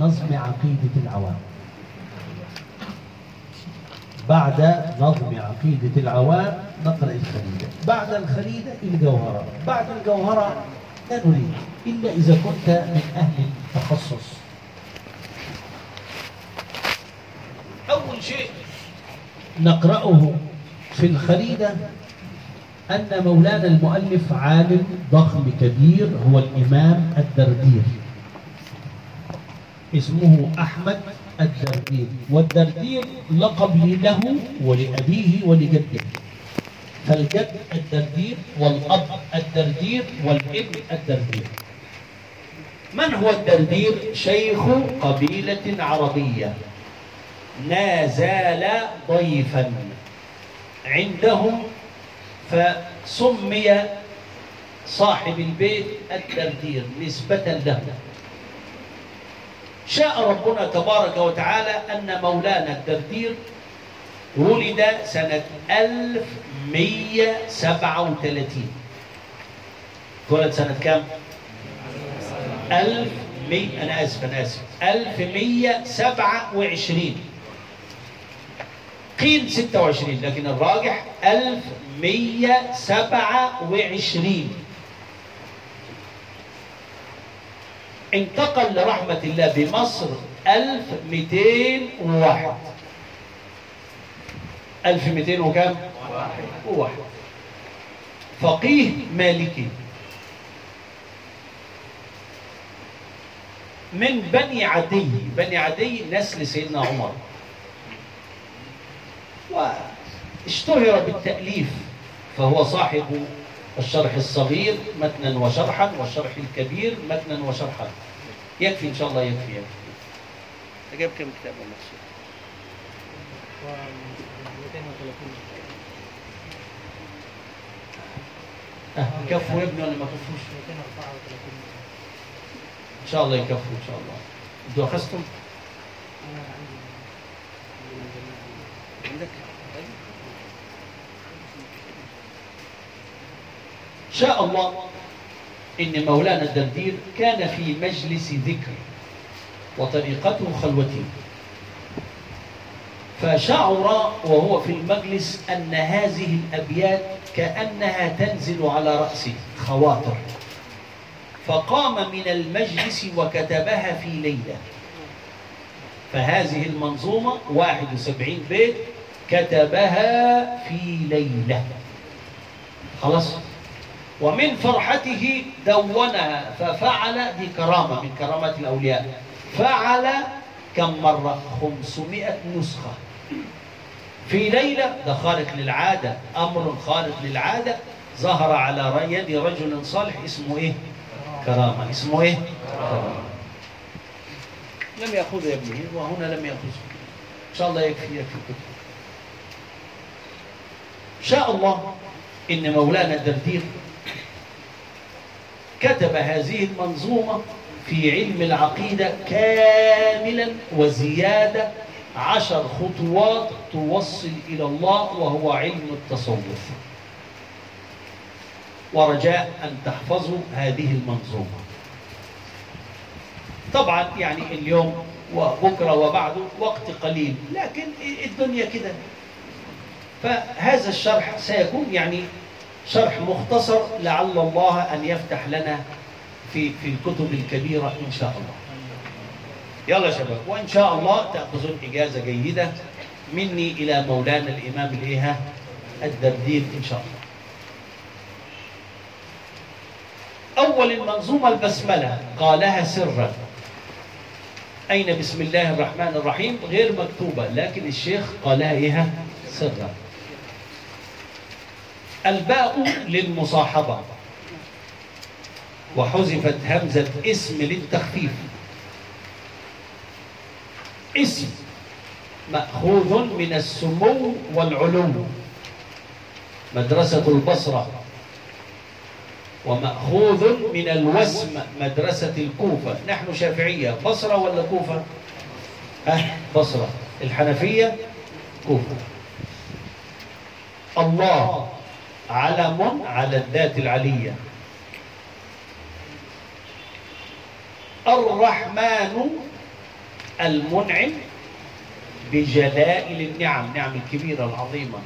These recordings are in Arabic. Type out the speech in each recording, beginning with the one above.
نظم عقيدة العوام. بعد نظم عقيدة العوام نقرأ الخريدة بعد الخريدة الجوهرة. بعد الجوهرة لا نريد إلا إذا كنت من أهل التخصص. أول شيء نقرأه في الخريدة أن مولانا المؤلف عالم ضخم كبير هو الإمام الدردير. اسمه أحمد الدردير. والدردير لقب له ولأبيه ولجده. فالجد الدردير والأب الدردير والابن الدردير. من هو الدردير؟ شيخ قبيلة عربية. نازال ضيفا. عندهم فسمي صاحب البيت الدردير نسبة له. شاء ربنا تبارك وتعالى أن مولانا الدردير ولد سنة 1137 ولد سنة كام؟ 1100 أنا آسف أنا آسف. 1127 قيل 26 لكن الراجح 1127 انتقل لرحمة الله بمصر 1201 1200 وكم؟ وواحد فقيه مالكي. من بني عدي بني عدي نسل سيدنا عمر. واشتهر بالتأليف فهو صاحب الشرح الصغير متنا وشرحا والشرح الكبير متنا وشرحا يكفي إن شاء الله يكفي يكفي جايب كم كتاب ولا شيء؟ أه كفوا يا ابني ولا ما كفوش؟ إن شاء الله يكفوا إن شاء الله أنتوا اخذتم؟ عندك؟ شاء الله إن مولانا الدردير كان في مجلس ذكر وطريقته خلوته فشعر وهو في المجلس أن هذه الأبيات كأنها تنزل على رأسه خواطر فقام من المجلس وكتبها في ليلة. فهذه المنظومة 71 بيت كتبها في ليلة. خلاص؟ ومن فرحته دونها ففعل دي كرامة من كرامات الأولياء. فعل كم مرة؟ 500 نسخة. في ليلة ده خارق للعادة أمر خارق للعادة ظهر على يد رجل صالح اسمه إيه؟ كرامة. اسمه إيه؟ كرامة. لم يأخذ يا ابنه وهنا لم يأخذ. إن شاء الله يكفي يكفي. كتب شاء الله إن مولانا الدردير كتب هذه المنظومة في علم العقيدة كاملا وزيادة عشر خطوات توصل إلى الله وهو علم التصوف. ورجاء أن تحفظوا هذه المنظومة. طبعا يعني اليوم وبكرة وبعده وقت قليل لكن الدنيا كده. فهذا الشرح سيكون يعني شرح مختصر لعل الله أن يفتح لنا في في الكتب الكبيرة إن شاء الله. يلا يا شباب وإن شاء الله تأخذون إجازة جيدة مني إلى مولانا الإمام الإيها الدردير إن شاء الله. أول المنظومة البسملة قالها سرا. أين بسم الله الرحمن الرحيم؟ غير مكتوبة لكن الشيخ قالها إيها سرا. الباء للمصاحبة. وحذفت همزة اسم للتخفيف. اسم مأخوذ من السمو والعلو. مدرسة البصرة. ومأخوذ من الوسم مدرسة الكوفة. نحن شافعية. بصرة ولا كوفة؟ أه بصرة. الحنفية كوفة. الله. علم على الذات العلية. الرحمن المنعم بجلائل النعم نعم الكبيرة العظيمة.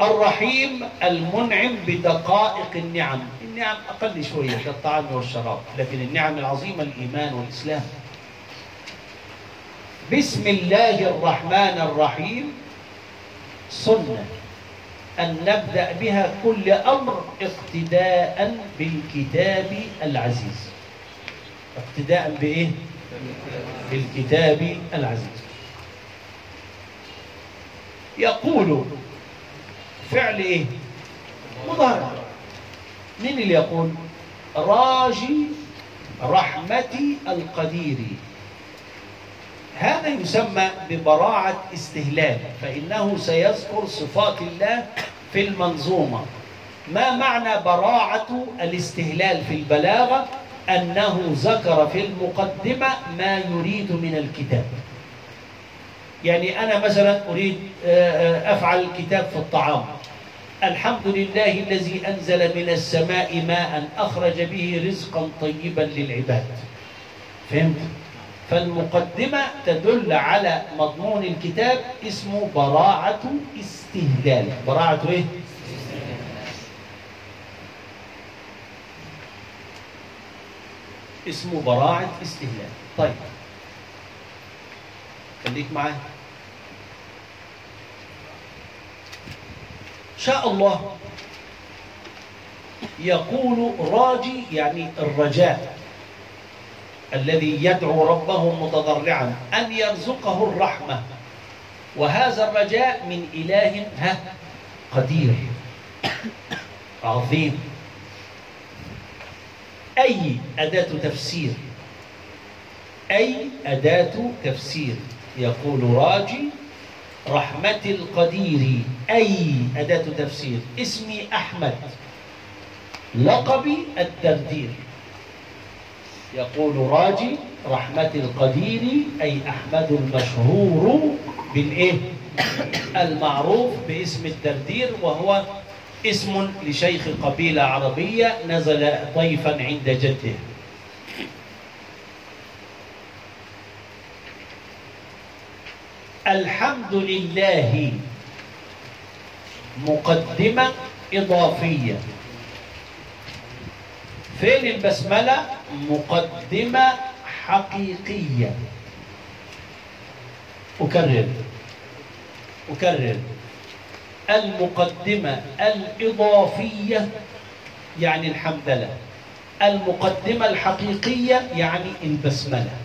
الرحيم المنعم بدقائق النعم. النعم أقل شوية كالطعام والشراب لكن النعم العظيمة الإيمان والإسلام. بسم الله الرحمن الرحيم. سنة. أن نبدأ بها كل أمر اقتداء بالكتاب العزيز اقتداء بإيه؟ بالكتاب العزيز يقول فعل إيه؟ مضارع مين اللي يقول؟ راجي رحمة القدير هذا يسمى ببراعة استهلال فإنه سيذكر صفات الله في المنظومة. ما معنى براعة الاستهلال في البلاغة؟ أنه ذكر في المقدمة ما يريد من الكتاب. يعني أنا مثلا أريد أفعل كتاب في الطعام. الحمد لله الذي أنزل من السماء ماء أخرج به رزقا طيبا للعباد. فهمت؟ فالمقدمة تدل على مضمون الكتاب اسمه براعة استهلال. براعة إيه؟ اسمه براعة استهلال. طيب. خليك معايا. شاء الله يقول راجي يعني الرجاء. الذي يدعو ربه متضرعا أن يرزقه الرحمة. وهذا الرجاء من إله ها قدير عظيم. أي أداة تفسير؟ أي أداة تفسير؟ يقول راجي رحمة القدير. أي أداة تفسير؟ اسمي أحمد. لقبي الدردير يقول راجي رحمة القدير أي أحمد المشهور بالإيه؟ المعروف باسم الدردير وهو اسم لشيخ قبيلة عربية نزل ضيفا عند جده الحمد لله مقدمة إضافية فين البسملة مقدمة حقيقية. أكرر. أكرر. المقدمة الإضافية يعني الحمدلة المقدمة الحقيقية يعني البسملة.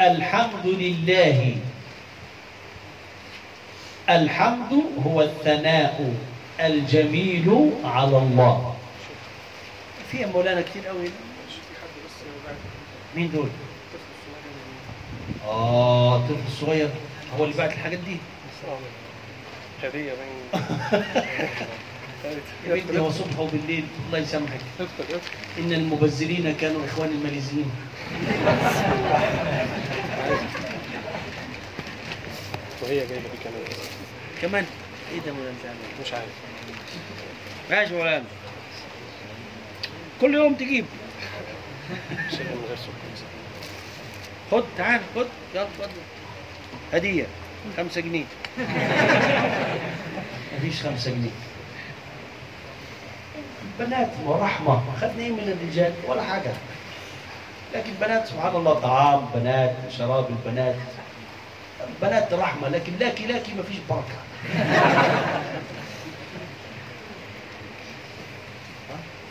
الحمد لله. الحمد هو الثناء الجميل على الله. في مولانا كتير قوي. مين دول؟ آه طفل صغير هو اللي بعت الحاجات دي؟ هدية يا بنتي هو صبح وبالليل. الله يسامحك. إن المبذرين كانوا اخوان الماليزيين. وهي جايبة دي كمان. كمان؟ إيه ده مولانا مش عارف. ماشي مولانا. كل يوم تجيب. خد تعال خد. يلا خد. هدية خمسة جنيه. مفيش خمسة جنيه. بنات ورحمة خدنا إيه من الرجال ولا حاجة. لكن بنات سبحان الله طعام بنات شراب البنات. بنات رحمة لكن لاكي لاكي مفيش بركة.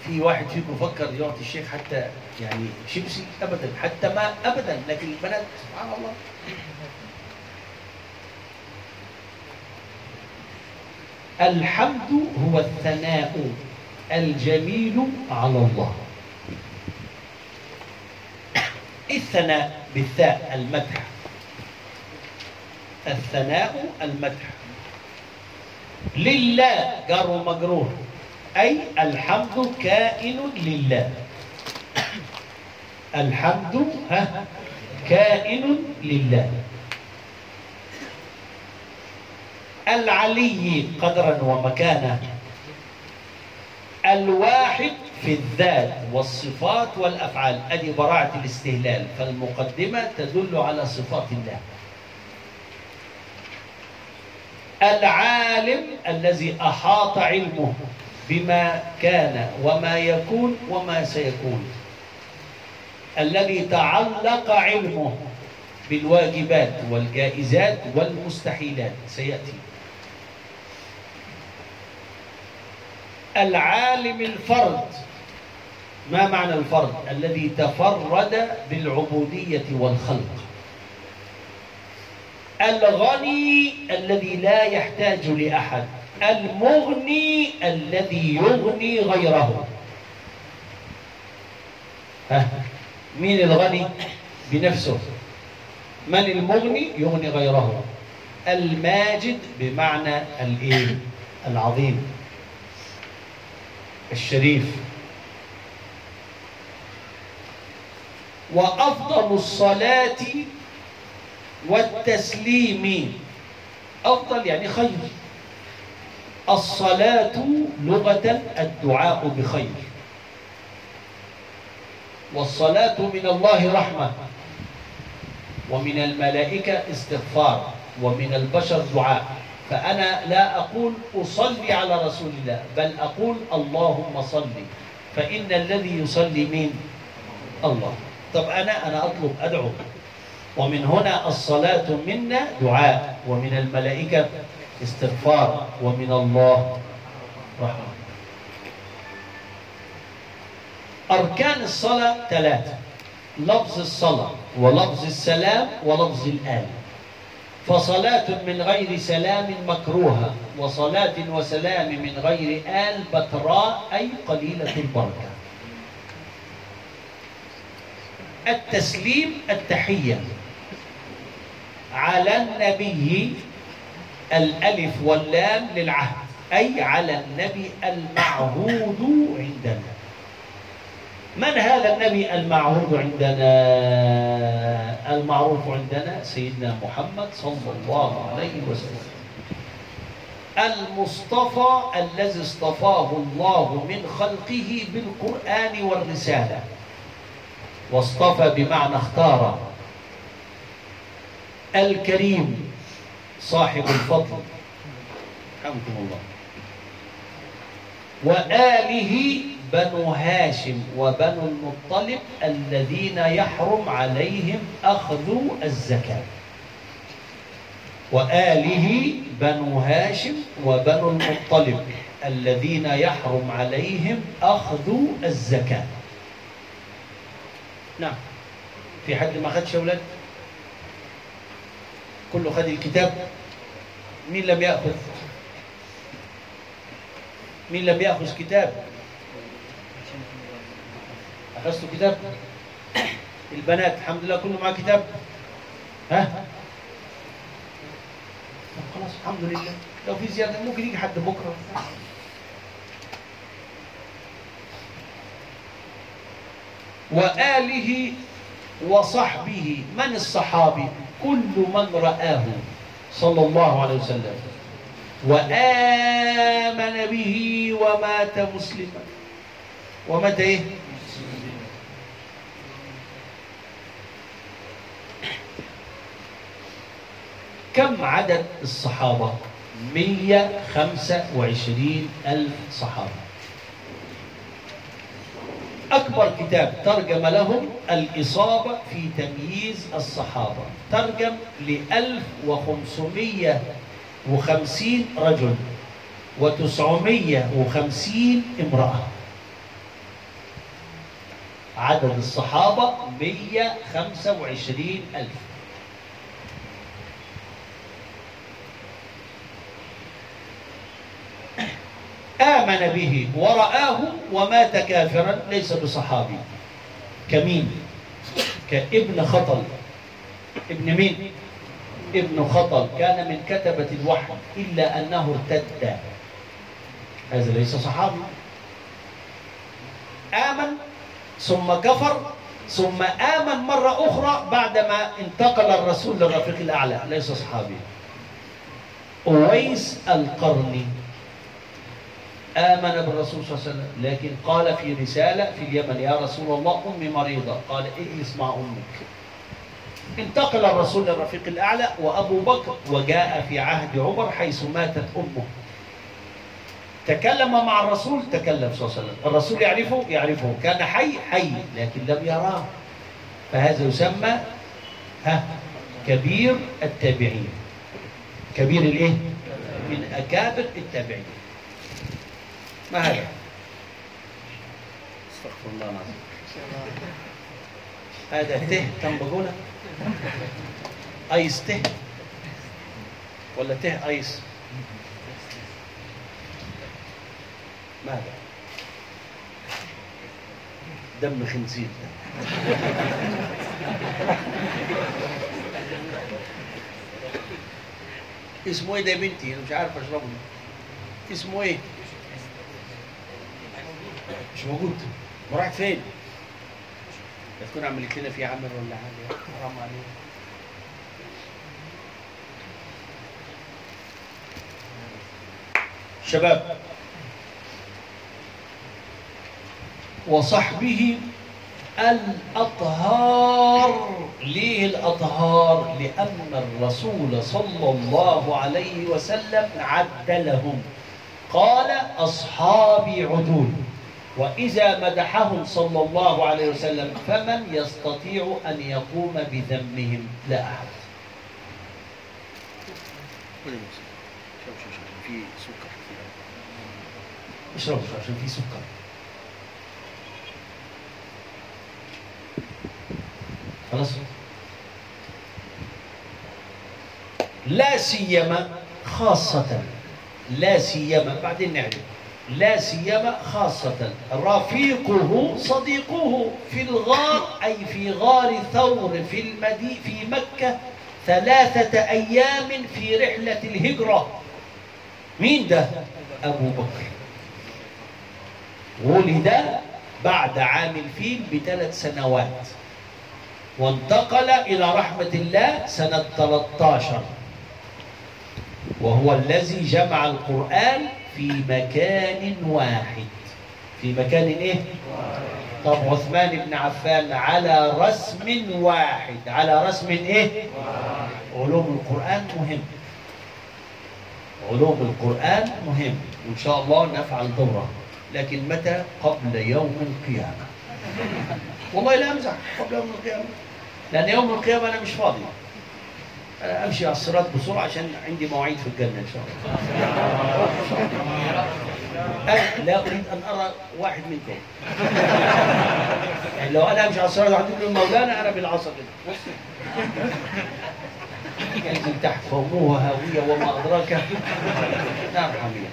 في واحد فيكم فكر يعطي الشيخ حتى يعني شيبسي؟ ابدا حتى ما ابدا لكن البنات سبحان الله. الحمد هو الثناء الجميل على الله. الثناء بالثاء المدح؟ الثناء المدح. لله جر ومجرور أي الحمد كائن لله. الحمد ها كائن لله. العلي قدرا ومكانه الواحد في الذات والصفات والأفعال. أدي براعة الاستهلال. فالمقدمة تدل على صفات الله. العالم الذي أحاط علمه. بما كان وما يكون وما سيكون. الذي تعلق علمه بالواجبات والجائزات والمستحيلات. سيأتي. العالم الفرد. ما معنى الفرد؟ الذي تفرد بالعبودية والخلق. الغني الذي لا يحتاج لأحد. المغني الذي يغني غيره. ها مين الغني؟ بنفسه. من المغني يغني غيره؟ الماجد بمعنى الإيه؟ العظيم. الشريف. وأفضل الصلاة والتسليم. أفضل يعني خير. الصلاة لغة الدعاء بخير. والصلاة من الله رحمة ومن الملائكة استغفار ومن البشر دعاء. فأنا لا أقول أصلي على رسول الله بل أقول اللهم صل. فإن الذي يصلي مين؟ الله. طب أنا أنا أطلب أدعو. ومن هنا الصلاة منا دعاء ومن الملائكة استغفار ومن الله رحمة. أركان الصلاة ثلاثة لفظ الصلاة ولفظ السلام ولفظ الآل. فصلاة من غير سلام مكروهة وصلاة وسلام من غير آل بتراء أي قليلة البركة. التسليم التحية على النبي الألف واللام للعهد أي على النبي المعهود عندنا. من هذا النبي المعهود عندنا؟ المعروف عندنا سيدنا محمد صلى الله عليه وسلم. المصطفى الذي اصطفاه الله من خلقه بالقرآن والرسالة. واصطفى بمعنى اختار. الكريم. صاحب الفضل. حمكم الله. وآله بنو هاشم وبنو المطلب الذين يحرم عليهم أخذ الزكاة. وآله بنو هاشم وبنو المطلب الذين يحرم عليهم أخذ الزكاة. نعم. في حد ما خدش أولاد كله خد الكتاب مين لم يأخذ؟ مين لم يأخذ كتاب؟ أخذتوا كتاب؟ البنات الحمد لله كله معاه كتاب. ها؟ طب خلاص الحمد لله. لو في زيادة ممكن يجي حد بكرة. وآله وصحبه من الصحابي؟ كل من رآه صلى الله عليه وسلم وآمن به ومات مسلما. ومات إيه؟ كم عدد الصحابة؟ 125 ألف صحابة. أكبر كتاب ترجم لهم الإصابة في تمييز الصحابة. ترجم ل 1550 رجل و950 امرأة. عدد الصحابة 125 ألف. آمن به ورآه ومات كافرا ليس بصحابي. كمين؟ كابن خطل. ابن مين؟ ابن خطل. كان من كتبة الوحي إلا أنه ارتد. هذا ليس صحابي. آمن ثم كفر ثم آمن مرة أخرى بعدما انتقل الرسول للرفيق الأعلى. ليس صحابي. أويس القرني. آمن بالرسول صلى الله عليه وسلم لكن قال في رسالة في اليمن يا رسول الله أمي مريضة. قال اجلس مع أمك. انتقل الرسول للرفيق الأعلى وأبو بكر وجاء في عهد عمر حيث ماتت أمه. تكلم مع الرسول تكلم صلى الله عليه وسلم. الرسول يعرفه يعرفه. كان حي حي لكن لم يراه. فهذا يسمى ها كبير التابعين. كبير الإيه؟ من أكابر التابعين. ما هذا استغفر الله العظيم. هذا ته بقولة آيس ته. ولا ته آيس؟ ماذا دم خنزير اسمه إيه ده يا بنتي؟ أنا مش عارف أشربه. اسمه إيه؟ مش موجود. ما راحت فين؟ لا تكون عملت لنا فيه عمل ولا حاجة. حرام عليك. شباب. وصحبه الأطهار. ليه الأطهار؟ لأن الرسول صلى الله عليه وسلم عدلهم. قال أصحابي عدول. وإذا مدحهم صلى الله عليه وسلم فمن يستطيع أن يقوم بذمهم؟ لا أحد. في سكر عشان في سكر. خلاص؟ لا سيما خاصة لا سيما بعدين نعرف لا سيما خاصة. رفيقه صديقه في الغار أي في غار ثور في المدي في مكة ثلاثة أيام في رحلة الهجرة. مين ده؟ أبو بكر. ولد بعد عام الفيل بثلاث سنوات. وانتقل إلى رحمة الله سنة 13 وهو الذي جمع القرآن في مكان واحد. في مكان إيه؟ طب عثمان بن عفان على رسم واحد. على رسم إيه؟ علوم القرآن مهم. علوم القرآن مهم. وإن شاء الله نفعل دورة. لكن متى؟ قبل يوم القيامة. والله لا أمزح. قبل يوم القيامة. لأن يوم القيامة أنا مش فاضي. أنا أمشي على الصراط بسرعة عشان عندي مواعيد في الجنة إن شاء الله. أنا لا أريد أن أرى واحد منكم. يعني لو أنا أمشي على الصراط واحد يقول مولانا أنا بالعصر كده. ينزل تحت فأمه هاوية وما أدراك. نار حامية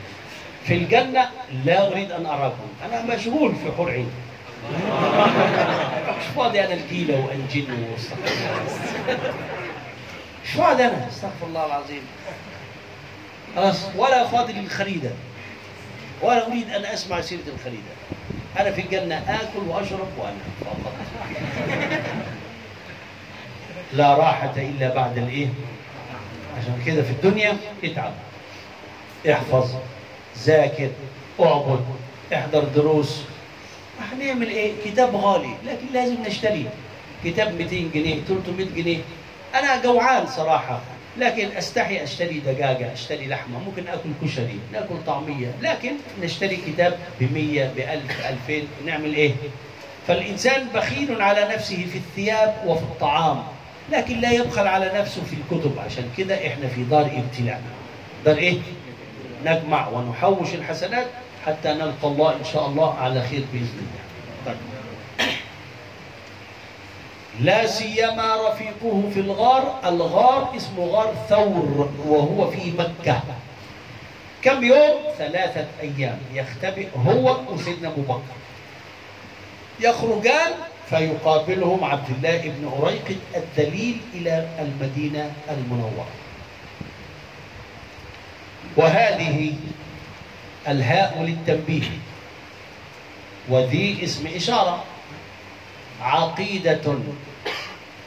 في الجنة لا أريد أن أراكم. أنا مشغول في حور عين مش فاضي أنا الكيلة وأنجن واستغفر مش فاضي أنا؟ استغفر الله العظيم. خلاص ولا فاضي للخريدة ولا أريد أن أسمع سيرة الخريدة أنا في الجنة آكل وأشرب وأنام. فقط لا راحة إلا بعد الإيه؟ عشان كده في الدنيا اتعب. احفظ ذاكر اعبد احضر دروس. هنعمل إيه؟ كتاب غالي لكن لازم نشتريه كتاب 200 جنيه 300 جنيه. أنا جوعان صراحة لكن أستحي أشتري دجاجة أشتري لحمة ممكن آكل كشري ناكل طعمية لكن نشتري كتاب ب 100 ب 1000 2000 نعمل إيه؟ فالإنسان بخيل على نفسه في الثياب وفي الطعام لكن لا يبخل على نفسه في الكتب عشان كده إحنا في دار ابتلاء دار إيه؟ نجمع ونحوش الحسنات حتى نلقى الله إن شاء الله على خير بإذن الله. طيب. لا سيما رفيقه في الغار، الغار اسمه غار ثور وهو في مكة. كم يوم؟ ثلاثة أيام يختبئ هو وسيدنا أبو بكر. يخرجان فيقابلهم عبد الله بن أريقط الدليل إلى المدينة المنورة. وهذه الهاء للتنبيه وذي اسم إشارة عقيدة.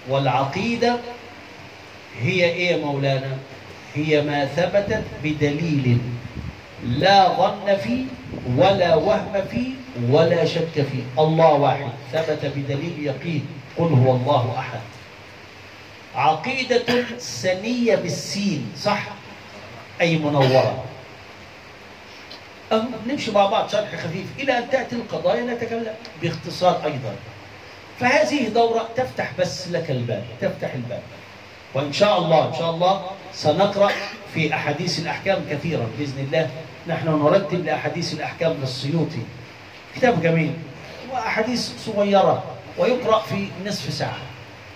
والعقيدة هي إيه مولانا؟ هي ما ثبتت بدليل لا ظن فيه ولا وهم فيه ولا شك فيه. الله واحد. ثبت بدليل يقين. قل هو الله أحد. عقيدة سنية بالسين صح؟ أي منورة. نمشي مع بعض شرح خفيف. إلى أن تأتي القضايا نتكلم باختصار أيضا. فهذه دورة تفتح بس لك الباب تفتح الباب. وإن شاء الله إن شاء الله سنقرأ في أحاديث الأحكام كثيرا بإذن الله نحن نرتب لأحاديث الأحكام للسيوطي. كتاب جميل وأحاديث صغيرة ويقرأ في نصف ساعة.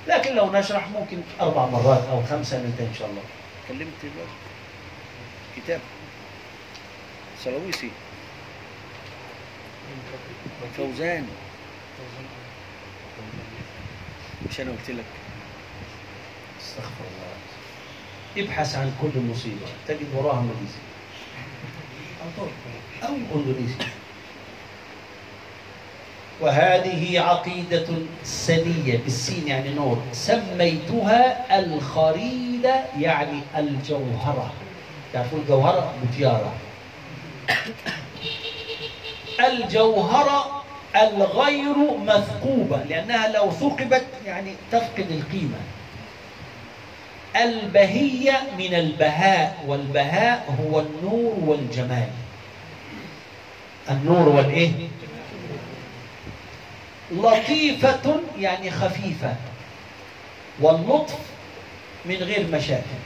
لكن لو نشرح ممكن أربع مرات أو خمسة ننتهي إن شاء الله. كلمت. كتاب. سلويسي فوزان. مش أنا قلت لك. استغفر الله ابحث عن كل مصيبة تجد وراها ماليزي أو تركي أو إندونيسي وهذه عقيدة سنية بالسين يعني نور. سميتها الخريدة يعني الجوهرة. تعرفون الجوهرة؟ متيارة. الجوهرة الغير مثقوبة لأنها لو ثقبت يعني تفقد القيمة. البهية من البهاء والبهاء هو النور والجمال. النور والإيه؟ لطيفة يعني خفيفة. واللطف من غير مشاكل.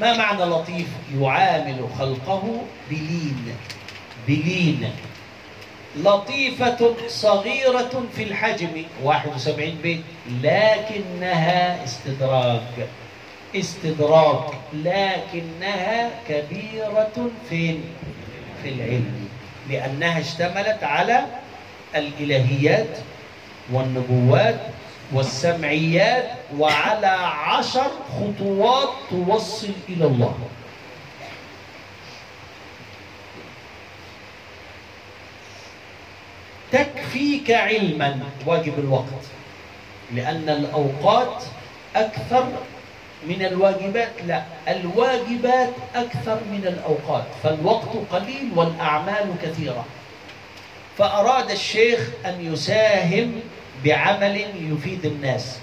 ما معنى لطيف؟ يعامل خلقه بلين. بلين. لطيفة صغيرة في الحجم. 71 بيت لكنها استدراج. استدراج لكنها كبيرة فين في العلم. لأنها اشتملت على الإلهيات والنبوات والسمعيات وعلى عشر خطوات توصل إلى الله. تكفيك علما. واجب الوقت. لأن الأوقات أكثر من الواجبات. لا الواجبات أكثر من الأوقات. فالوقت قليل والأعمال كثيرة. فأراد الشيخ أن يساهم بعمل يفيد الناس.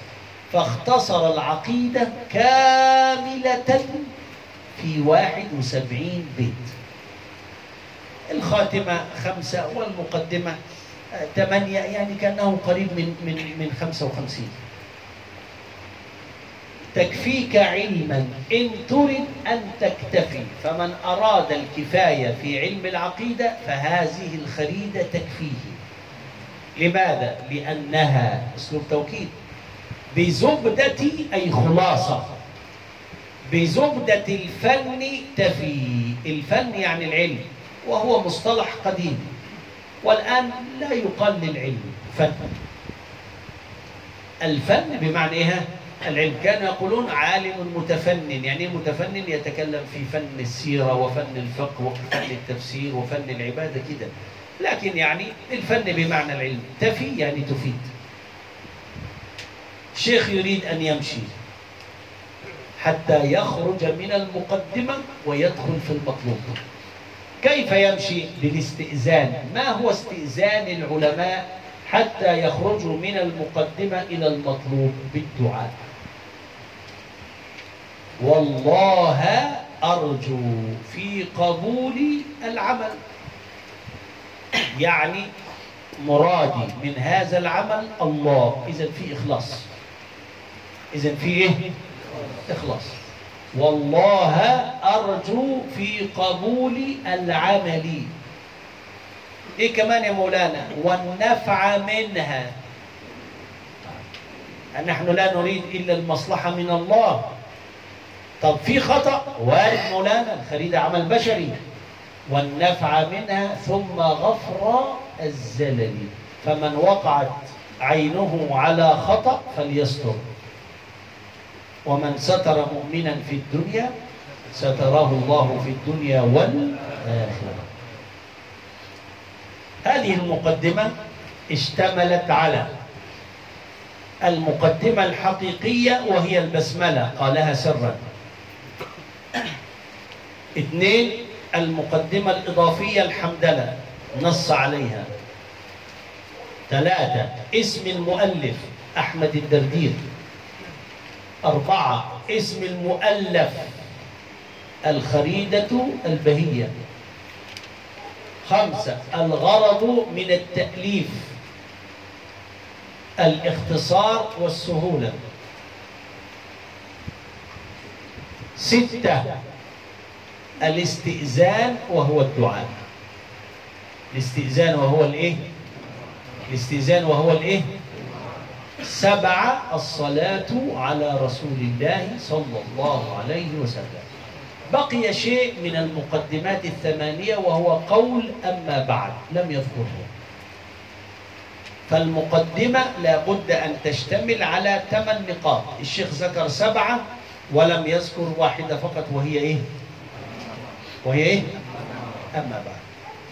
فاختصر العقيدة كاملة في واحد وسبعين بيت. الخاتمة خمسة والمقدمة ثمانية يعني كأنه قريب من من من خمسة وخمسين. تكفيك علما إن ترد أن تكتفي. فمن أراد الكفاية في علم العقيدة فهذه الخريدة تكفيه. لماذا؟ لأنها أسلوب توكيد بزبدة أي خلاصة. بزبدة الفن تفي. الفن يعني العلم وهو مصطلح قديم. والآن لا يقال للعلم فن. الفن بمعنى إيه؟ العلم. كانوا يقولون عالم متفنن يعني متفنن يتكلم في فن السيرة وفن الفقه وفن التفسير وفن العبادة كده. لكن يعني الفن بمعنى العلم. تفي يعني تفيد. الشيخ يريد أن يمشي حتى يخرج من المقدمة ويدخل في المطلوب. كيف يمشي بالاستئذان؟ ما هو استئذان العلماء حتى يخرجوا من المقدمة إلى المطلوب بالدعاء؟ والله أرجو في قبول العمل. يعني مرادي من هذا العمل الله. إذا في إخلاص. إذا في إيه؟ إخلاص. والله أرجو في قبول العمل. إيه كمان يا مولانا؟ والنفع منها. نحن لا نريد إلا المصلحة من الله. طب في خطأ؟ وارد مولانا الخريدة عمل بشري. والنفع منها ثم غفر الزلل. فمن وقعت عينه على خطأ فليستر ومن ستر مؤمنا في الدنيا ستراه الله في الدنيا والآخرة. هذه المقدمة اشتملت على المقدمة الحقيقية وهي البسملة قالها سرا. اثنين المقدمة الإضافية الحمدلة نص عليها. ثلاثة اسم المؤلف أحمد الدردير. أربعة. اسم المؤلف. الخريدة البهية. خمسة. الغرض من التأليف. الاختصار والسهولة. ستة. الاستئذان وهو الدعاء. الاستئذان وهو الايه؟ الاستئذان وهو الايه؟ سبعة الصلاة على رسول الله صلى الله عليه وسلم. بقي شيء من المقدمات الثمانية وهو قول أما بعد لم يذكره. فالمقدمة لابد أن تشتمل على ثمان نقاط. الشيخ ذكر سبعة ولم يذكر واحدة فقط وهي إيه؟ وهي إيه؟ أما بعد.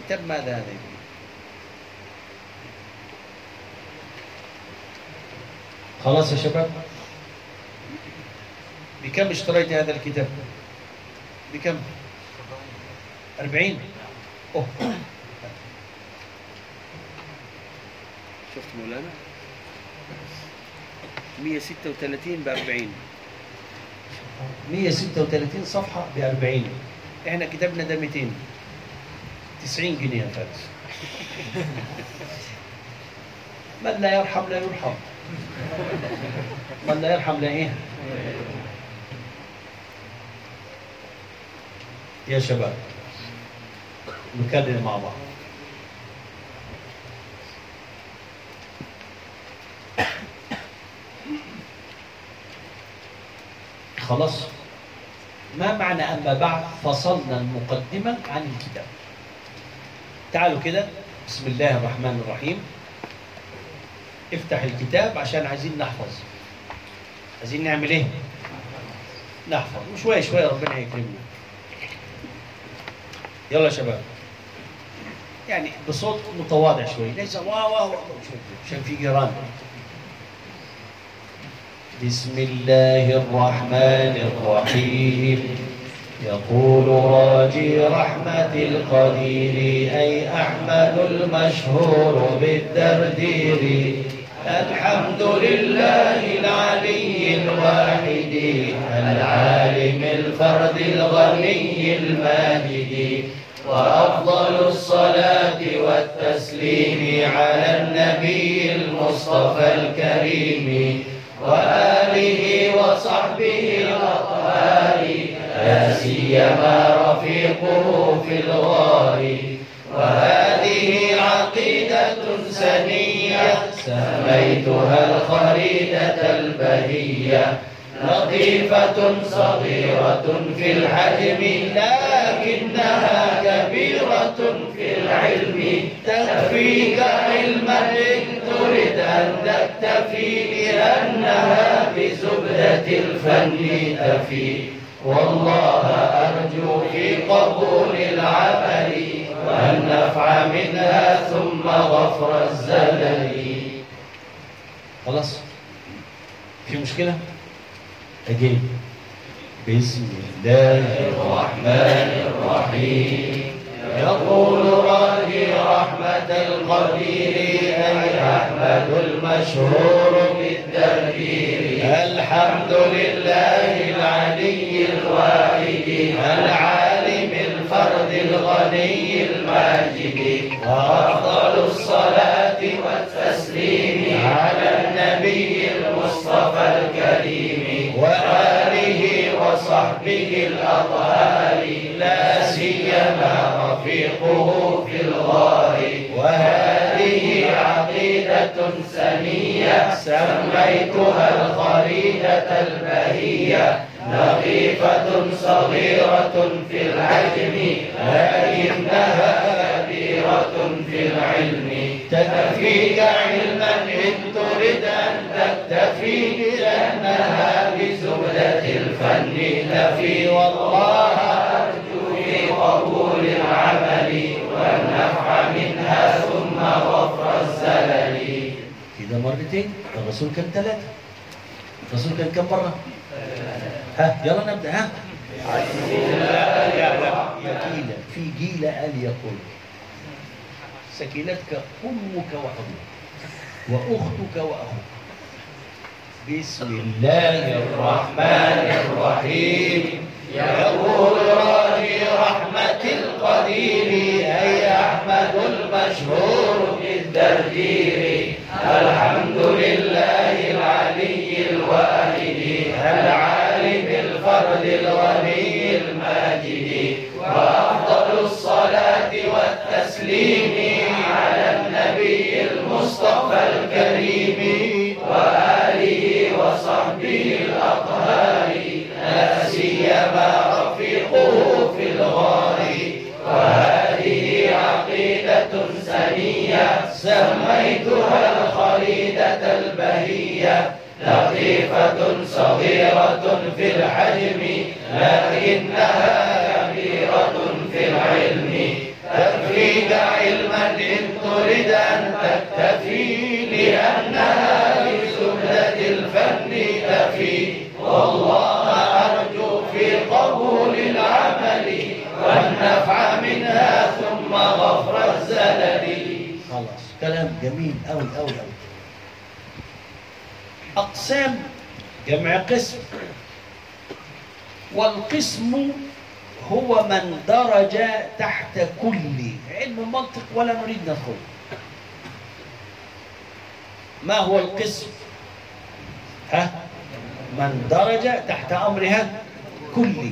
كتاب ماذا هذا يقول خلاص يا شباب. بكم اشتريت هذا الكتاب؟ بكم؟ أربعين. أوه. شفت مولانا؟ 136 ب 40 136 صفحة ب 40 إحنا كتابنا ده 200 90 جنيه يا فارس من لا يرحم لا يرحم. لا يرحم لا إيه يا شباب نكرر مع بعض. خلاص؟ ما معنى أما بعد؟ فصلنا المقدمة عن الكتاب. تعالوا كده. بسم الله الرحمن الرحيم. افتح الكتاب عشان عايزين نحفظ. عايزين نعمل إيه؟ نحفظ. وشوية شوية ربنا يكرمنا. يلا يا شباب. يعني بصوت متواضع شوي. ليس واو واو. عشان في جيران. بسم الله الرحمن الرحيم. يقول راجي رحمة القدير أي أحمد المشهور بالدردير. الحمد لله العلي الواحد العالم الفرد الغني الماجد وأفضل الصلاة والتسليم على النبي المصطفى الكريم وآله وصحبه الأطهار لا سيما رفيقه في الغار. وهذه عقيدة سنية سميتها الخريدة البهية. لطيفة صغيرة في الحجم لكنها كبيرة في العلم. تكفيك علما إن تريد أن تكتفي لأنها بزبدة الفن تفي. والله أرجو في قبول العمل والنفع منها ثم غفر الزلل. خلاص. في مشكلة؟ أجيب بسم الله الرحمن الرحيم. يقول راجي رحمة القدير أي أحمد المشهور بالتدبير. الحمد لله العلي الواحد العالم الماجد وأفضل الصلاة والتسليم على النبي المصطفى الكريم وآله وصحبه الأطهار. لا سيما رفيقه في الغار. وهذه عقيدة سنية سميتها الخريدة البهية. لطيفة صغيرة في الحجم لكنها في العلم. تكفيك علما إن تريد أن تكتفي لأنها بزبدة الفن. تفي والله أرجو في قبول العمل والنفع منها ثم غفر الزلل. كده مرتين الرسول كان ثلاثة. الرسول كان كم مرة؟ ها يلا نبدأ ها. بسم الله يكيلا في جيل قال يقول. سكيلتك أمك وأبوك وأختك وأخوك. بسم الله الرحمن الرحيم. يقول راجي رحمة القدير أي أحمد المشهور بالدردير الحمد لله العلي الواحد العالم الفرد الغني الماجد وأفضل الصلاة والتسليم المصطفى الكريم وآله وصحبه الأطهار لا سيما رفيقه في الغار. وهذه عقيدة سنية سميتها الخريدة البهية لطيفة صغيرة في الحجم لكنها كبيرة في العلم. تكفيك علما إن تريد أن تكتفي لأنها بزبدة الفن تفي والله أرجو في قبول العمل والنفع منها ثم غفر الزلل. خلاص كلام جميل أوي أوي. أقسام جمع قسم. والقسم هو من درج تحت كل. علم المنطق ولا نريد ندخل ما هو القسم؟ ها؟ من درج تحت أمرها كل.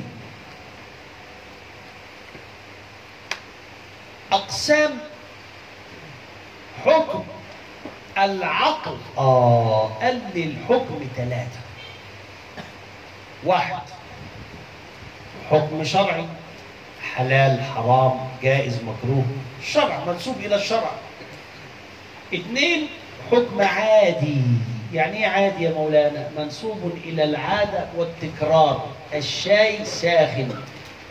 أقسام حكم العقل. آه. قال لي الحكم ثلاثة. واحد. حكم شرعي. حلال حرام جائز مكروه. الشرع منسوب إلى الشرع. اثنين حكم عادي. يعني إيه عادي يا مولانا؟ منسوب إلى العادة والتكرار. الشاي ساخن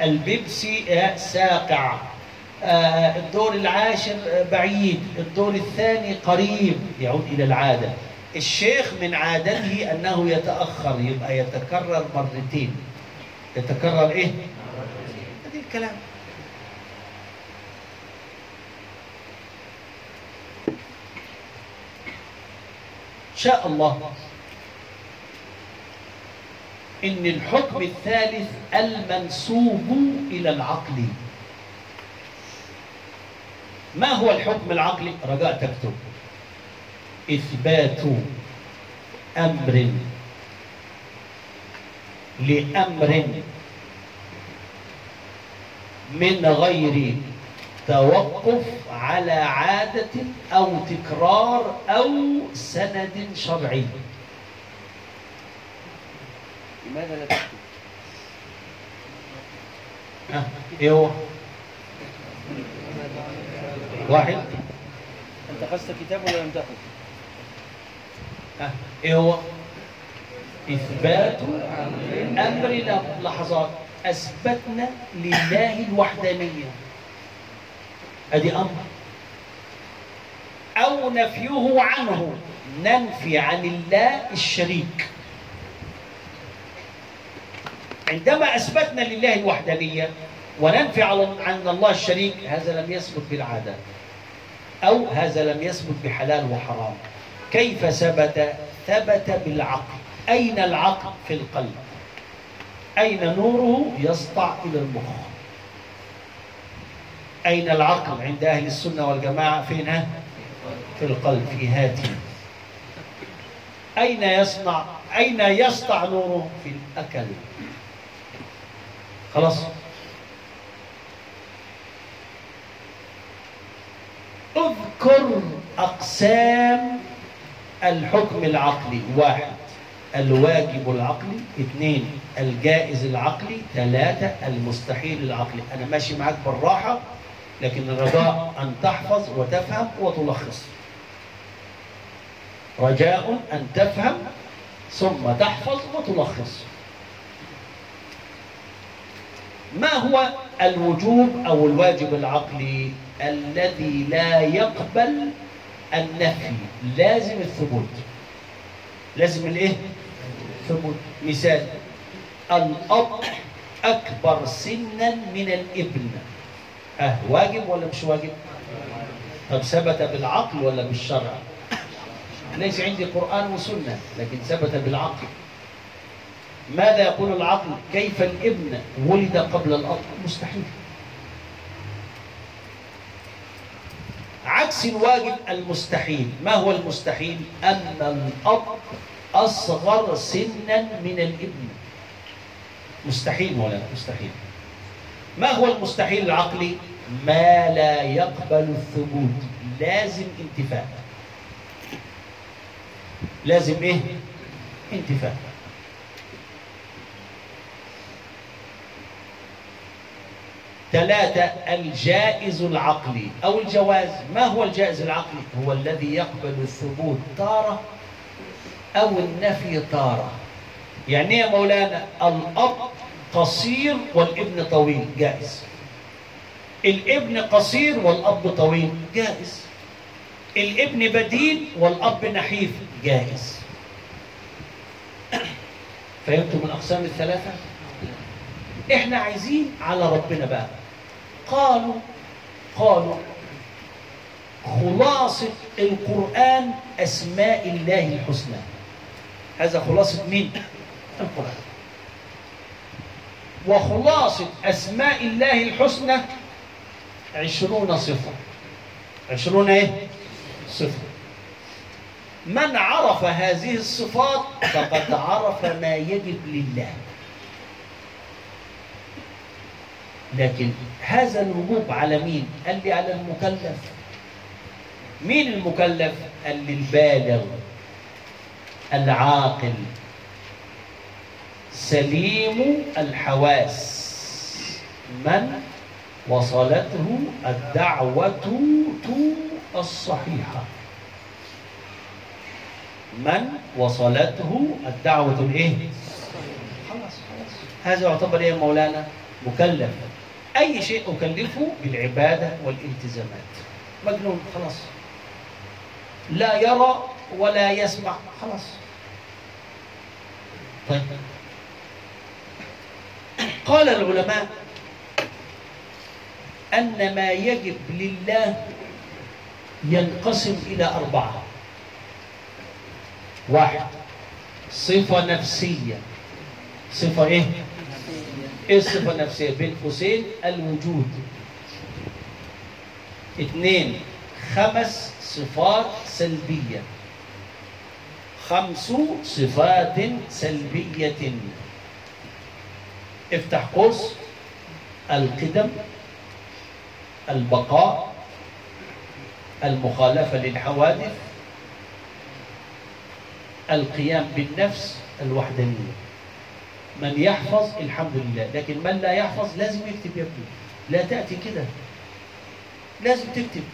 البيبسي ساقع. آه، الدور العاشر بعيد الدور الثاني قريب يعود إلى العادة. الشيخ من عادته أنه يتأخر يبقى يتكرر مرتين. يتكرر إيه؟ هذه الكلام. شاء الله. إن الحكم الثالث المنسوب إلى العقل. ما هو الحكم العقلي؟ رجاء تكتب. إثبات أمر. لأمر من غير توقف على عادة أو تكرار أو سند شرعي لماذا لا تكتب؟ ها، إيه هو؟ واحد أنت أخذت كتاب ولا لم تأخذ؟ ها، إيه هو؟ إثبات أمر لحظات أثبتنا لله الوحدانية. أدي أمر. أو نفيه عنه ننفي عن الله الشريك. عندما أثبتنا لله الوحدانية وننفي عن الله الشريك هذا لم يثبت بالعادة. أو هذا لم يثبت بحلال وحرام. كيف ثبت؟ ثبت بالعقل. أين العقل؟ في القلب أين نوره؟ يسطع إلى المخ أين العقل عند أهل السنة والجماعة؟ فين ها؟ في القلب في هاتي أين يصنع أين يسطع نوره؟ في الأكل خلاص اذكر أقسام الحكم العقلي واحد الواجب العقلي اثنين الجائز العقلي ثلاثة المستحيل العقلي. أنا ماشي معاك بالراحة لكن الرجاء أن تحفظ وتفهم وتلخص. رجاء أن تفهم ثم تحفظ وتلخص. ما هو الوجوب أو الواجب العقلي الذي لا يقبل النفي؟ لازم الثبوت. لازم الإيه؟ ثبوت مثال. الأب أكبر سنا من الابن. ها واجب ولا مش واجب؟ طب ثبت بالعقل ولا بالشرع؟ ليس عندي قرآن وسنة لكن ثبت بالعقل. ماذا يقول العقل؟ كيف الابن ولد قبل الأب؟ مستحيل. عكس الواجب المستحيل. ما هو المستحيل؟ أن الأب أصغر سنا من الإبن. مستحيل ولا لا؟ مستحيل. ما هو المستحيل العقلي؟ ما لا يقبل الثبوت. لازم انتفاء. لازم إيه؟ انتفاء. ثلاثة الجائز العقلي. أو الجواز. ما هو الجائز العقلي؟ هو الذي يقبل الثبوت. تارة أو النفي تارة يعني إيه يا مولانا؟ الأب قصير والابن طويل جائز. الابن قصير والأب طويل جائز. الابن بدين والأب نحيف جائز. فهمتم الأقسام الثلاثة؟ إحنا عايزين على ربنا بقى. قالوا قالوا خلاصة القرآن أسماء الله الحسنى. هذا خلاصة مين؟ القرآن وخلاصة أسماء الله الحسنى عشرون صفة عشرون إيه؟ صفة من عرف هذه الصفات فقد عرف ما يجب لله لكن هذا الوجوب على مين؟ قال لي على المكلف مين المكلف؟ قال لي البالغ العاقل. سليم الحواس. من وصلته الدعوة الصحيحة. من وصلته الدعوة الايه؟ خلاص خلاص هذا يعتبر إيه مولانا؟ مكلف. أي شيء أكلفه بالعبادة والالتزامات. مجنون خلاص. لا يرى ولا يسمع. خلاص. طيب. قال العلماء أن ما يجب لله ينقسم إلى أربعة. واحد صفة نفسية. صفة إيه؟ إيه الصفة النفسية؟ بين قوسين الوجود. اثنين خمس صفات سلبية. خمس صفات سلبية. افتح قوس. القدم. البقاء. المخالفة للحوادث. القيام بالنفس الوحدانية. من يحفظ الحمد لله. لكن من لا يحفظ لازم يكتب يا ابني. لا تأتي كده. لازم تكتب.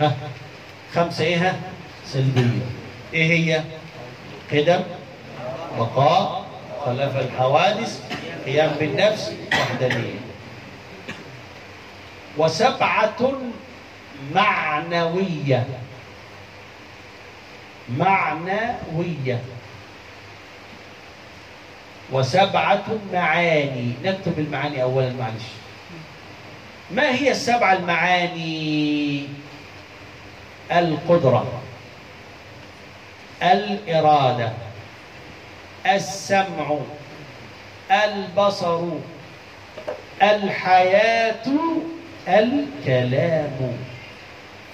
ها؟ خمسة إيه ها؟ سلبية. إيه هي؟ قدم بقاء خلاف الحوادث قيام بالنفس وحدانية. وسبعة معنوية. معنوية. وسبعة معاني. نكتب المعاني أولا معلش. ما هي السبع المعاني؟ القدرة. الإرادة السمع البصر الحياة الكلام.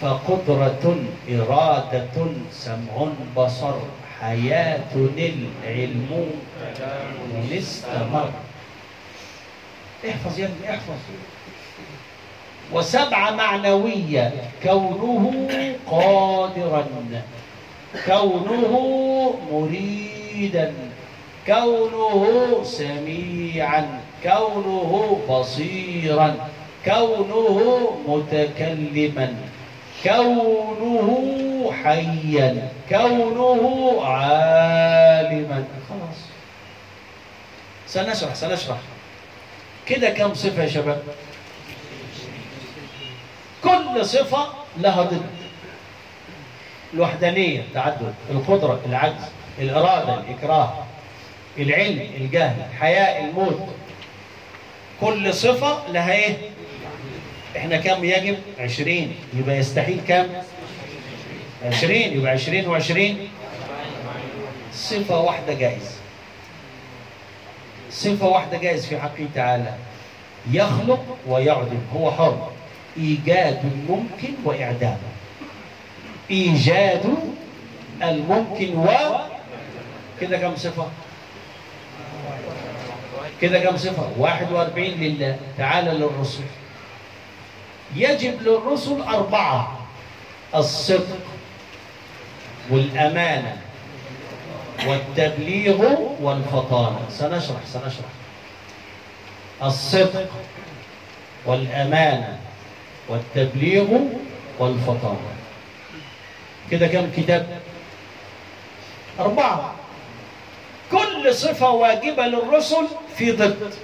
فقدرة إرادة سمع بصر حياة العلم. استمر احفظ يا ابني احفظ. وسبعة معنوية كونه قادرا. كونه مريدا كونه سميعا كونه بصيرا كونه متكلما كونه حيا كونه عالما. خلاص. سنشرح سنشرح. كده كم صفة يا شباب؟ كل صفة لها ضد. الوحدانية التعدد القدرة العجز الإرادة الإكراه العلم الجهل الحياء الموت. كل صفة لها إيه؟ إحنا كم يجب؟ عشرين. يبقى يستحيل كم؟ عشرين. يبقى عشرين وعشرين. صفة واحدة جائز صفة واحدة جائز في حقه تعالى. يخلق ويعدم. هو حر. إيجاد الممكن وإعدامه إيجاد الممكن و كده كم صفة؟ كده كم صفة؟ 41 لله تعالى للرسل يجب للرسل أربعة الصدق والأمانة والتبليغ والفطانة سنشرح سنشرح الصدق والأمانة والتبليغ والفطانة كده كم كتاب؟ أربعة. كل صفة واجبة للرسل في ضد.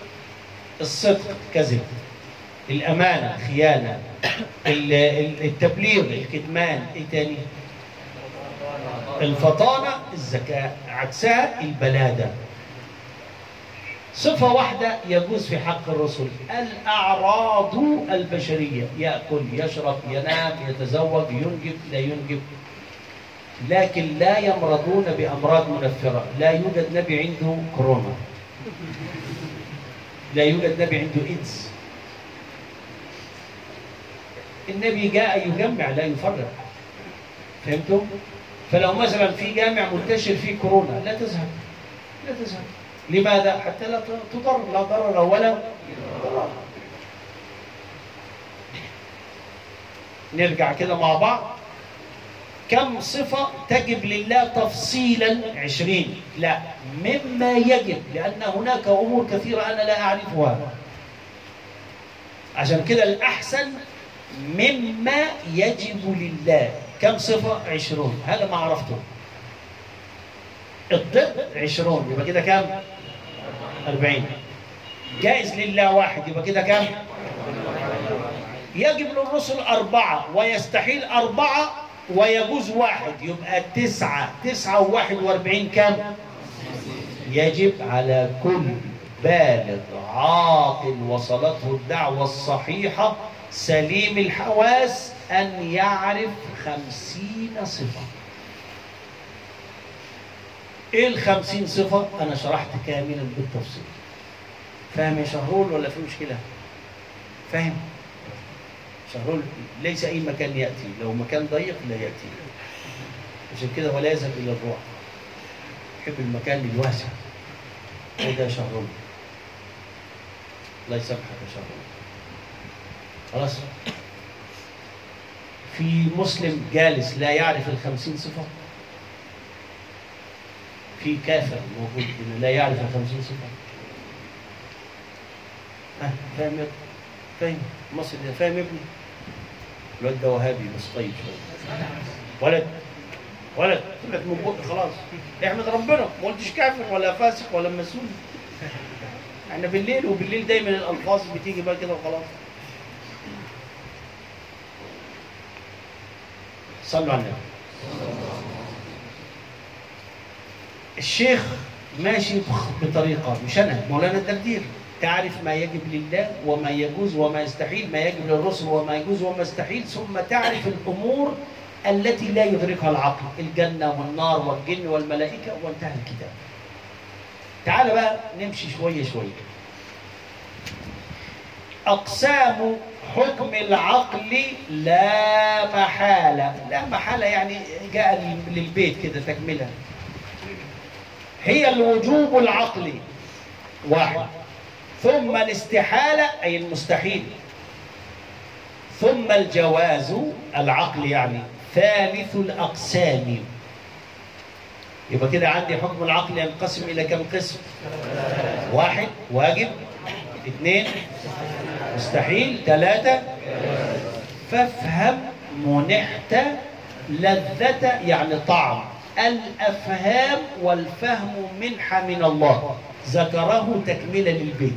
الصدق كذب. الأمانة خيانة. ال- ال- التبليغ الكتمان إيه تاني الفطانة الذكاء عكسها البلادة. صفة واحدة يجوز في حق الرسل. الأعراض البشرية. يأكل يشرب ينام يتزوج ينجب لا ينجب. لكن لا يمرضون بأمراض منفرة. لا يوجد نبي عنده كورونا. لا يوجد نبي عنده إيدز. النبي جاء يجمع لا يفرق. فهمتم؟ فلو مثلا في جامع منتشر فيه كورونا لا تذهب. لا تذهب. لماذا؟ حتى لا تضر لا ضرر ولا ضرر. نرجع كده مع بعض. كم صفة تجب لله تفصيلا عشرين لا مما يجب لأن هناك أمور كثيرة أنا لا أعرفها. عشان كده الأحسن مما يجب لله. كم صفة؟ عشرون. هذا ما عرفته. الضد عشرون يبقى كده كم؟ أربعين. جائز لله واحد يبقى كده كم؟ يجب للرسل أربعة ويستحيل أربعة ويجوز واحد يبقى تسعة تسعة وواحد واربعين كم يجب على كل بالغ عاقل وصلته الدعوة الصحيحة سليم الحواس أن يعرف خمسين صفة إيه الخمسين صفة؟ أنا شرحت كاملا بالتفصيل فاهم يا شهرول ولا في مشكلة؟ فاهم؟ شهرول ليس أي مكان يأتي. لو مكان ضيق لا يأتي. عشان كده ولا يذهب إلى الروح. يحب المكان الواسع. وده شهرول الله يسامحك يا شهرول خلاص. في مسلم جالس لا يعرف الخمسين صفة. في كافر موجود لا يعرف الخمسين صفة. ها فاهم فاهم. مصر فاهم ابني؟ الواد ده وهابي بس طيب شوية ولد ولد. طلعت من بق خلاص. أحمد ربنا. ما قلتش كافر ولا فاسق ولا مسؤول. إحنا بالليل وبالليل دايما الألفاظ بتيجي بقى كده وخلاص. صلوا على النبي. الشيخ ماشي بطريقة مش أنا مولانا الدردير تعرف ما يجب لله وما يجوز وما يستحيل ما يجب للرسل وما يجوز وما يستحيل ثم تعرف الأمور التي لا يدركها العقل الجنة والنار والجن والملائكة وانتهى الكتاب. تعال بقى نمشي شوية شوية. أقسام حكم العقل لا محالة. لا محالة يعني جاء للبيت كده تكملة. هي الوجوب العقلي. واحد. ثم الاستحالة أي المستحيل. ثم الجواز العقل يعني ثالث الأقسام. يبقى كده عندي حكم العقل ينقسم إلى كم قسم؟ واحد واجب. اثنين مستحيل. ثلاثة فافهم منحت لذة يعني طعم. الأفهام والفهم منحة من الله. ذكره تكملة للبيت.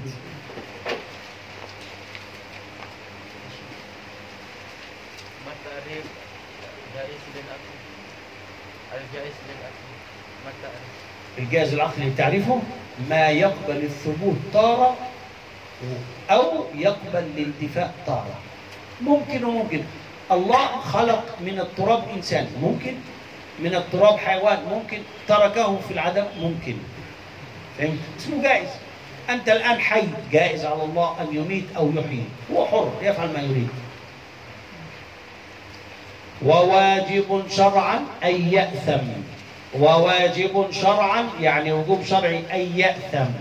الجائز الجهاز العقلي تعرفه؟ ما يقبل الثبوت تارة أو يقبل الانتفاء طارة. ممكن وممكن. الله خلق من التراب إنسان. ممكن. من التراب حيوان. ممكن. تركه في العدم. ممكن. فهمت؟ اسمه جائز. أنت الآن حي جائز على الله أن يميت أو يحيي. هو حر يفعل ما يريد. وواجب شرعا أن يأثم. وواجب شرعا يعني وجوب شرعي أن يأثم.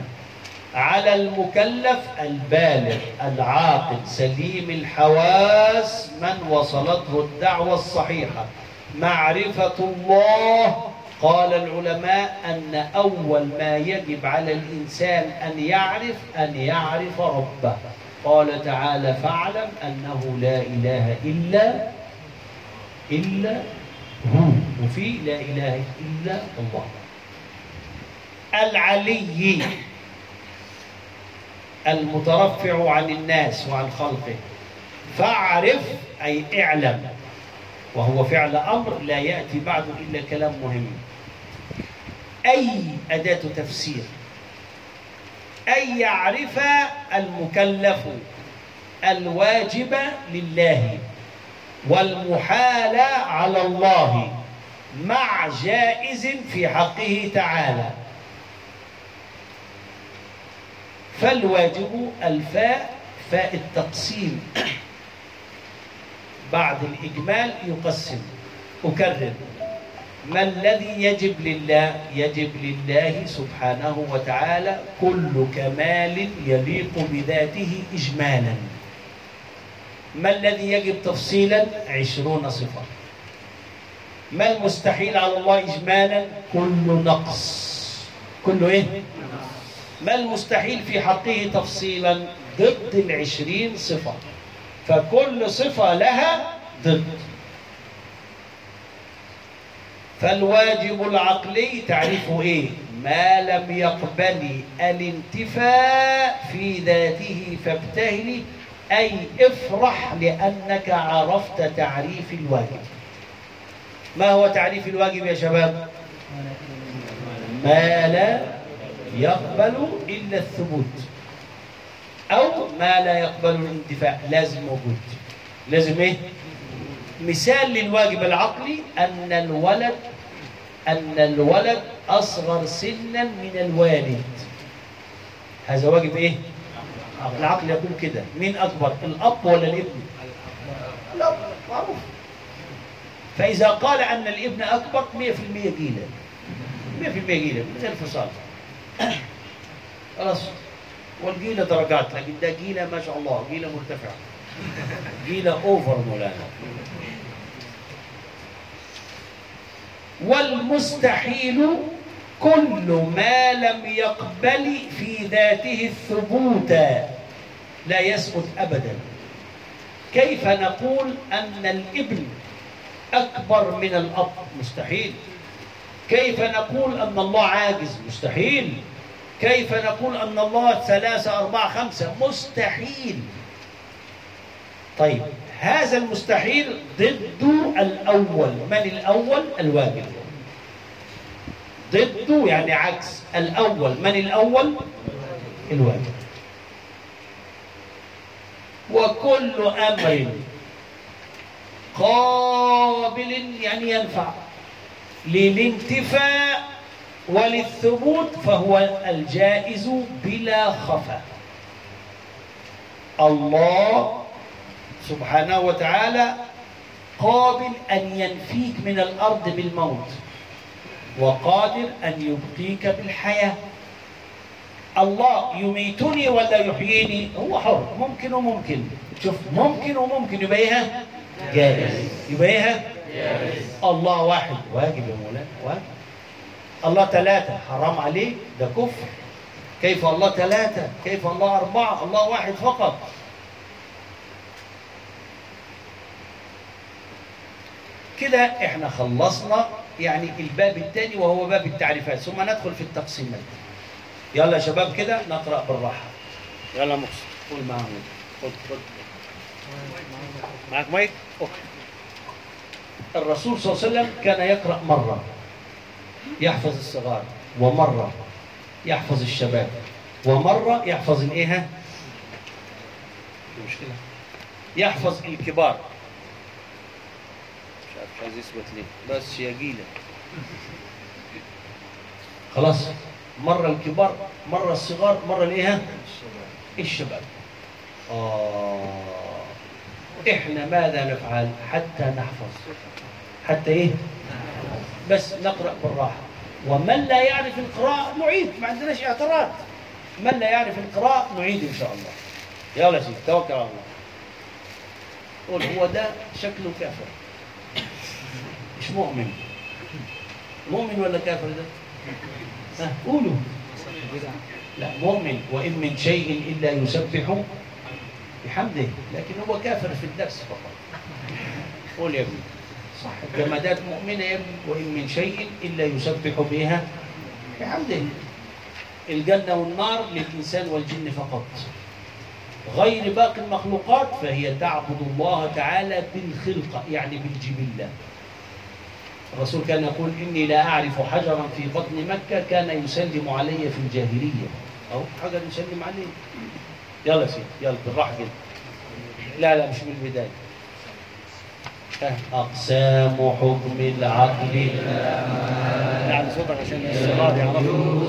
على المكلف البالغ العاقل سليم الحواس من وصلته الدعوة الصحيحة. معرفة الله قال العلماء أن أول ما يجب على الإنسان أن يعرف أن يعرف ربه. قال تعالى فاعلم أنه لا إله إلا إلا هو. وفي لا إله إلا الله. العلي المترفع عن الناس وعن خلقه. فاعرف أي اعلم. وهو فعل أمر لا يأتي بعده إلا كلام مهم. أي أداة تفسير أن يعرف المكلف الواجب لله والمحال على الله مع جائز في حقه تعالى. فالواجب الفاء فاء التقسيم. بعد الإجمال يقسم أكرر. ما الذي يجب لله؟ يجب لله سبحانه وتعالى كل كمال يليق بذاته إجمالا. ما الذي يجب تفصيلا؟ عشرون صفة. ما المستحيل على الله إجمالا؟ كل نقص. كله إيه؟ ما المستحيل في حقه تفصيلا؟ ضد العشرين صفة. فكل صفة لها ضد. فالواجب العقلي تعرفه إيه؟ ما لم يقبل الانتفاء في ذاته فابتهل أي افرح لأنك عرفت تعريف الواجب. ما هو تعريف الواجب يا شباب؟ ما لا يقبل إلا الثبوت أو ما لا يقبل الانتفاع لازم موجود لازم إيه؟ مثال للواجب العقلي أن الولد أن الولد أصغر سنا من الوالد. هذا واجب إيه؟ العقل يقول كده. مين أكبر؟ الأب ولا الابن؟ الأب معروف. فإذا قال أن الابن أكبر 100% جيلا 100% جيلا من غير فصال خلاص. والجيلة درجات لكن ده جيلة ما شاء الله جيلة مرتفعة. جيلة أوفر مولانا. والمستحيل كل ما لم يقبل في ذاته الثبوت لا يثبت ابدا. كيف نقول أن الابن أكبر من الأب؟ مستحيل. كيف نقول أن الله عاجز؟ مستحيل. كيف نقول أن الله ثلاثة أربعة خمسة؟ مستحيل. طيب هذا المستحيل ضد الأول. من الأول؟ الواجب. ضده يعني عكس. الأول. من الأول؟ الواجب. وكل أمر قابل يعني ينفع. للانتفاء وللثبوت فهو الجائز بلا خفا الله سبحانه وتعالى قابل أن ينفيك من الأرض بالموت وقادر أن يبقيك بالحياة. الله يميتني ولا يحييني؟ هو حر ممكن وممكن. شوف ممكن وممكن يبقى إيه؟ جائز يبقى إيه؟ الله واحد. واجب يا مولانا واجب. الله ثلاثة حرام عليه ده كفر. كيف الله ثلاثة؟ كيف الله أربعة؟ الله واحد فقط. كده إحنا خلصنا يعني الباب الثاني وهو باب التعريفات. ثم ندخل في التقسيمات يلا يا شباب كده نقرأ بالراحة. يلا محسن قول معهم خد خد. معاك مايك؟ أوكي. الرسول صلى الله عليه وسلم كان يقرأ مرة. يحفظ الصغار. ومرة يحفظ الشباب. ومرة يحفظ الإيه؟ مشكلة. يحفظ الكبار. عايز يثبت ليه بس يا جيلة. خلاص. مرة الكبار مرة الصغار مرة الايه الشباب. آه. إحنا ماذا نفعل؟ حتى نحفظ. حتى إيه؟ بس نقرأ بالراحة. ومن لا يعرف القراءة نعيد. ما عندناش اعتراض. من لا يعرف القراءة نعيد إن شاء الله. يلا يا سيدي توكل على الله. قول هو ده شكله كافر. مؤمن. مؤمن ولا كافر ده؟ ها، قولوا. لا مؤمن وإن من شيء إلا يسبح بحمده. لكن هو كافر في الدرس فقط. قول يا ابني. صح. الجمادات مؤمنة يا ابني وإن من شيء إلا يسبح بها بحمده. الجنة والنار للإنسان والجن فقط. غير باقي المخلوقات فهي تعبد الله تعالى بالخلقة يعني بالجبلة. الرسول كان يقول إني لا أعرف حجرا في بطن مكة كان يسلم علي في الجاهلية. أو حجر يسلم عليه يلا سيدي يلا بالراحة كده. لا لا مش من البداية أقسام حكم العقل. يعني صوتك عشان الصلاة يعرفوا.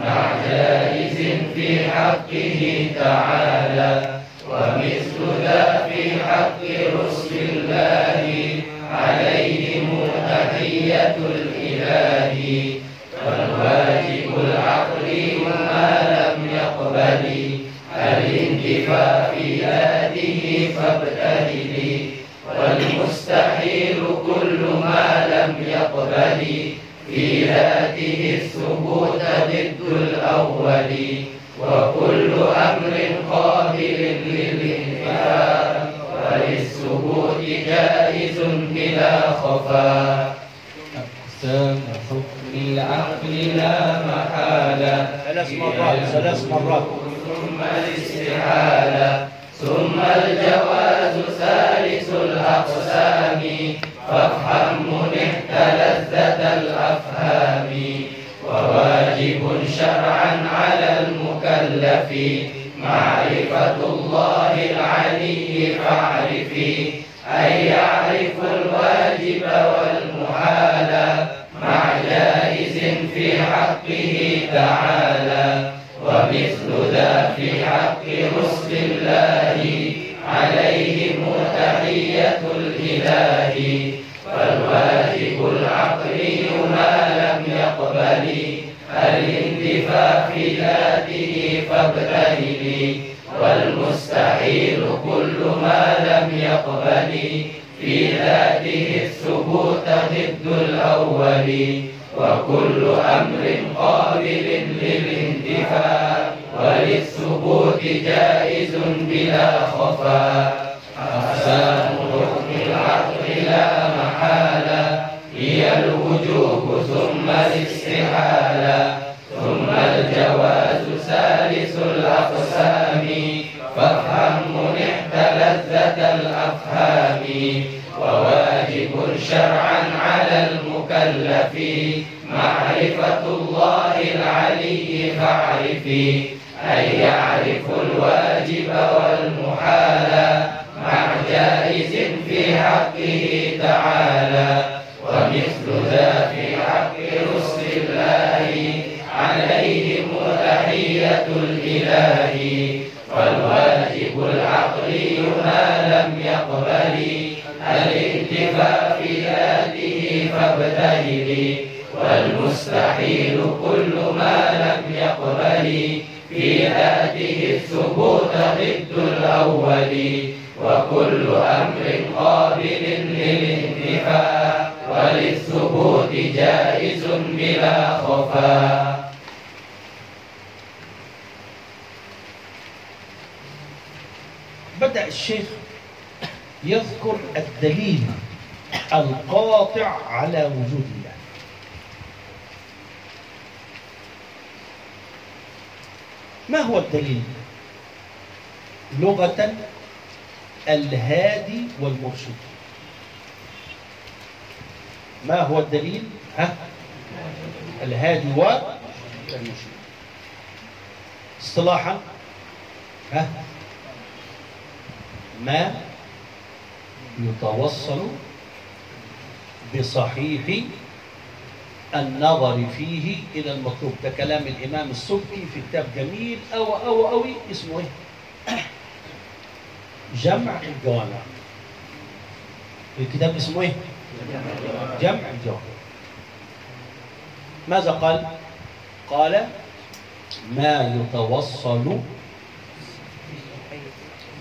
مع جائز في حقه تعالى ومثل ذا في حق رسل الله عليهم تحية الإله. والواجب العقلي ما لم يقبل الانتفاء في ذاته فابتهلي والمستحيل كل ما لم يقبل في ذاته الثبوت ضد الأول وكل أمر قابل للانتفاء وللثبوت جائز بلا خفاء. أقسام حكم العقل لا محالة. ثلاث مرات ثلاث مرات. ثم الاستحالة. ثم الجواز ثالث الأقسام. فافهم منحت لذة الأفهام. وواجب شرعا على المكلف. معرفة الله العلي فاعرفي أن يعرف الواجب والمحال. مع جائز في حقه تعالى. ومثل ذا في حق رسل الله عليهم تحية الإله. والواجب العقلي ما لم يقبل الانتفاع في ذاته فابتهلي والمستحيل كل ما لم يقبل في ذاته الثبوت ضد الأول. وكل أمر قابل للانتفاع وللثبوت جائز بلا خفاء. أقسام حكم العقل لا محالة هي الوجوب ثم الاستحالة ثم الجواز ثالث الأقسام فافهم منحت لذة الأفهام. وواجب شرعا على المكلف معرفة الله العلي فاعرفي أن يعرف الواجب والمحال مع جائز في حقه تعالى ومثل ذا في حق رسل الله عليهم تحية الإله والواجب العقلي ما لم يقبل. الانتفاع في ذاته فابتهلي والمستحيل كل ما لم يقبل. في ذاته الثبوت ضد الأول وكل أمر قابل للانتفاع. وللثبوت جائز بلا خفاء بدأ الشيخ يذكر الدليل القاطع على وجود الله. ما هو الدليل؟ لغة الهادي والمرشد. ما هو الدليل؟ ها؟ الهادي والمرشد اصطلاحا ها؟ ما يتوصل بصحيح النظر فيه إلى المطلوب ده كلام الإمام السبكي في كتاب جميل أو أو أوي اسمه إيه؟ جمع الجوامع الكتاب اسمه إيه؟ جمع الجوامع ماذا قال؟ قال ما يتوصل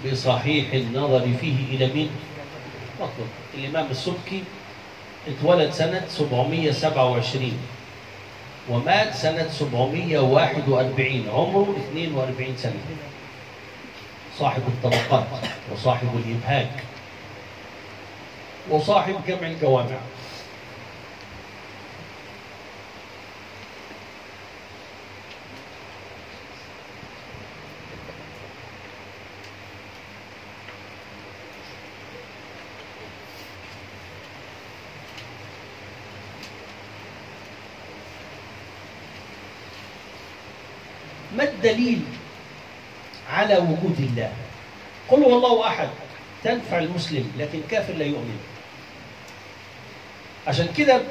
بصحيح النظر فيه إلى مين؟ مطلوب الإمام السبكي اتولد سنة 727 ومات سنة 741 عمره 42 سنة. صاحب الطبقات وصاحب الإبهاج وصاحب جمع الجوامع ما الدليل على وجود الله. قل هو الله أحد. تنفع المسلم لكن كافر لا يؤمن. عشان كده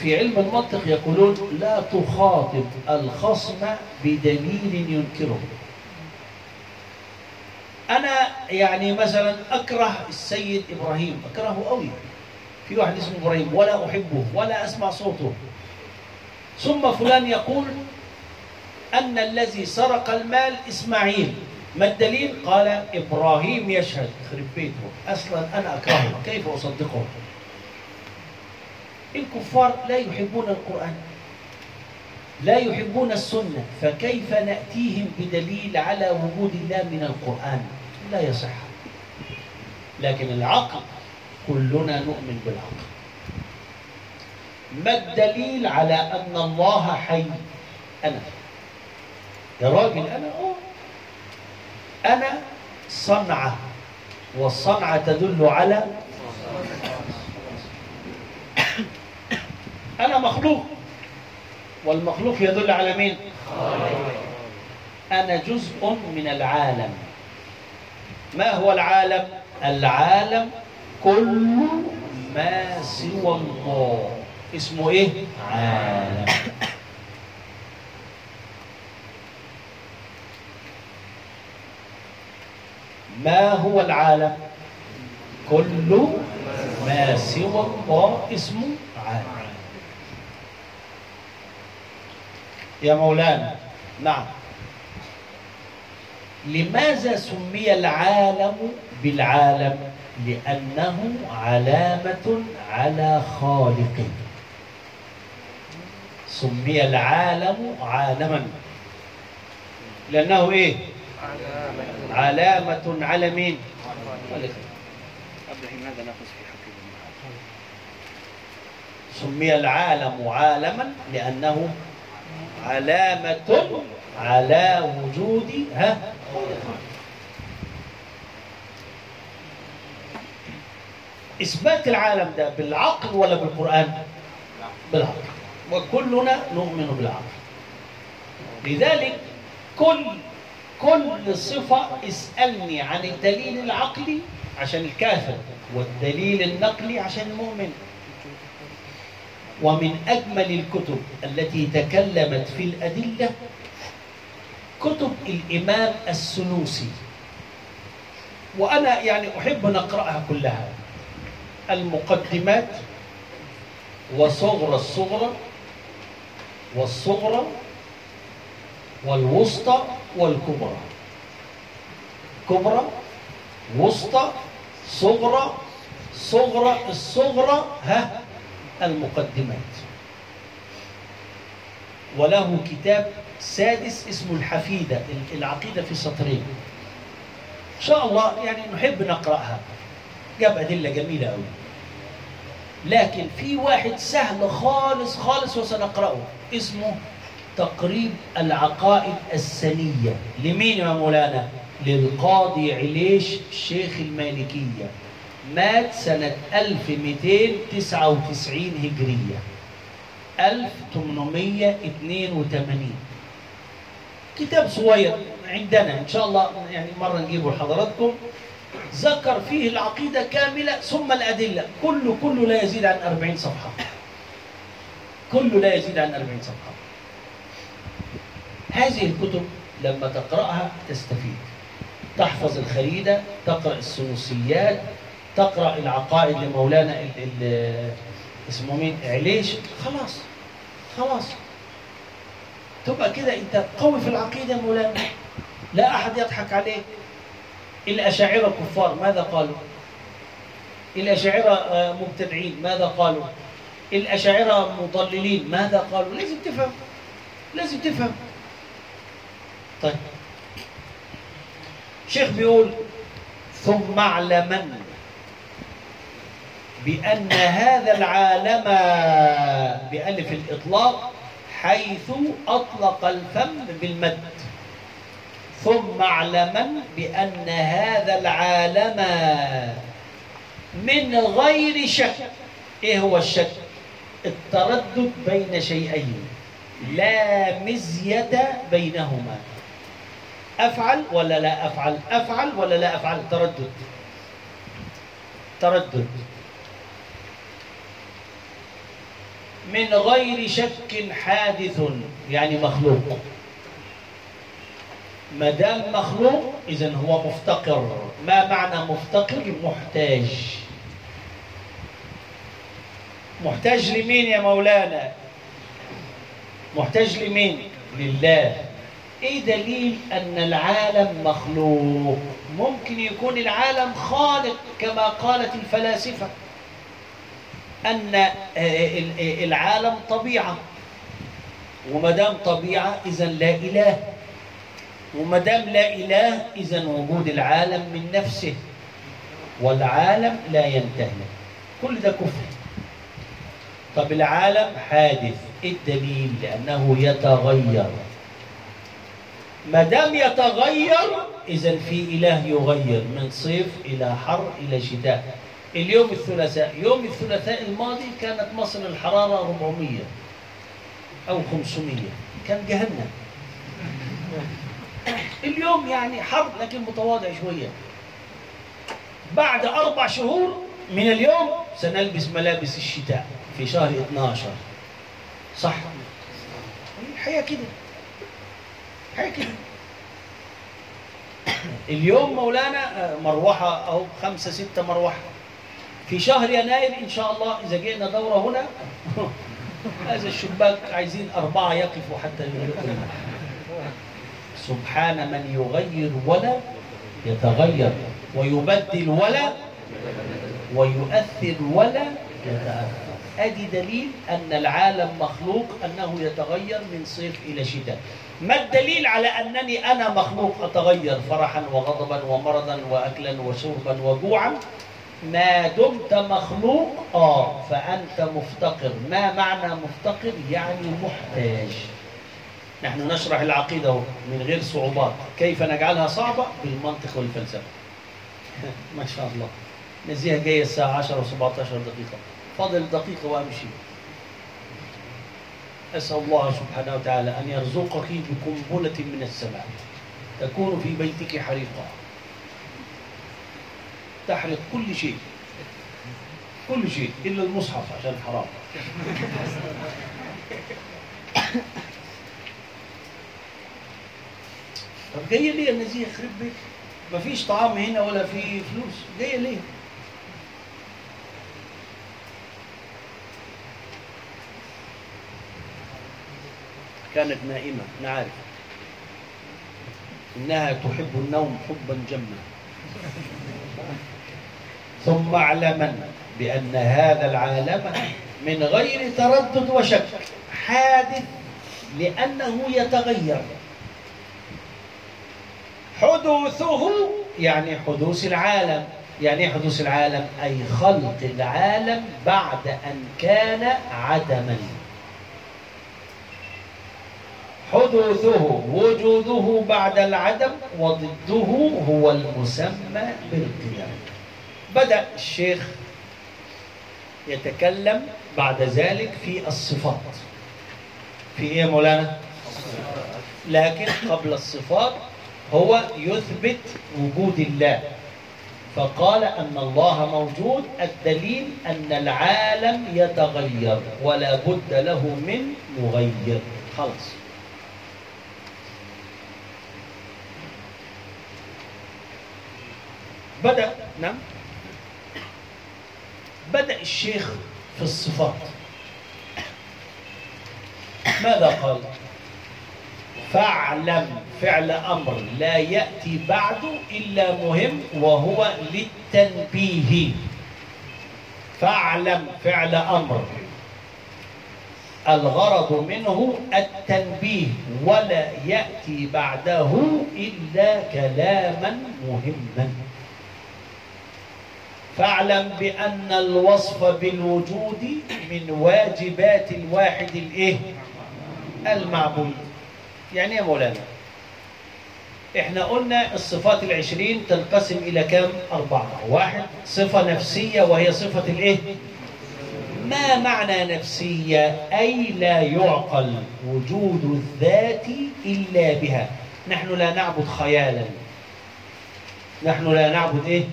في علم المنطق يقولون لا تخاطب الخصم بدليل ينكره. أنا يعني مثلا أكره السيد إبراهيم أكرهه قوي في واحد اسمه إبراهيم ولا أحبه ولا أسمع صوته. ثم فلان يقول أن الذي سرق المال إسماعيل. ما الدليل؟ قال إبراهيم يشهد. خرب بيته. أصلا أنا أكرهه. كيف أصدقه؟ الكفار لا يحبون القرآن. لا يحبون السنة. فكيف نأتيهم بدليل على وجود الله من القرآن؟ لا يصح. لكن العقل كلنا نؤمن بالعقل. ما الدليل على أن الله حي؟ أنا يا راجل أنا أه أنا صنعة والصنعة تدل على أنا مخلوق والمخلوق يدل على مين؟ أنا جزء من العالم ما هو العالم؟ العالم كل ما سوى الله اسمه إيه؟ عالم ما هو العالم؟ كل ما سوى الله اسمه عالم. يا مولانا نعم. لماذا سمي العالم بالعالم؟ لأنه علامة على خالقه. سمي العالم عالما. لأنه إيه؟ علامة على مين؟ في سمي العالم عالما لأنه علامة على وجود ها؟ إثبات العالم ده بالعقل ولا بالقرآن؟ بالعقل. وكلنا نؤمن بالعقل. لذلك كل كل صفة اسألني عن الدليل العقلي عشان الكافر والدليل النقلي عشان المؤمن. ومن أجمل الكتب التي تكلمت في الأدلة كتب الإمام السنوسي وأنا يعني أحب أن أقرأها كلها. المقدمات وصغرى الصغرى والصغرى والوسطى والكبرى. كبرى وسطى صغرى صغرى الصغرى ها المقدمات. وله كتاب سادس اسمه الحفيدة العقيدة في سطرين. إن شاء الله يعني نحب نقرأها. جاب أدلة جميلة أوي. لكن في واحد سهل خالص خالص وسنقرأه اسمه تقريب العقائد السنية. لمين يا مولانا؟ للقاضي عليش شيخ المالكية مات سنة 1299 هجرية. 1882 كتاب صغير عندنا إن شاء الله يعني مرة نجيبه لحضراتكم. ذكر فيه العقيدة كاملة ثم الأدلة. كله كله لا يزيد عن 40 صفحة. كله لا يزيد عن 40 صفحة. هذه الكتب لما تقرأها تستفيد. تحفظ الخريدة تقرأ السنوسيات تقرأ العقائد لمولانا اسمه مين؟ عليش. خلاص خلاص. تبقى كده أنت قوي في العقيدة مولانا. لا أحد يضحك عليك. الأشاعرة كفار ماذا قالوا؟ الأشاعرة آه، مبتدعين ماذا قالوا؟ الأشاعرة مضللين ماذا قالوا؟ لازم تفهم. لازم تفهم. طيب. شيخ بيقول ثم اعلمن بأن هذا العالم بألف الإطلاق حيث أطلق الفم بالمد. ثم اعلمن بأن هذا العالم من غير شك. إيه هو الشك؟ التردد بين شيئين لا مزية بينهما. أفعل ولا لا أفعل؟ أفعل ولا لا أفعل؟ تردد. تردد. من غير شك حادث يعني مخلوق. ما دام مخلوق إذا هو مفتقر. ما معنى مفتقر؟ محتاج. محتاج لمين يا مولانا؟ محتاج لمين؟ لله. إيه دليل ان العالم مخلوق؟ ممكن يكون العالم خالق كما قالت الفلاسفة ان ال- العالم طبيعة. وما دام طبيعة اذا لا إله. وما دام لا إله اذا وجود العالم من نفسه. والعالم لا ينتهي. كل ده كفر. طب العالم حادث. إيه الدليل؟ لأنه يتغير. ما دام يتغير إذا في إله يغير من صيف إلى حر إلى شتاء. اليوم الثلاثاء يوم الثلاثاء الماضي كانت مصر الحرارة 400 أو 500 كان جهنم. اليوم يعني حر لكن متواضع شوية. بعد أربع شهور من اليوم سنلبس ملابس الشتاء في شهر 12 صح؟ الحياة كده. كده اليوم مولانا آه، مروحة أو خمسة ستة مروحة. في شهر يناير إن شاء الله إذا جئنا دورة هنا هذا الشباك عايزين أربعة يقفوا حتى سبحان من يغير ولا يتغير ويبدل ولا ويؤثر ولا يتأثر. أدي دليل أن العالم مخلوق أنه يتغير من صيف إلى شتاء. ما الدليل على أنني أنا مخلوق أتغير فرحا وغضبا ومرضا وأكلا وشربا وجوعا؟ ما دمت مخلوق آه فأنت مفتقر. ما معنى مفتقر؟ يعني محتاج. نحن نشرح العقيدة من غير صعوبات. كيف نجعلها صعبة؟ بالمنطق والفلسفة. ما شاء الله. نزيها جاية الساعة 10 و 17 دقيقة. فاضل دقيقة وأمشي. أسأل الله سبحانه وتعالى أن يرزقك بقنبلة من السماء تكون في بيتك حريقا. تحرق كل شيء كل شيء إلا المصحف عشان حرام. طب جاية ليه النزيه يخرب بيت مفيش طعام هنا ولا في فلوس. جاية ليه؟ كانت نائمة نعرف. إنها تحب النوم حبا جما. ثم اعلمن بأن هذا العالم من غير تردد وشك حادث لأنه يتغير. حدوثه يعني حدوث العالم يعني حدوث العالم أي خلق العالم بعد أن كان عدما. حدوثه وجوده بعد العدم وضده هو المسمى بالقيام. بدأ الشيخ يتكلم بعد ذلك في الصفات. في إيه يا مولانا؟ لكن قبل الصفات هو يثبت وجود الله. فقال أن الله موجود الدليل أن العالم يتغير ولا بد له من مغير. خلاص. بدأ نعم. بدأ الشيخ في الصفات. ماذا قال؟ فاعلم فعل أمر لا يأتي بعد إلا مهم وهو للتنبيه. فاعلم فعل أمر. الغرض منه التنبيه ولا يأتي بعده إلا كلاما مهما. فاعلم بأن الوصف بالوجود من واجبات الواحد الإيه؟ المعبود. يعني يا مولانا؟ إحنا قلنا الصفات العشرين تنقسم إلى كم أربعة. واحد صفة نفسية وهي صفة الإيه؟ ما معنى نفسية؟ أي لا يعقل. وجود الذات إلا بها. نحن لا نعبد خيالا. نحن لا نعبد إيه؟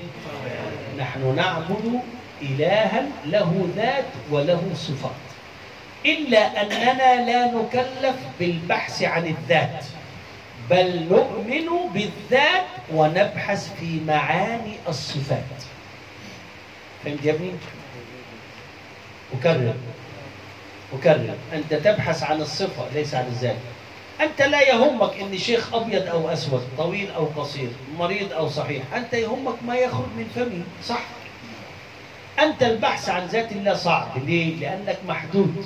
نحن نعبد إلها له ذات وله صفات. إلا أننا لا نكلف بالبحث عن الذات بل نؤمن بالذات ونبحث في معاني الصفات. فهمت يا ابني؟ أكرر أكرر. أنت تبحث عن الصفة ليس عن الذات. أنت لا يهمك إن شيخ أبيض أو أسود طويل أو قصير مريض أو صحيح أنت يهمك ما يخرج من فمه صح؟ أنت البحث عن ذات الله صعب ليه؟ لأنك محدود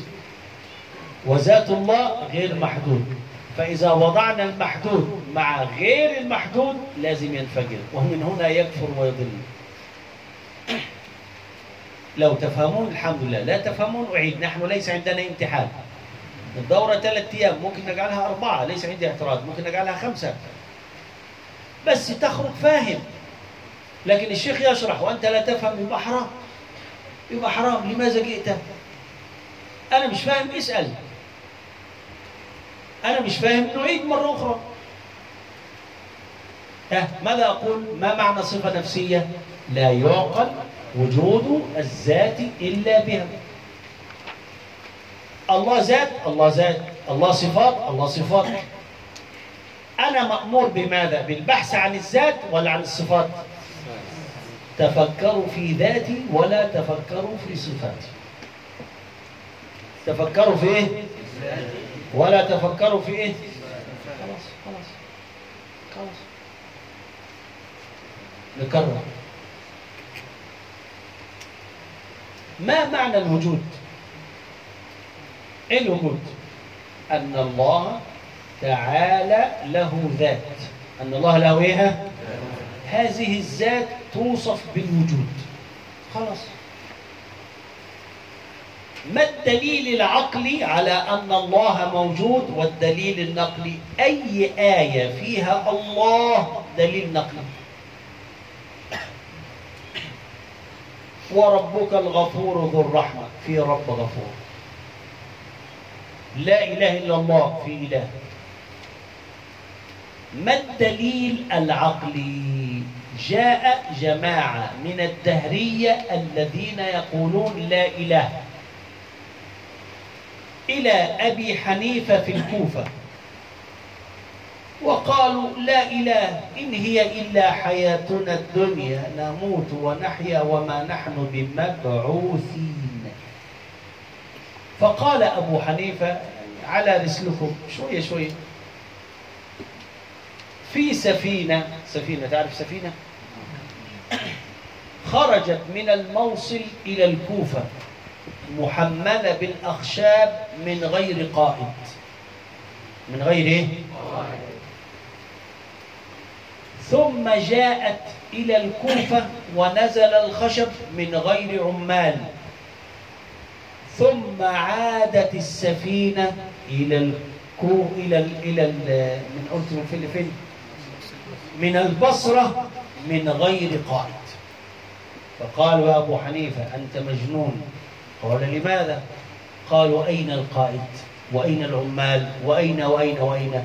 وذات الله غير محدود فإذا وضعنا المحدود مع غير المحدود لازم ينفجر ومن هنا يكفر ويضل. لو تفهمون الحمد لله لا تفهمون أعيد نحن ليس عندنا امتحان الدورة ثلاثة أيام ممكن نجعلها أربعة ليس عندي اعتراض ممكن نجعلها خمسة. بس تخرج فاهم. لكن الشيخ يشرح وأنت لا تفهم يبقى حرام. يبقى حرام لماذا جئت؟ أنا مش فاهم اسأل. أنا مش فاهم نعيد مرة أخرى. ها ماذا أقول؟ ما معنى صفة نفسية؟ لا يعقل وجود الذات إلا بها. الله ذات الله ذات الله صفات الله صفات. أنا مأمور بماذا؟ بالبحث عن الذات ولا عن الصفات. تفكروا في ذاتي ولا تفكروا في صفاتي. تفكروا في إيه؟ ولا تفكروا في إيه؟ خلاص خلاص خلاص. نكرر. ما معنى الوجود؟ الوجود أن الله تعالى له ذات. أن الله له إيه؟ هذه الذات توصف بالوجود. خلاص. ما الدليل العقلي على أن الله موجود؟ والدليل النقلي أي آية فيها الله دليل نقلي؟ وربك الغفور ذو الرحمة في رب غفور. لا إله إلا الله في إله. ما الدليل العقلي؟ جاء جماعة من الدهرية الذين يقولون لا إله. إلى أبي حنيفة في الكوفة. وقالوا لا إله إن هي إلا حياتنا الدنيا نموت ونحيا وما نحن بمبعوثين. فقال أبو حنيفة على رسلكم شوية شوية. في سفينة سفينة تعرف سفينة؟ خرجت من الموصل إلى الكوفة محملة بالأخشاب من غير قائد. من غير إيه؟ ثم جاءت إلى الكوفة ونزل الخشب من غير عمال. ثم عادت السفينة إلى الكو إلى ال... إلى ال... من قلت من فين لفين؟ من البصرة من غير قائد فقالوا أبو حنيفة أنت مجنون قال لماذا؟ قالوا أين القائد؟ وأين العمال؟ وأين وأين وأين؟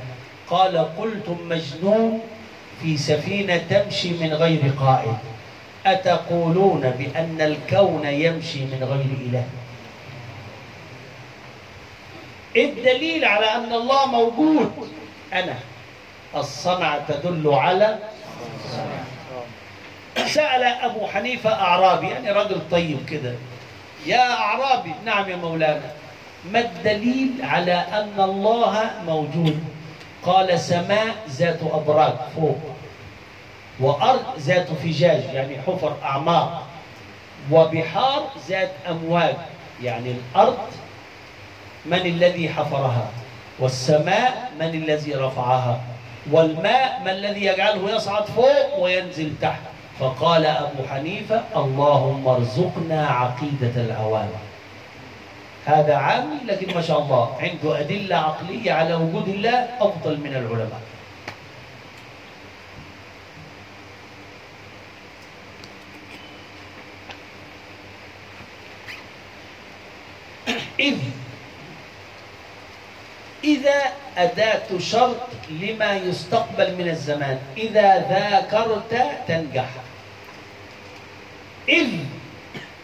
قال قلتم مجنون في سفينة تمشي من غير قائد أتقولون بأن الكون يمشي من غير إله الدليل على أن الله موجود. أنا. الصنعة تدل على سأل أبو حنيفة أعرابي. يعني رجل طيب كده. يا أعرابي. نعم يا مولانا. ما الدليل على أن الله موجود؟ قال سماء ذات أبراج فوق وأرض ذات فجاج يعني حفر أعماق وبحار ذات أمواج يعني الأرض من الذي حفرها؟ والسماء من الذي رفعها؟ والماء ما الذي يجعله يصعد فوق وينزل تحت؟ فقال أبو حنيفة اللهم ارزقنا عقيدة العوام هذا عامي لكن ما شاء الله عنده أدلة عقلية على وجود الله أفضل من العلماء. إذ إذا أداة شرط لما يستقبل من الزمان. إذا ذاكرت تنجح. إذ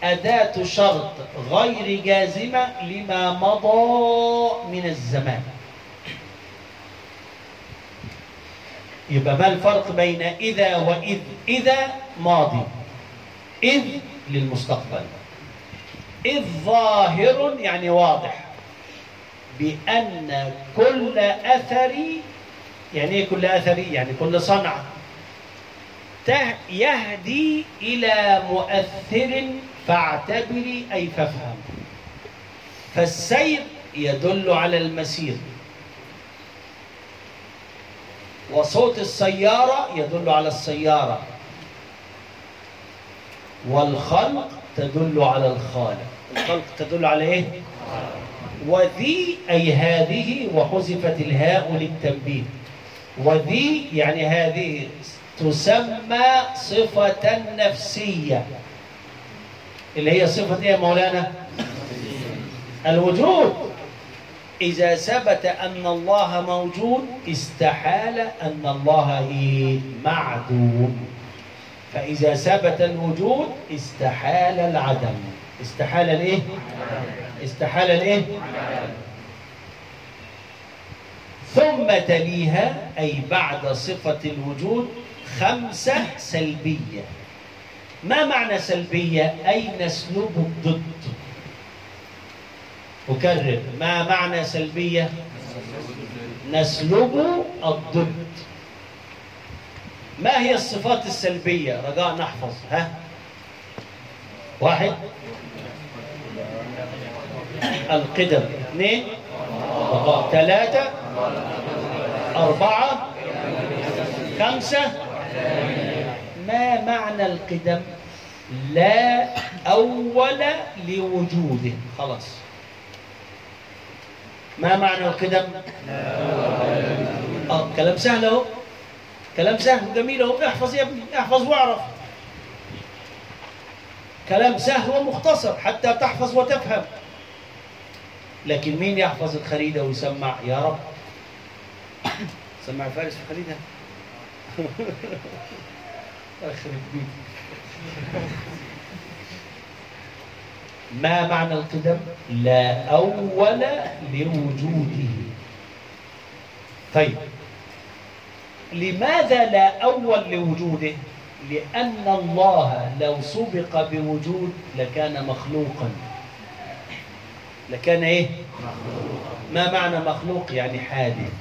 أداة شرط غير جازمة لما مضى من الزمان. يبقى ما الفرق بين إذا وإذ؟ إذا ماضي إذ للمستقبل. إذ ظاهر يعني واضح. بأن كل أثر يعني إيه كل أثري يعني كل صنعة يهدي إلى مؤثر فاعتبري أي فافهم. فالسير يدل على المسير. وصوت السيارة يدل على السيارة. والخلق تدل على الخالق. الخلق تدل على إيه؟ وذي أي هذه وحذفت الهاء للتنبيه. وذي يعني هذه تسمى صفة نفسية. اللي هي صفة إيه يا مولانا؟ الوجود. إذا ثبت أن الله موجود استحال أن الله؟ معدوم. فإذا ثبت الوجود استحال العدم. استحال الايه استحال الايه ثم تليها أي بعد صفة الوجود خمسة سلبية. ما معنى سلبية؟ أي نسلب الضد. أكرر ما معنى سلبية؟ نسلب الضد. ما هي الصفات السلبية؟ رجاء نحفظ ها؟ واحد. القدم. اثنين. ثلاثة. أربعة. خمسة. ما معنى القدم؟ لا أول لوجوده. خلاص. ما معنى القدم؟ آه كلام سهل أهو. كلام سهل وجميل أهو. احفظ يا ابني احفظ واعرف. كلام سهل ومختصر حتى تحفظ وتفهم. لكن مين يحفظ الخريدة ويسمع؟ يا رب. سمع فارس في الخريدة أخرب بيتك ما معنى القدم؟ لا أول لوجوده. طيب. لماذا لا أول لوجوده؟ لأن الله لو سبق بوجود لكان مخلوقا. لكان إيه؟ ما معنى مخلوق يعني حادث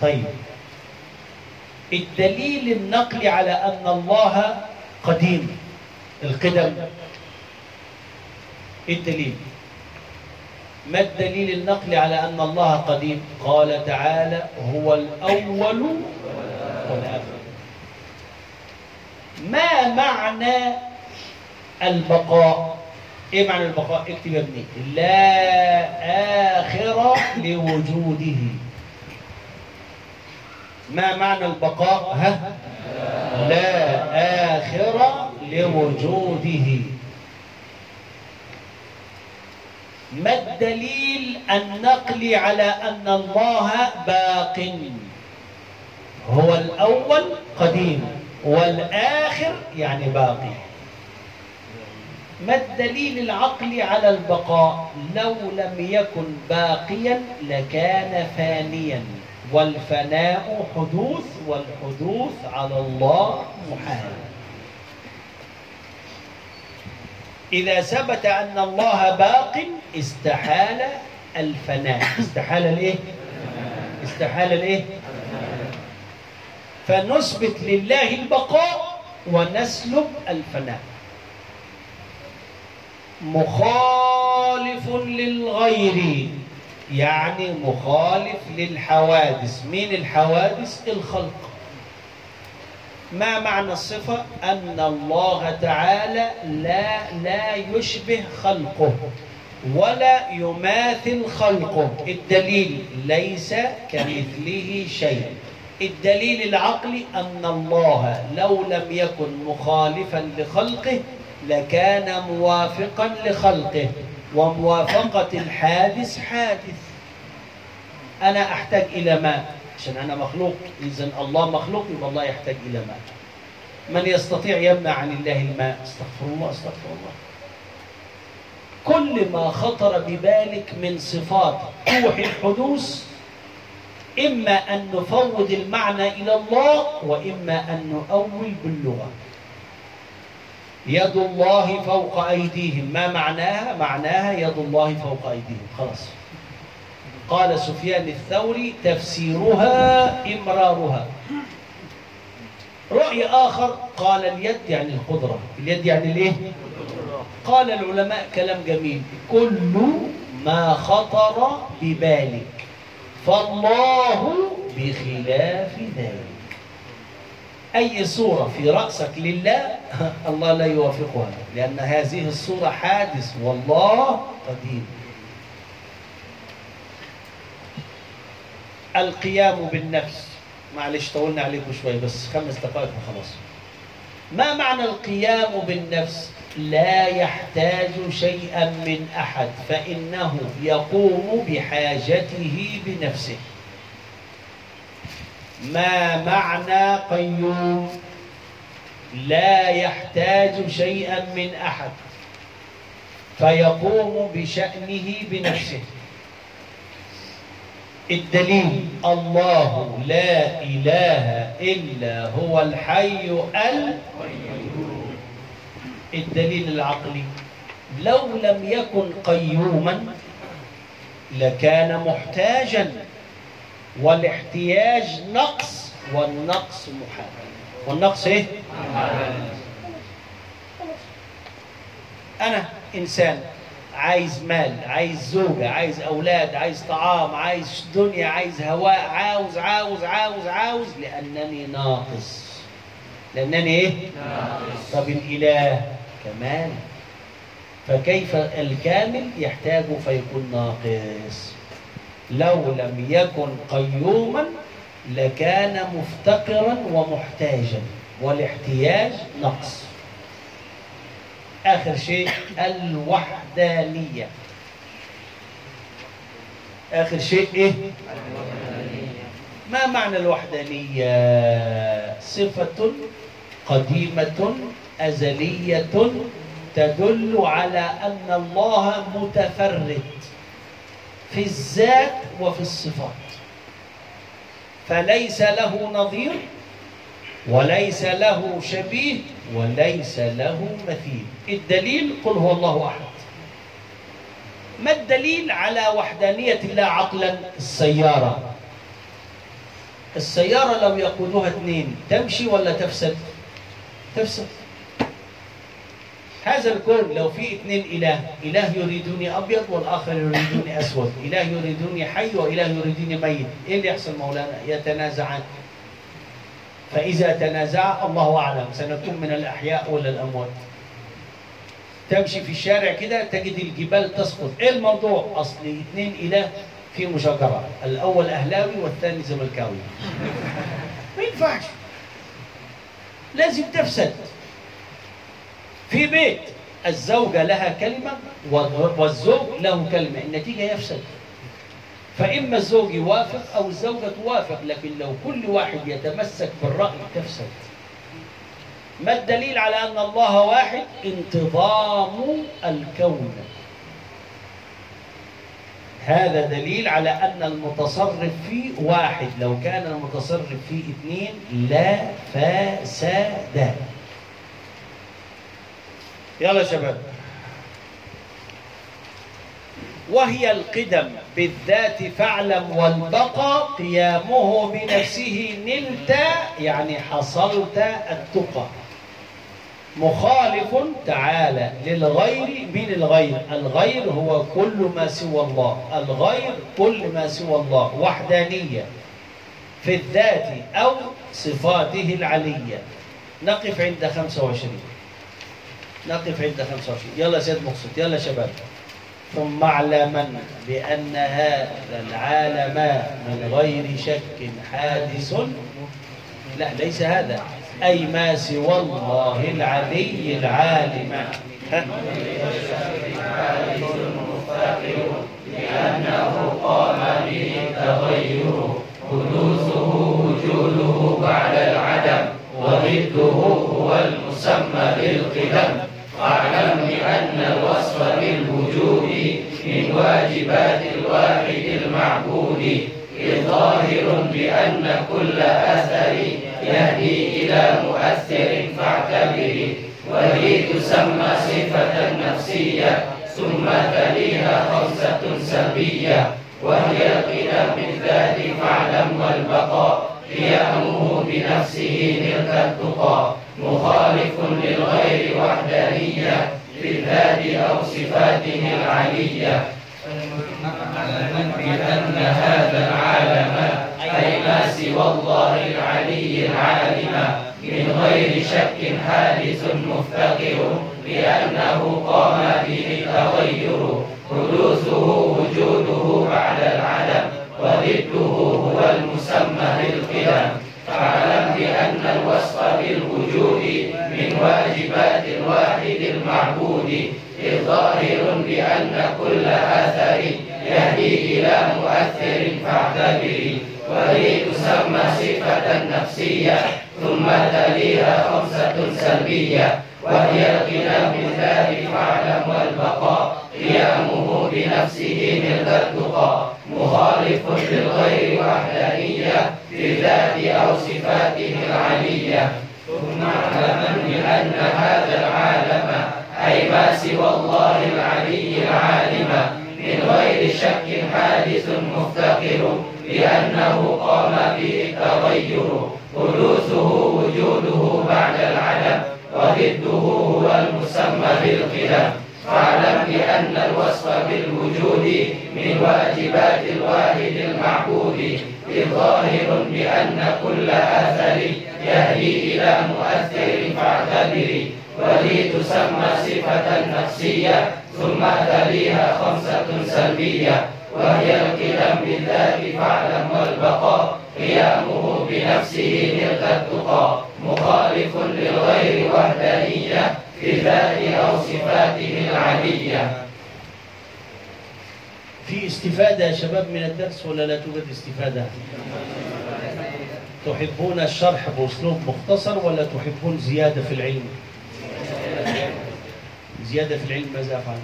طيب. الدليل النقلي على أن الله قديم. القدم. إيه الدليل؟ ما الدليل النقلي على أن الله قديم؟ قال تعالى هو الأول والآخر. ما معنى البقاء إيه معنى البقاء اكتب يا ابني. لا آخر لوجوده. ما معنى البقاء؟ ها؟ لا آخر لوجوده. ما الدليل النقلي على أن الله باق؟ هو الأول قديم والآخر يعني باقي. ما الدليل العقلي على البقاء؟ لو لم يكن باقيا لكان فانيا. والفناء حدوث والحدوث على الله محال. إذا ثبت أن الله باق استحال الفناء. استحال الإيه؟ استحال الإيه؟ فنثبت لله البقاء ونسلب الفناء. مخالف للغير. يعني مخالف للحوادث. مين الحوادث؟ الخلق. ما معنى الصفة؟ أن الله تعالى لا لا يشبه خلقه ولا يماثل خلقه. الدليل ليس كمثله شيء. الدليل العقلي أن الله لو لم يكن مخالفا لخلقه لكان موافقا لخلقه وموافقة الحادث حادث. أنا أحتاج إلى ماء عشان أنا مخلوق إذا الله مخلوق يبقى الله يحتاج إلى ماء من يستطيع يمنع عن الله الماء؟ استغفر الله استغفر الله. كل ما خطر ببالك من صفات توحي الحدوث إما أن نفوض المعنى إلى الله وإما أن نؤول باللغة. يد الله فوق أيديهم. ما معناها؟ معناها يد الله فوق أيديهم. خلاص. قال سفيان الثوري تفسيرها إمرارها. رأي آخر قال اليد يعني القدرة. اليد يعني الإيه؟ قال العلماء كلام جميل. كل ما خطر ببالك. فالله بخلاف ذلك. أي صورة في رأسك لله الله لا يوافقها لأن هذه الصورة حادث والله قديم. القيام بالنفس معلش طولنا عليكم شوي بس خمس دقائق وخلاص. ما معنى القيام بالنفس؟ لا يحتاج شيئا من أحد فإنه يقوم بحاجته بنفسه. ما معنى قيوم؟ لا يحتاج شيئا من أحد فيقوم بشأنه بنفسه. الدليل الله لا إله إلا هو الحي القيوم. الدليل العقلي لو لم يكن قيوما لكان محتاجا والاحتياج نقص والنقص محال والنقص إيه؟ أنا إنسان عايز مال عايز زوجة عايز أولاد عايز طعام عايز دنيا عايز هواء عاوز عاوز عاوز عاوز لأنني ناقص. لأنني إيه؟ ناقص. طب الإله كمال فكيف الكامل يحتاج فيكون ناقص؟ لو لم يكن قيوما لكان مفتقرا ومحتاجا والاحتياج نقص آخر شيء الوحدانية آخر شيء إيه؟ ما معنى الوحدانية؟ صفة قديمة أزلية تدل على أن الله متفرد في الذات وفي الصفات. فليس له نظير وليس له شبيه وليس له مثيل. الدليل قل هو الله أحد. ما الدليل على وحدانية الله عقلا؟ السيارة. السيارة لو يقودها اثنين تمشي ولا تفسد؟ تفسد. هذا الكون لو في اثنين إله إله يريدني أبيض والآخر يريدني أسود. إله يريدني حي وإله يريدني ميت. إيه اللي يحصل مولانا؟ يتنازعان. فإذا تنازع الله أعلم سنكون من الأحياء ولا الأموات. تمشي في الشارع كده تجد الجبال تسقط. إيه الموضوع؟ أصل اثنين إله في مشاجرة. الأول أهلاوي والثاني زملكاوي. ما ينفعش. لازم تفسد. في بيت. الزوجة لها كلمة والزوج له كلمة. النتيجة يفسد فإما الزوج يوافق أو الزوجة توافق لكن لو كل واحد يتمسك بالرأي تفسد. ما الدليل على أن الله واحد؟ انتظام الكون. هذا دليل على أن المتصرف فيه واحد. لو كان المتصرف فيه اثنين لا فساد. يلا شباب. وهي القدم بالذات فاعلم والبقى قيامه بنفسه نلت يعني حصلت التقى. مخالف تعالى للغير من الغير. الغير هو كل ما سوى الله. الغير كل ما سوى الله. وحدانية في الذات أو صفاته العلية. نقف عند 25 نقف عند 25 يلا سيد مقصود يلا شباب. ثم اعلما بأن هذا العالم من غير شك حادث. لا ليس هذا. أي ما سوى الله العلي العالم؟ لأنه قام به التغير حدوثه وجوده بعد العدم وضده هو المسمى بالقدم. فاعلم بأن الوصف بالوجود من واجبات الواحد المعبود إذ ظاهر بأن كل أثر يهدي إلى مؤثر فاعتبر وهي تسمى صفة نفسية ثم تليها خمسة سلبية وهي القدم بالذات فاعلم والبقاء قيامه بنفسه ملك التقى. مخالف للغير وحدانية في الذات أو صفاته العلية. بأن هذا العالم أي ما سوى الله العلي العالم من غير شك حادث مفتقر لأنه قام به التغير. حدوثه وجوده بعد العدم وضده هو المسمى بالقدم. فاعلم بأن الوصف بالوجود من واجبات الواحد المعبود إذ ظاهر بأن كل أثر يهدي إلى مؤثر فاعتبري وهي تسمى صفة نفسية ثم تليها خمسة سلبية وهي القدم بالذات فاعلم والبقاء. قيامه بنفسه من التقى مخالف للغير وحدانية في الذات أو صفاته العلية. ثم أعلم بأن هذا العالم أي ما سوى الله العلي العالم من غير شك حادث مفتقر لأنه قام به التغير. حدوثه وجوده بعد العدم وضده هو المسمى بالقدم فاعلم بأن الوصف بالوجود من واجبات الواحد المعبود إذ ظاهر بأن كل أثر يهدي إلى مؤثر فاعتبري ولي تسمى صفة نفسية ثم تليها خمسة سلبية. وهي القدم بالذات فاعلم والبقاء قيامه بنفسه ملك التقى. مخالف للغير وحدانية. الذات أو صفاته العلية في استفادة يا شباب من الدرس ولا لا توجد استفادة؟ تحبون الشرح بأسلوب مختصر ولا تحبون زيادة في العلم؟ زيادة في العلم ماذا أفعل؟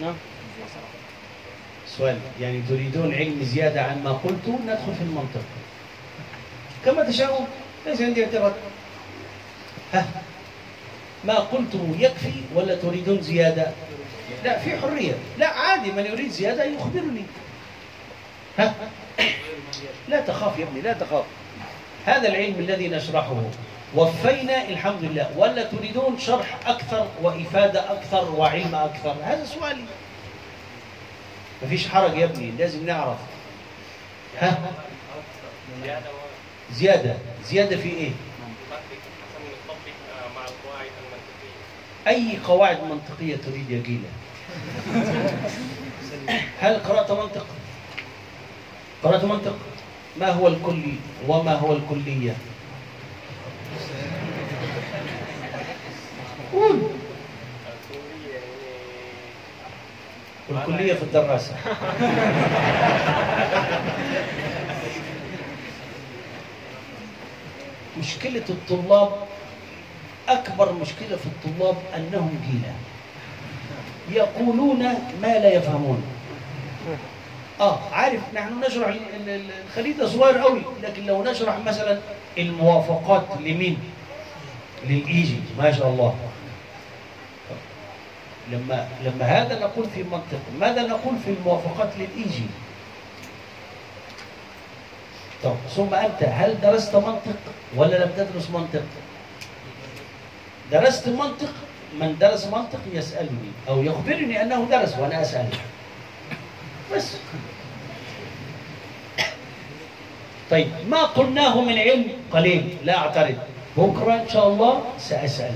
نعم سؤال يعني تريدون علم زيادة عن ما قلت ندخل في المنطق كما تشاءون ليس عندي اعتراض ها ما قلته يكفي ولا تريدون زيادة؟ لا في حرية. لا عادي من يريد زيادة يخبرني. ها؟ لا تخاف يا ابني لا تخاف. هذا العلم الذي نشرحه. وفينا الحمد لله. ولا تريدون شرح أكثر وإفادة أكثر وعلم أكثر؟ هذا سؤالي. مفيش حرج يا ابني لازم نعرف. ها؟ زيادة. زيادة في إيه ومنطق حسن نطبق آه، مع القواعد المنطقية أي قواعد منطقية تريد يا جيلة هل قرأت منطق؟ قرأت منطق؟ ما هو الكلي؟ وما هو الكلية؟ الكلية والكلية في الدراسة. مشكلة الطلاب أكبر مشكلة في الطلاب أنهم جيلة. يقولون ما لا يفهمون. آه عارف نحن نشرح ال- ال- ال- الخليط صغير قوي لكن لو نشرح مثلا الموافقات لمين؟ للإيجي ما شاء الله. لما لما هذا نقول في منطق ماذا نقول في الموافقات للإيجي؟ طب ثم أنت هل درست منطق ولا لم تدرس منطق؟ درست منطق من درس منطق يسألني أو يخبرني أنه درس وأنا أسأله. بس. طيب ما قلناه من علم؟ قليل لا أعترض. بكرة إن شاء الله سأسأل.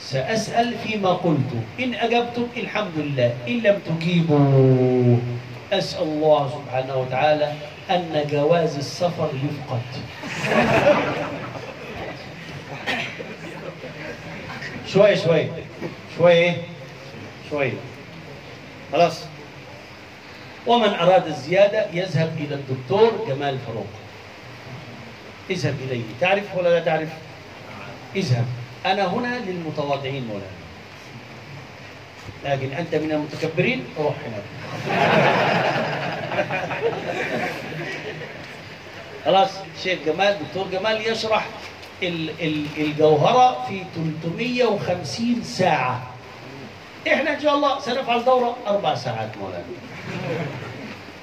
سأسأل فيما قلت. إن اجبتم الحمد لله. إن لم تجيبوا. أسأل الله سبحانه وتعالى أن جواز السفر يفقد. شوي شوي. شوي. شوي. خلاص. ومن أراد الزيادة يذهب إلى الدكتور جمال فاروق. اذهب إليه. تعرف ولا لا تعرف؟ اذهب. أنا هنا للمتواضعين مولانا. لكن أنت من المتكبرين روح هناك خلاص. شيخ جمال دكتور جمال يشرح. الجوهرة في 350 ساعة. إحنا إن شاء الله سنفعل دورة أربع ساعات مولانا.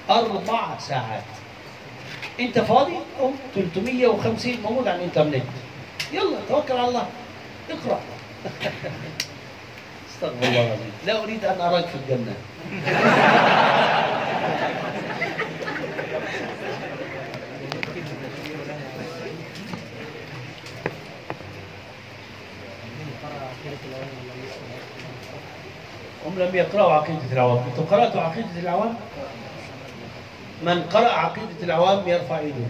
أربع ساعات. أنت فاضي؟ قم 350 موجود على الإنترنت. يلا توكل على الله. اقرأ. استغفر الله العظيم. لا أريد أن أراك في الجنة. هم لم يقرأوا عقيدة العوام. أنتم قرأتوا عقيدة العوام؟ من قرأ عقيدة العوام يرفع يده.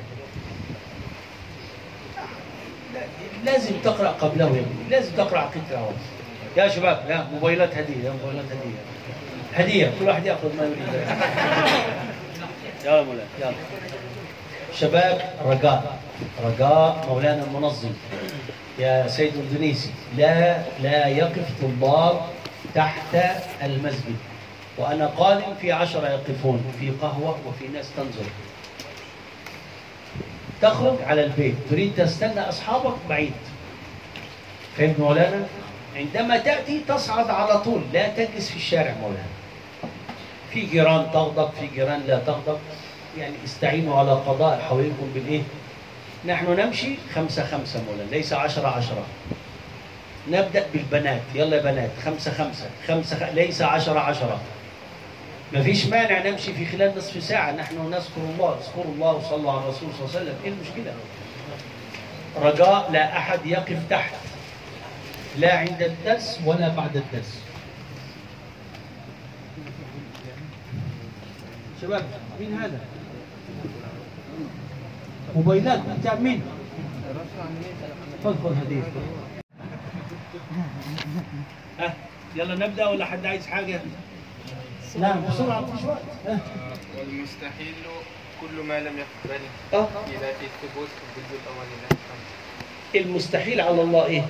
لازم تقرأ قبله. يا لازم تقرأ عقيدة العوام. يا شباب لا موبايلات هدية يا موبايلات هدية. هدية كل واحد يأخذ ما يريد. يلا مولانا. يلا. شباب رجاء. رجاء مولانا المنظم. يا سيد الدنيسي لا لا يقف طلاب تحت المسجد. وأنا قادم في عشرة يقفون في قهوة وفي ناس تنظر. تخرج على البيت. تريد تستنى أصحابك بعيد. فهمت مولانا؟ عندما تأتي تصعد على طول. لا تجلس في الشارع مولانا. في جيران تغضب في جيران لا تغضب. يعني استعينوا على قضاء حواليكم بالإيه؟ نحن نمشي خمسة خمسة مولانا. ليس عشرة عشرة. نبدأ بالبنات. يلا يا بنات. خمسة خمسة. خمسة خ... ليس عشرة عشرة. ما فيش مانع نمشي في خلال نصف ساعة. نحن نذكر الله. اذكروا الله وصلى على الرسول صلى الله عليه وسلم. إيه المشكلة؟ رجاء لا أحد يقف تحت. لا عند الدرس ولا بعد الدرس. شباب مين هذا؟ موبايلات بتاع مين؟ خذ هدية. ها يلا نبدأ ولا حد عايز حاجة؟ نعم بسرعة مفيش وقت والمستحيل كل ما لم يقبل آه في الثبوت الجزء الأول لا يفهم. المستحيل على الله إيه؟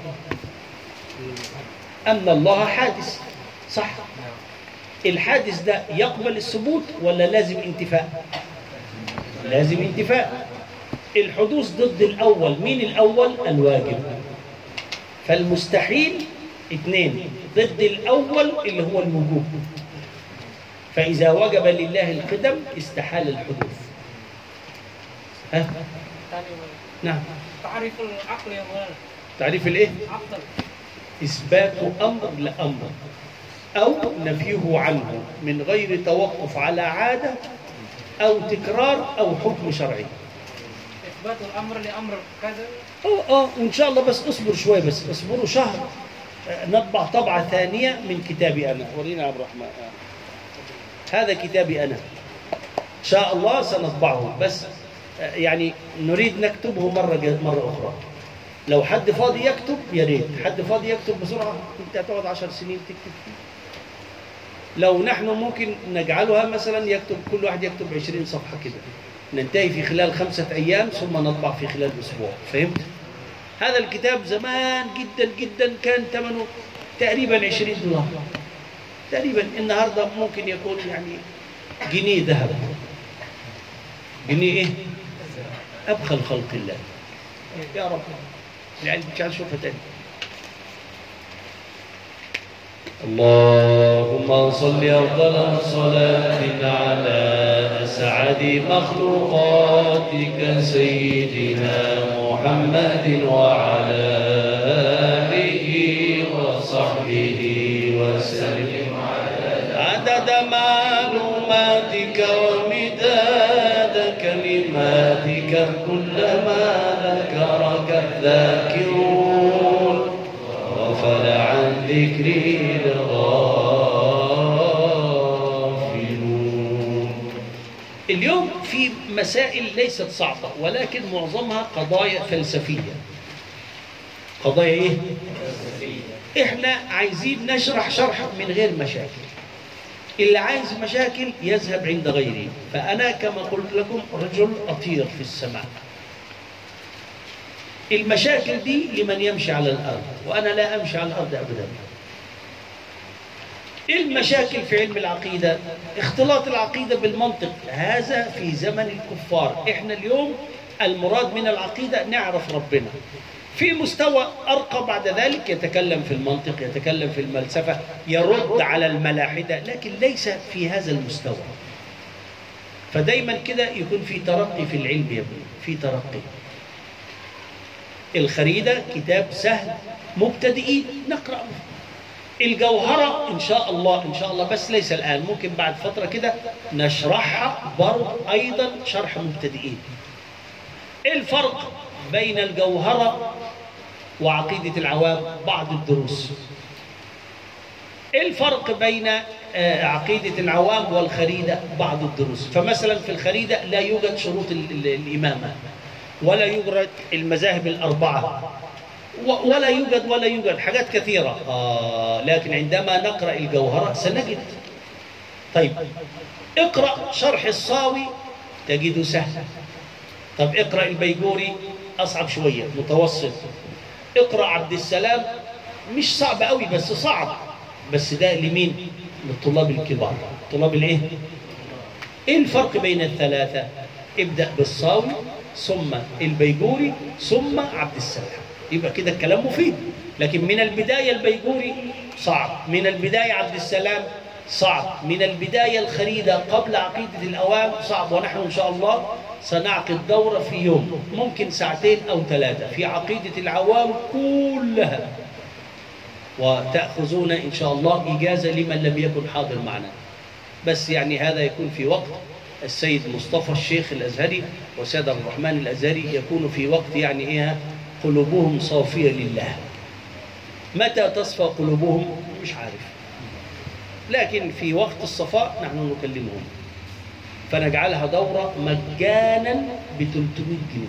أن الله حادث صح؟ الحادث ده يقبل الثبوت ولا لازم انتفاء؟ لازم انتفاء الحدوث ضد الأول مين الأول؟ الواجب فالمستحيل اثنين ضد الأول اللي هو الوجوب فإذا وجب لله القدم استحال الحدوث. ها؟ نعم. تعريف العقل يا مولانا. تعريف الإيه؟ عقل. إثبات أمر لأمر. أو نفيه عنه من غير توقف على عادة أو تكرار أو حكم شرعي. إثبات الأمر لأمر كذا. آه آه وان شاء الله بس اصبر شوية بس اصبروا شهر. آه، نطبع طبعة ثانية من كتابي أنا. ورينا عبد الرحمن. آه. هذا كتابي أنا. إن شاء الله سنطبعه. بس آه، يعني نريد نكتبه مرة مرة أخرى. لو حد فاضي يكتب يا ريت. حد فاضي يكتب بسرعة. أنت هتقعد عشر سنين تكتب فيه. لو نحن ممكن نجعلها مثلا يكتب كل واحد يكتب 20 صفحة كده. ننتهي في خلال خمسة أيام ثم نطبع في خلال أسبوع. فهمت؟ هذا الكتاب زمان جدا جدا كان ثمنه تقريبا 20 دولار. تقريبا النهاردة ممكن يكون يعني جنيه ذهب. جنيه إيه؟ أبخل خلق الله. يا رب. العلم مش أشوفها تاني اللهم صل أفضل صلاة على أسعد مخلوقاتك سيدنا محمد وعلى آله وصحبه وسلم عدد معلوماتك ومداد كلماتك كلما ذكرك الذاكرون غفل عن ذكري مسائل ليست صعبة ولكن معظمها قضايا فلسفية. قضايا إيه؟ إحنا عايزين نشرح شرح من غير مشاكل. اللي عايز مشاكل يذهب عند غيري فأنا كما قلت لكم رجل أطير في السماء. المشاكل دي لمن يمشي على الأرض وأنا لا أمشي على الأرض أبدا. المشاكل في علم العقيدة؟ اختلاط العقيدة بالمنطق. هذا في زمن الكفار. إحنا اليوم المراد من العقيدة نعرف ربنا. في مستوى أرقى بعد ذلك يتكلم في المنطق يتكلم في الفلسفة يرد على الملاحدة لكن ليس في هذا المستوى. فدايما كده يكون في ترقي في العلم يا ابني في ترقي. الخريدة كتاب سهل مبتدئين نقرأ الجوهرة إن شاء الله إن شاء الله. بس ليس الآن ممكن بعد فترة كده نشرحها برضه أيضا شرح مبتدئين. إيه الفرق بين الجوهرة وعقيدة العوام؟ بعض الدروس. إيه الفرق بين آه، عقيدة العوام والخريدة؟ بعض الدروس. فمثلا في الخريدة لا يوجد شروط ال- ال- الإمامة ولا يوجد المذاهب الأربعة. ولا يوجد ولا يوجد. حاجات كثيرة. آه لكن عندما نقرأ الجوهرة سنجد. طيب. اقرأ شرح الصاوي تجده سهل. طب اقرأ البيجوري أصعب شوية متوسط. اقرأ عبد السلام مش صعب قوي بس صعب. بس ده لمين؟ للطلاب الكبار. طلاب الإيه؟ إيه الفرق بين الثلاثة؟ ابدأ بالصاوي ثم البيجوري ثم عبد السلام. يبقى كده الكلام مفيد. لكن من البداية البيجوري صعب. من البداية عبد السلام صعب. من البداية الخريدة قبل عقيدة الأوام صعب. ونحن إن شاء الله سنعقد دورة في يوم. ممكن ساعتين أو ثلاثة في عقيدة العوام كلها. وتأخذون إن شاء الله إجازة لمن لم يكن حاضر معنا. بس يعني هذا يكون في وقت. السيد مصطفى الشيخ الأزهري وسيد الرحمن الأزهري يكون في وقت يعني إيه؟ قلوبهم صافية لله. متى تصفى قلوبهم؟ مش عارف. لكن في وقت الصفاء نحن نكلمهم. فنجعلها دورة مجانا ب 300 جنيه.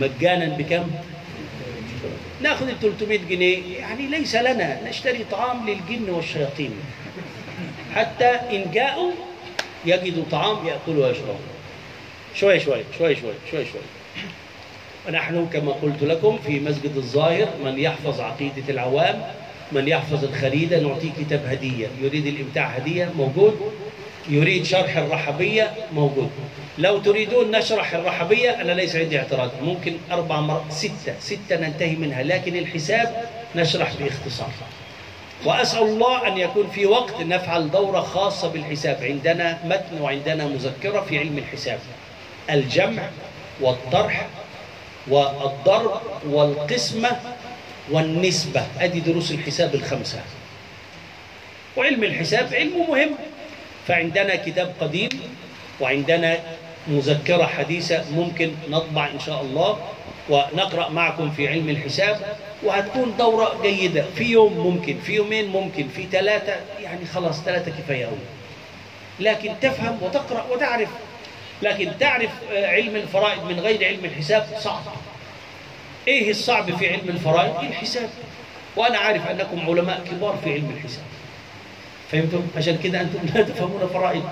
مجانا بكم؟ ناخذ ال 300 جنيه. يعني ليس لنا. نشتري طعام للجن والشياطين. حتى إن جاءوا يجدوا طعام يأكلوا ويشربوا. شوية شوية شوية شوية شوية شوية ونحن كما قلت لكم في مسجد الظاهر من يحفظ عقيدة العوام من يحفظ الخريدة نعطيه كتاب هدية. يريد الإمتاع هدية؟ موجود. يريد شرح الرحبية؟ موجود. لو تريدون نشرح الرحبية أنا ليس عندي اعتراض. ممكن أربع مرات ستة. ستة ننتهي منها لكن الحساب نشرح باختصار. وأسأل الله أن يكون في وقت نفعل دورة خاصة بالحساب. عندنا متن وعندنا مذكرة في علم الحساب. الجمع والطرح والضرب والقسمة والنسبة. أدي دروس الحساب الخمسة. وعلم الحساب علم مهم. فعندنا كتاب قديم وعندنا مذكرة حديثة ممكن نطبع إن شاء الله ونقرأ معكم في علم الحساب. وهتكون دورة جيدة. في يوم ممكن في يومين ممكن في ثلاثة يعني خلاص ثلاثة كفاية لكن تفهم وتقرأ وتعرف لكن تعرف آه، علم الفرائض من غير علم الحساب صعب. إيه الصعب في علم الفرائض؟ الحساب. وأنا عارف أنكم علماء كبار في علم الحساب. فهمتم؟ عشان كده أنتم لا تفهمون فرائض.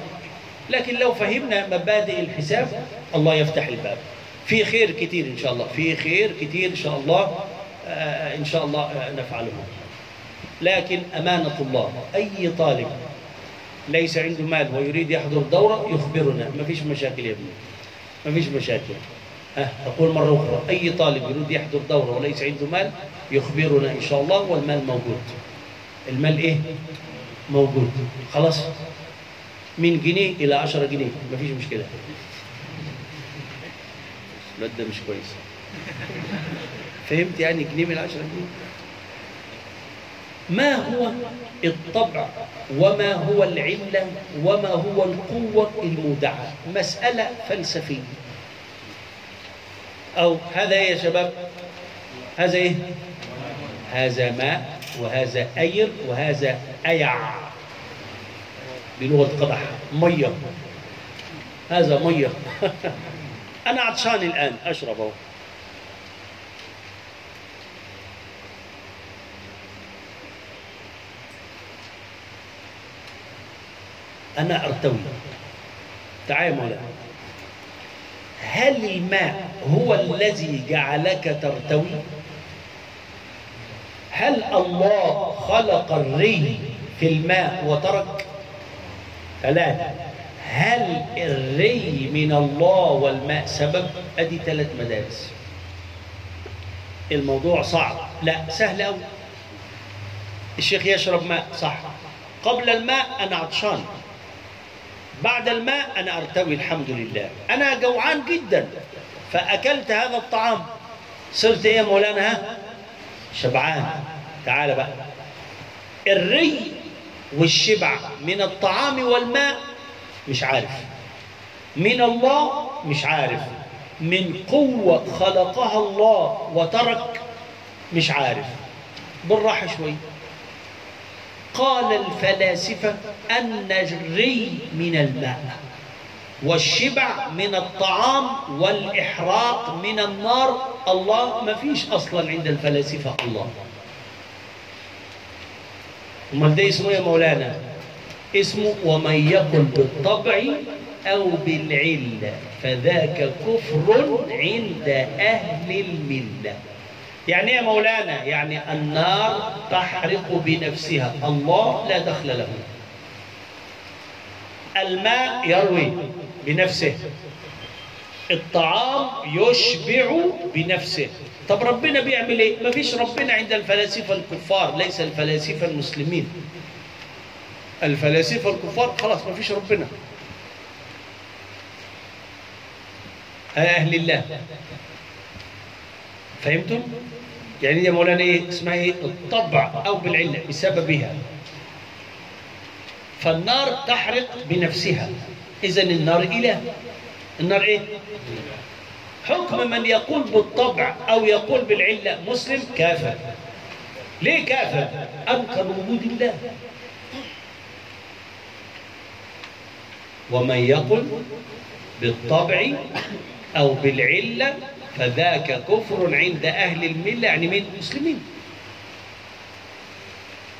لكن لو فهمنا مبادئ الحساب الله يفتح الباب. في خير كتير إن شاء الله. في خير كتير إن شاء الله آه، إن شاء الله آه، نفعله. لكن أمانة الله أي طالب ليس عنده مال ويريد يحضر دورة يخبرنا. ما فيش مشاكل يا ابني. ما فيش مشاكل. ها أقول مرة أخرى. أي طالب يريد يحضر دورة وليس عنده مال يخبرنا إن شاء الله والمال موجود. المال إيه؟ موجود. خلاص؟ من جنيه إلى عشرة جنيه. ما فيش مشكلة. الواد ده مش كويس فهمت يعني جنيه من عشرة جنيه؟ ما هو الطبع وما هو العلة وما هو القوة المودعة؟ مسألة فلسفية. أو هذا إيه يا شباب؟ هذا إيه؟ هذا ماء وهذا أير وهذا أيع. بلغة قدح مية. هذا مية. أنا عطشان الآن أشرب أهو. أنا أرتوي. تعال يا مولانا. هل الماء هو الذي جعلك ترتوي؟ هل الله خلق الري في الماء وترك؟ ثلاثة. هل الري من الله والماء سبب؟ أدي ثلاث مدارس. الموضوع صعب. لا سهل أوي. الشيخ يشرب ماء صح. قبل الماء أنا عطشان. بعد الماء أنا أرتوي الحمد لله. أنا جوعان جدا. فأكلت هذا الطعام. صرت إيه يا مولانا؟ ها؟ شبعان. تعال بقى. الري والشبع من الطعام والماء مش عارف. من الله مش عارف. من قوة خلقها الله وترك مش عارف. بالراحة شوي. قال الفلاسفة الري من الماء والشبع من الطعام والإحراق من النار. الله ما فيش أصلا عند الفلاسفة الله. أمال ده اسمه يا مولانا؟ اسمه ومن يقل بالطبع أو بالعلة فذاك كفر عند أهل الملة. يعني يا مولانا يعني النار تحرق بنفسها. الله لا دخل له. الماء يروي بنفسه. الطعام يشبع بنفسه. طب ربنا بيعمل إيه؟ ما فيش ربنا عند الفلاسفة الكفار ليس الفلاسفة المسلمين. الفلاسفة الكفار خلاص ما فيش ربنا. أهل الله. فهمتم؟ يعني يا مولانا إيه؟ اسمها إيه؟ الطبع أو بالعلة بسببها. فالنار تحرق بنفسها. اذا النار إله. النار إيه؟ حكم من يقول بالطبع أو يقول بالعلة مسلم كافر. ليه كافر؟ انكر وجود الله. ومن يقل بالطبع أو بالعلة فذاك كفر عند أهل الملة يعني من المسلمين.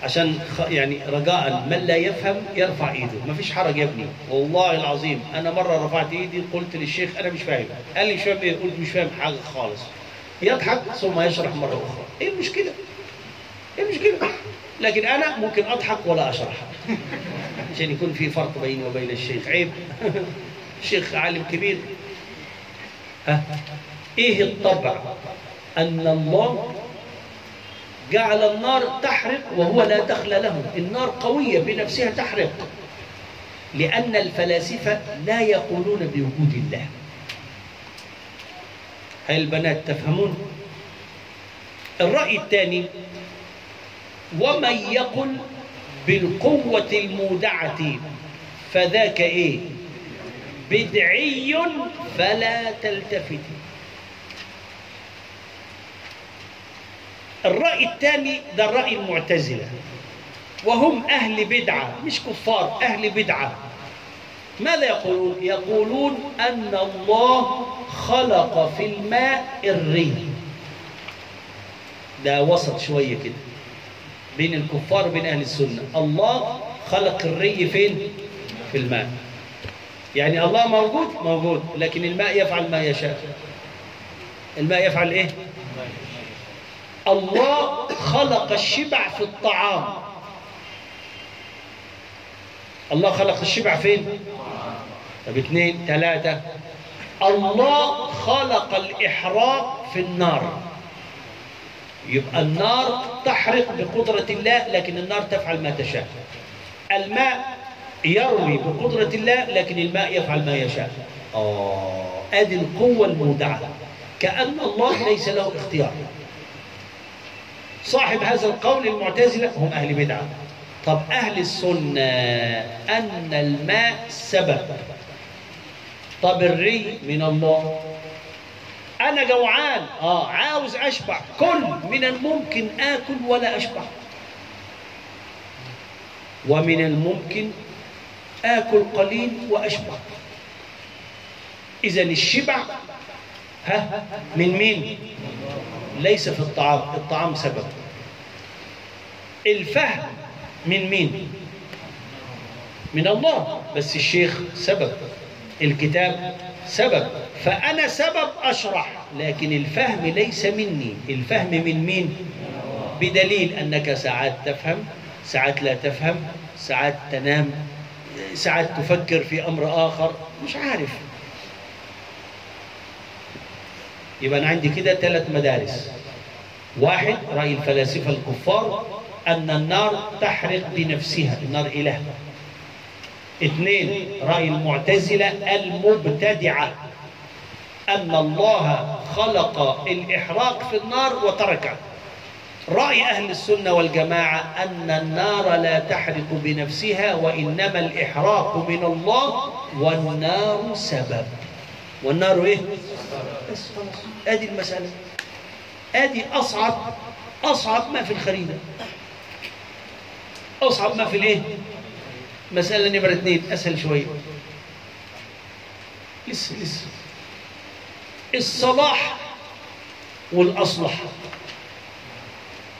عشان يعني رجاء من لا يفهم يرفع إيده. ما فيش حرج يا ابني. والله العظيم أنا مرة رفعت إيدي قلت للشيخ أنا مش فاهم. قال لي فاهم إيه قلت مش فاهم حاجة خالص. يضحك ثم يشرح مرة أخرى. إيه المشكلة؟ إيه المشكلة؟ لكن أنا ممكن أضحك ولا أشرح. عشان يكون في فرق بيني وبين الشيخ. عيب. الشيخ عالم كبير. ها؟ إيه الطبع أن الله جعل النار تحرق وهو لا دخل له. النار قوية بنفسها تحرق. لأن الفلاسفة لا يقولون بوجود الله. هاي البنات تفهمون؟ الرأي الثاني ومن يقل بالقوة المودعة فذاك إيه؟ بدعي فلا تلتفت. الرأي الثاني ده الرأي المعتزلة. وهم أهل بدعة مش كفار أهل بدعة. ماذا يقولون؟ يقولون أن الله خلق في الماء الري. ده وسط شوية كده بين الكفار وبين أهل السنة. الله خلق الري فين؟ في الماء. يعني الله موجود؟ موجود لكن الماء يفعل ما يشاء. الماء يفعل إيه؟ الله خلق الشبع في الطعام. الله خلق الشبع فين؟ طب اثنين ثلاثة الله خلق الإحراق في النار. يبقى النار تحرق بقدرة الله لكن النار تفعل ما تشاء. الماء يروي بقدرة الله لكن الماء يفعل ما يشاء. آه ادي القوة المودعة. كأن الله ليس له اختيار. صاحب هذا القول المعتزلة هم أهل بدعة. طب أهل السنة أن الماء سبب. طب الري من الله. أنا جوعان. آه عاوز أشبع. كل من الممكن آكل ولا أشبع. ومن الممكن آكل قليل وأشبع. إذا الشبع ها من مين؟ ليس في الطعام. الطعام سبب. الفهم من مين؟ من الله. بس الشيخ سبب الكتاب سبب. فأنا سبب أشرح لكن الفهم ليس مني. الفهم من مين؟ بدليل أنك ساعات تفهم ساعات لا تفهم ساعات تنام ساعات تفكر في أمر آخر. مش عارف. يبقى أنا عندي كده ثلاث مدارس. واحد رأي الفلاسفة الكفار. أن النار تحرق بنفسها النار إله. اثنين رأي المعتزلة المبتدعة أن الله خلق الإحراق في النار وتركه. رأي أهل السنة والجماعة أن النار لا تحرق بنفسها وإنما الإحراق من الله والنار سبب. والنار إيه؟ بس خلاص أدي المسألة. أدي أصعب أصعب ما في الخريدة أصعب ما في الإيه؟ مسألة نمرة اثنين أسهل شوية لسه لسه الصلاح والأصلح.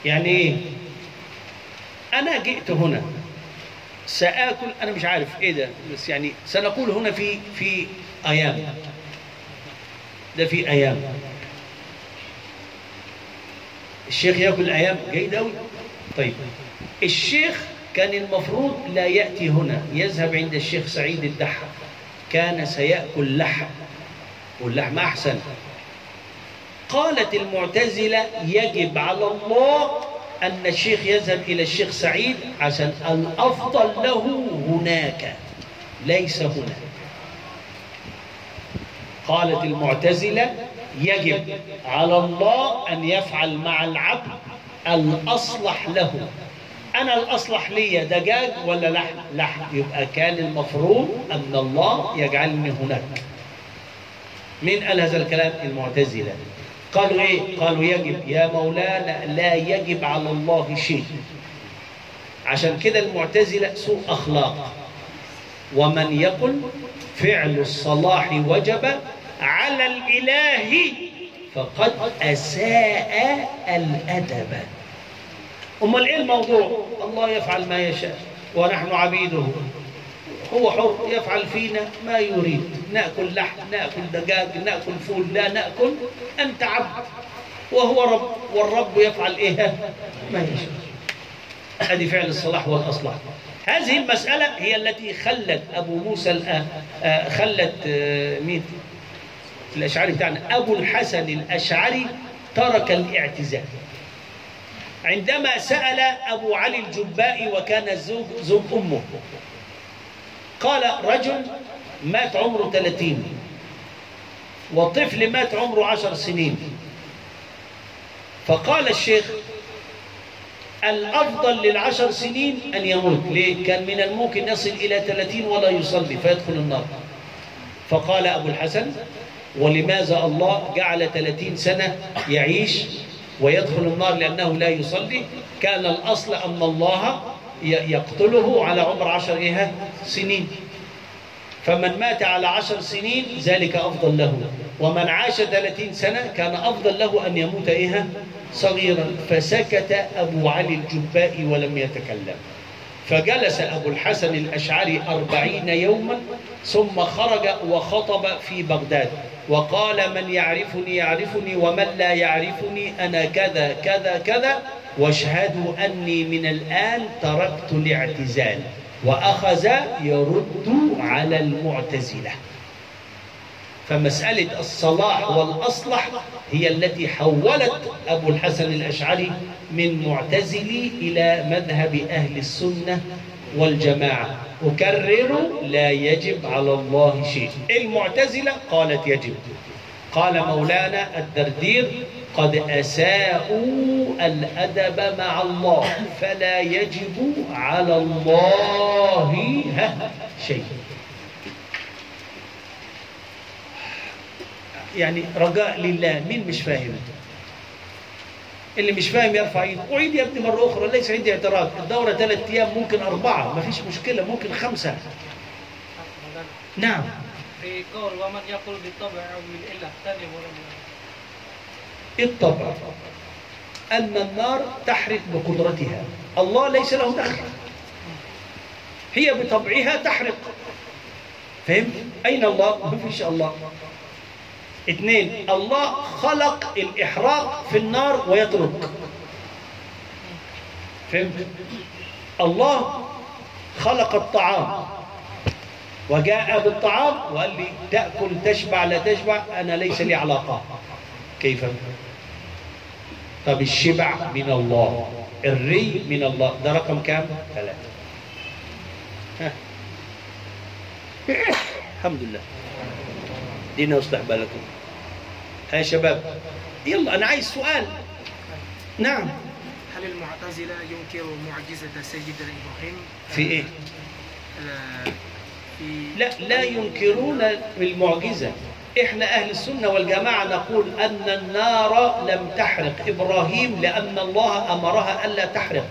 يعني إيه؟ أنا جئت هنا سآكل أنا مش عارف إيه ده بس يعني سنقول هنا في في أيام. ده في أيام. الشيخ يأكل أيام جيد قوي طيب. الشيخ كان المفروض لا يأتي هنا. يذهب عند الشيخ سعيد الدحى كان سيأكل لحم. واللحم أحسن. قالت المعتزلة يجب على الله أن الشيخ يذهب إلى الشيخ سعيد عشان الأفضل له هناك. ليس هنا. قالت المعتزلة يجب على الله أن يفعل مع العبد الأصلح له. أنا الأصلح لي دجاج ولا لحم؟ لحم. يبقى كان المفروض أن الله يجعلني هناك. مين قال هذا الكلام؟ المعتزلة. قالوا إيه؟ قالوا يجب. يا مولانا لا يجب على الله شيء. عشان كده المعتزلة سوء أخلاق. ومن يقل فعل الصلاح وجب على الإله فقد أساء الأدب. أمال إيه الموضوع الله يفعل ما يشاء ونحن عبيده. هو حر يفعل فينا ما يريد. نأكل لحم نأكل دجاج نأكل فول لا نأكل. أنت عبد وهو رب والرب يفعل إيه؟ ما يشاء. هذه فعل الصلاح والأصلاح هذه المسألة هي التي خلت أبو موسى خلت مين؟ الأشعري بتاعنا. أبو الحسن الأشعري ترك الاعتزال. عندما سأل أبو علي الجبائي وكان الزوج زوج أمه. قال رجل مات عمره 30 وطفل مات عمره عشر سنين. فقال الشيخ الأفضل للعشر سنين أن يموت. ليه؟ كان من الممكن يصل إلى ثلاثين ولا يصلي فيدخل النار. فقال أبو الحسن ولماذا الله جعل ثلاثين سنة يعيش ويدخل النار لأنه لا يصلي. كان الأصل أن الله يقتله على عمر عشر إيه؟ سنين. فمن مات على عشر سنين ذلك أفضل له. ومن عاش ثلاثين سنة كان أفضل له أن يموت إيه؟ صغيرا. فسكت أبو علي الجبائي ولم يتكلم. فجلس أبو الحسن الأشعري أربعين يوما ثم خرج وخطب في بغداد. وقال من يعرفني يعرفني ومن لا يعرفني أنا كذا كذا كذا واشهدوا أني من الآن تركت الاعتزال وأخذ يرد على المعتزلة. فمسألة الصلاح والأصلح هي التي حولت أبو الحسن الأشعري من معتزلي إلى مذهب أهل السنة والجماعة. أكرر لا يجب على الله شيء. المعتزلة قالت يجب. قال مولانا الدردير قد أساءوا الأدب مع الله فلا يجب على الله شيء. يعني رجاء لله مين مش فاهم؟ اللي مش فاهم يرفع ايده. أعيد يا ابني مرة أخرى ليس عندي اعتراض. الدورة ثلاث أيام ممكن أربعة ما فيش مشكلة ممكن خمسة. نعم. في قول ومن يقول بالطبع أو بالإله ثاني الطبع. ان النار تحرق بقدرتها. الله ليس له دخل. هي بطبعها تحرق. فهمت؟ أين الله؟ ما فيش الله. اثنين الله خلق الإحراق في النار ويترك. فهمت؟ الله خلق الطعام. وجاء بالطعام وقال لي تأكل تشبع لا تشبع أنا ليس لي علاقة. كيف؟ طب الشبع من الله. الري من الله. ده رقم كام؟ ثلاثة. الحمد لله. دينا يصلح بالكم. ها يا شباب؟ يلا أنا عايز سؤال. نعم. هل المعتزلة ينكر معجزة سيدنا إبراهيم؟ في إيه؟ آه، في لا لا ينكرون المعجزة. إحنا أهل السنة والجماعة نقول أن النار لم تحرق. إبراهيم لأن الله أمرها ألا تحرق.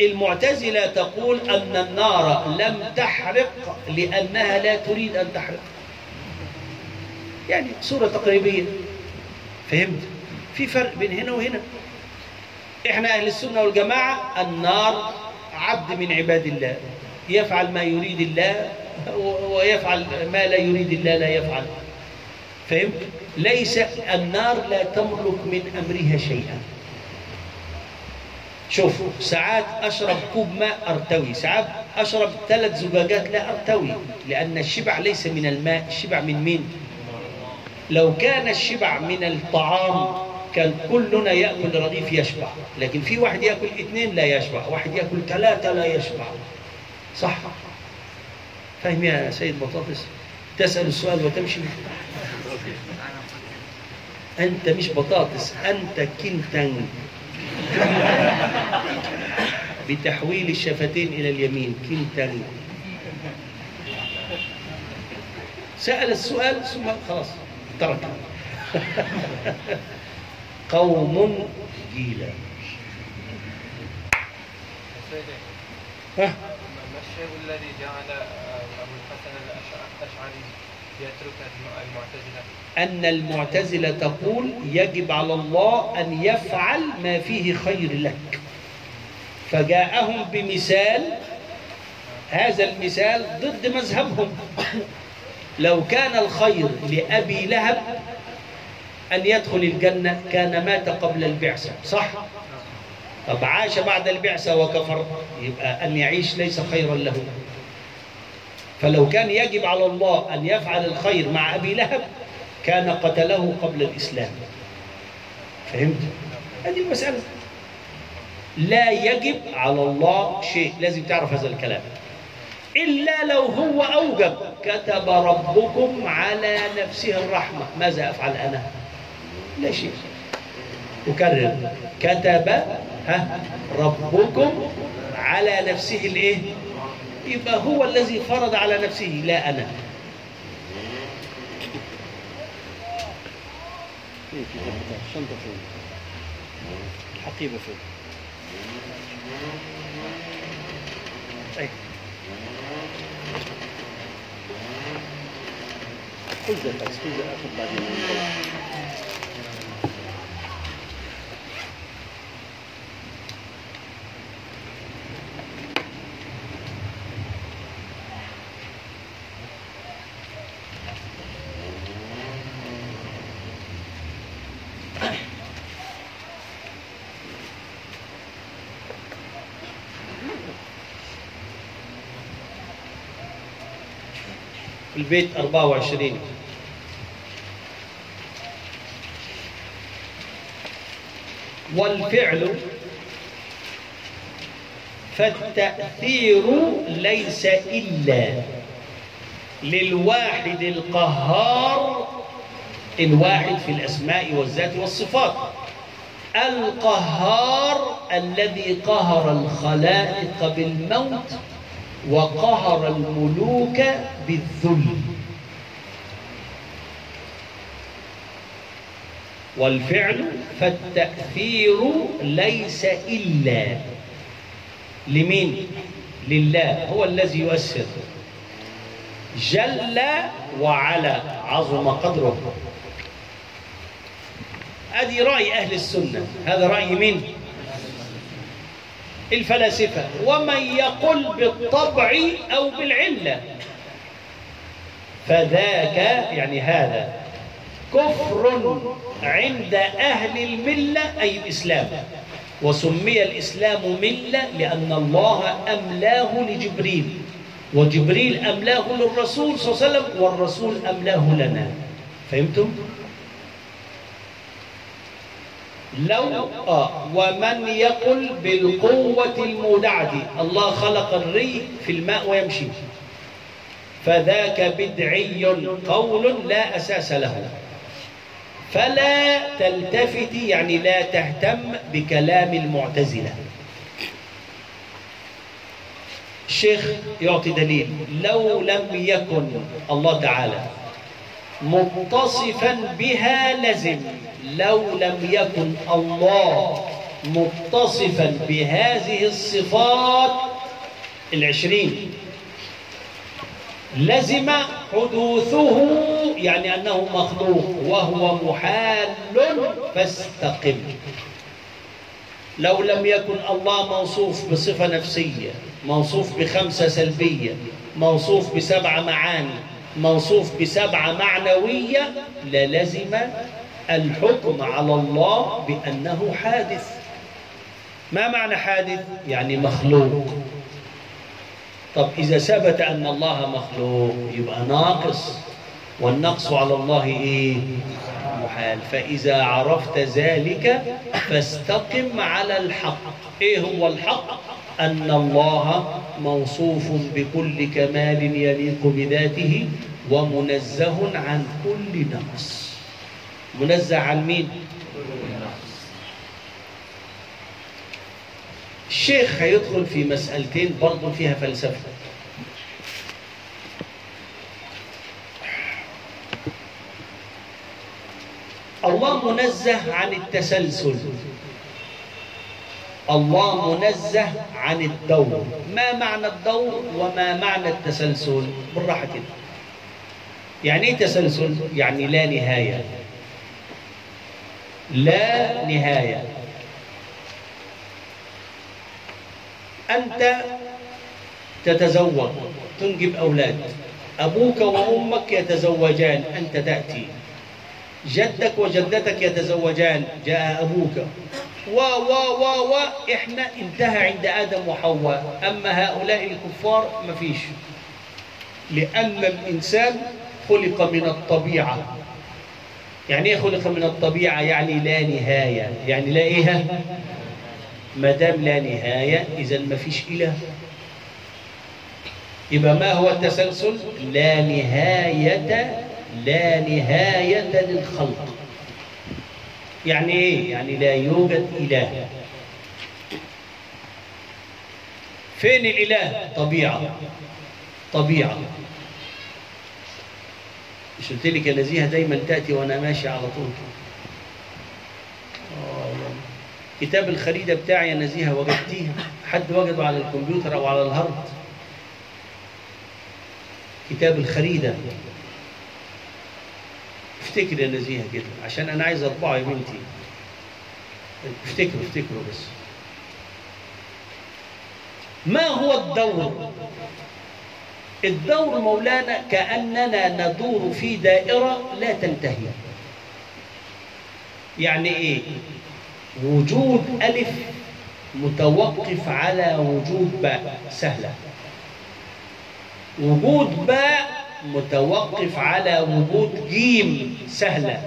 المعتزلة تقول أن النار لم تحرق لأنها لا تريد أن تحرق. يعني صورة تقريبية. فهمت؟ في فرق بين هنا وهنا. إحنا أهل السنة والجماعة النار عبد من عباد الله. يفعل ما يريد الله ويفعل ما لا يريد الله لا يفعل. فهمت؟ ليس النار لا تملك من أمرها شيئا. شوف ساعات أشرب كوب ماء أرتوي ساعات أشرب ثلاث زجاجات لا أرتوي لأن الشبع ليس من الماء الشبع من مين؟ لو كان الشبع من الطعام كان كلنا يأكل رغيف يشبع لكن في واحد يأكل اثنين لا يشبع واحد يأكل ثلاثة لا يشبع. صح؟ فاهم يا سيد بطاطس؟ تسأل السؤال وتمشي. أنت مش بطاطس أنت كنتن بتحويل الشفتين إلى اليمين كنتن سأل السؤال ثم خلاص. ترك. قوم جيلا ها؟ ما الشيء الذي جعل أبو الحسن الأشعري يترك الم- المعتزلة؟ أن المعتزلة تقول يجب على الله أن يفعل ما فيه خير لك. فجاءهم بمثال هذا المثال ضد مذهبهم. لو كان الخير لأبي لهب أن يدخل الجنة كان مات قبل البعثة صح؟ طب عاش بعد البعثة وكفر يبقى أن يعيش ليس خيرا له. فلو كان يجب على الله أن يفعل الخير مع أبي لهب كان قتله قبل الإسلام. فهمت؟ هذه المسألة. لا يجب على الله شيء. لازم تعرف هذا الكلام. إلا لو هو أوجب. كتب ربكم على نفسه الرحمة. ماذا أفعل أنا؟ لا شيء. أكرر. كتب ها ربكم على نفسه الإيه؟ يبقى هو الذي فرض على نفسه لا أنا. الشنطة فين الحقيبة فين أي خذ بس خذ أخذ بعدين في البيت 24 والفعل فالتأثير ليس إلا للواحد القهار الواحد في الأسماء والذات والصفات. القهار الذي قهر الخلائق بالموت وقهر الملوك بالذل. والفعل فالتأثير ليس إلا لمين؟ لله هو الذي يؤثر. جل وعلا عظم قدره. ادي رأي أهل السنة. هذا رأي مين؟ الفلاسفة. ومن يقل بالطبع أو بالعلة. فذاك يعني هذا كفر عند أهل الملة أي الإسلام. وسمي الإسلام ملة لأن الله أملاه لجبريل. وجبريل أملاه للرسول صلى الله عليه وسلم والرسول أملاه لنا. فهمتم؟ لو آه ومن يقل بالقوة المودعة. الله خلق الري في الماء ويمشي. فذاك بدعي قول لا أساس له. فلا تلتفت يعني لا تهتم بكلام المعتزلة. الشيخ يعطي دليل لو لم يكن الله تعالى متصفا بها لزم لو لم يكن الله متصفا بهذه الصفات العشرين. لزم حدوثه يعني أنه مخلوق وهو محال فاستقم. لو لم يكن الله موصوف بصفة نفسية موصوف بخمسة سلبية موصوف بسبعة معاني موصوف بسبعة معنوية للزم الحكم على الله بأنه حادث. ما معنى حادث؟ يعني مخلوق. طب إذا ثبت أن الله مخلوق يبقى ناقص والنقص على الله إيه؟ محال فإذا عرفت ذلك فاستقم على الحق إيه هو الحق؟ أن الله موصوف بكل كمال يليق بذاته ومنزه عن كل نقص منزه عن مين؟ الشيخ هيدخل في مسألتين برضه فيها فلسفة. الله منزه عن التسلسل. الله منزه عن الدور. ما معنى الدور وما معنى التسلسل؟ بالراحة كده. يعني إيه تسلسل؟ يعني لا نهاية. لا نهاية. أنت تتزوج تنجب أولاد. أبوك وأمك يتزوجان أنت تأتي. جدك وجدتك يتزوجان جاء أبوك. و و و و إحنا انتهى عند آدم وحواء. أما هؤلاء الكفار ما فيش. لأن الإنسان خلق من الطبيعة. يعني إيه خلق من الطبيعة؟ يعني لا نهاية. يعني لا إيه؟ ما دام لا نهاية إذا ما فيش إله. يبقى ما هو التسلسل؟ لا نهاية لا نهاية للخلق. يعني إيه؟ يعني لا يوجد إله. فين الإله؟ طبيعة. طبيعة. مش قلت لك الذيها دايما تأتي وأنا ماشي على طول. آه. كتاب الخريده بتاعي يا نزيهه وجدتيها. حد وجده على الكمبيوتر أو على الهارد؟ كتاب الخريده افتكر يا نزيهه كده عشان أنا عايز أطبعه يا بنتي. افتكروا افتكروا بس. ما هو الدور؟ الدور مولانا كأننا ندور في دائرة لا تنتهي. يعني إيه؟ وجود ألف متوقف على وجود باء سهلة. وجود باء متوقف على وجود جيم سهلة.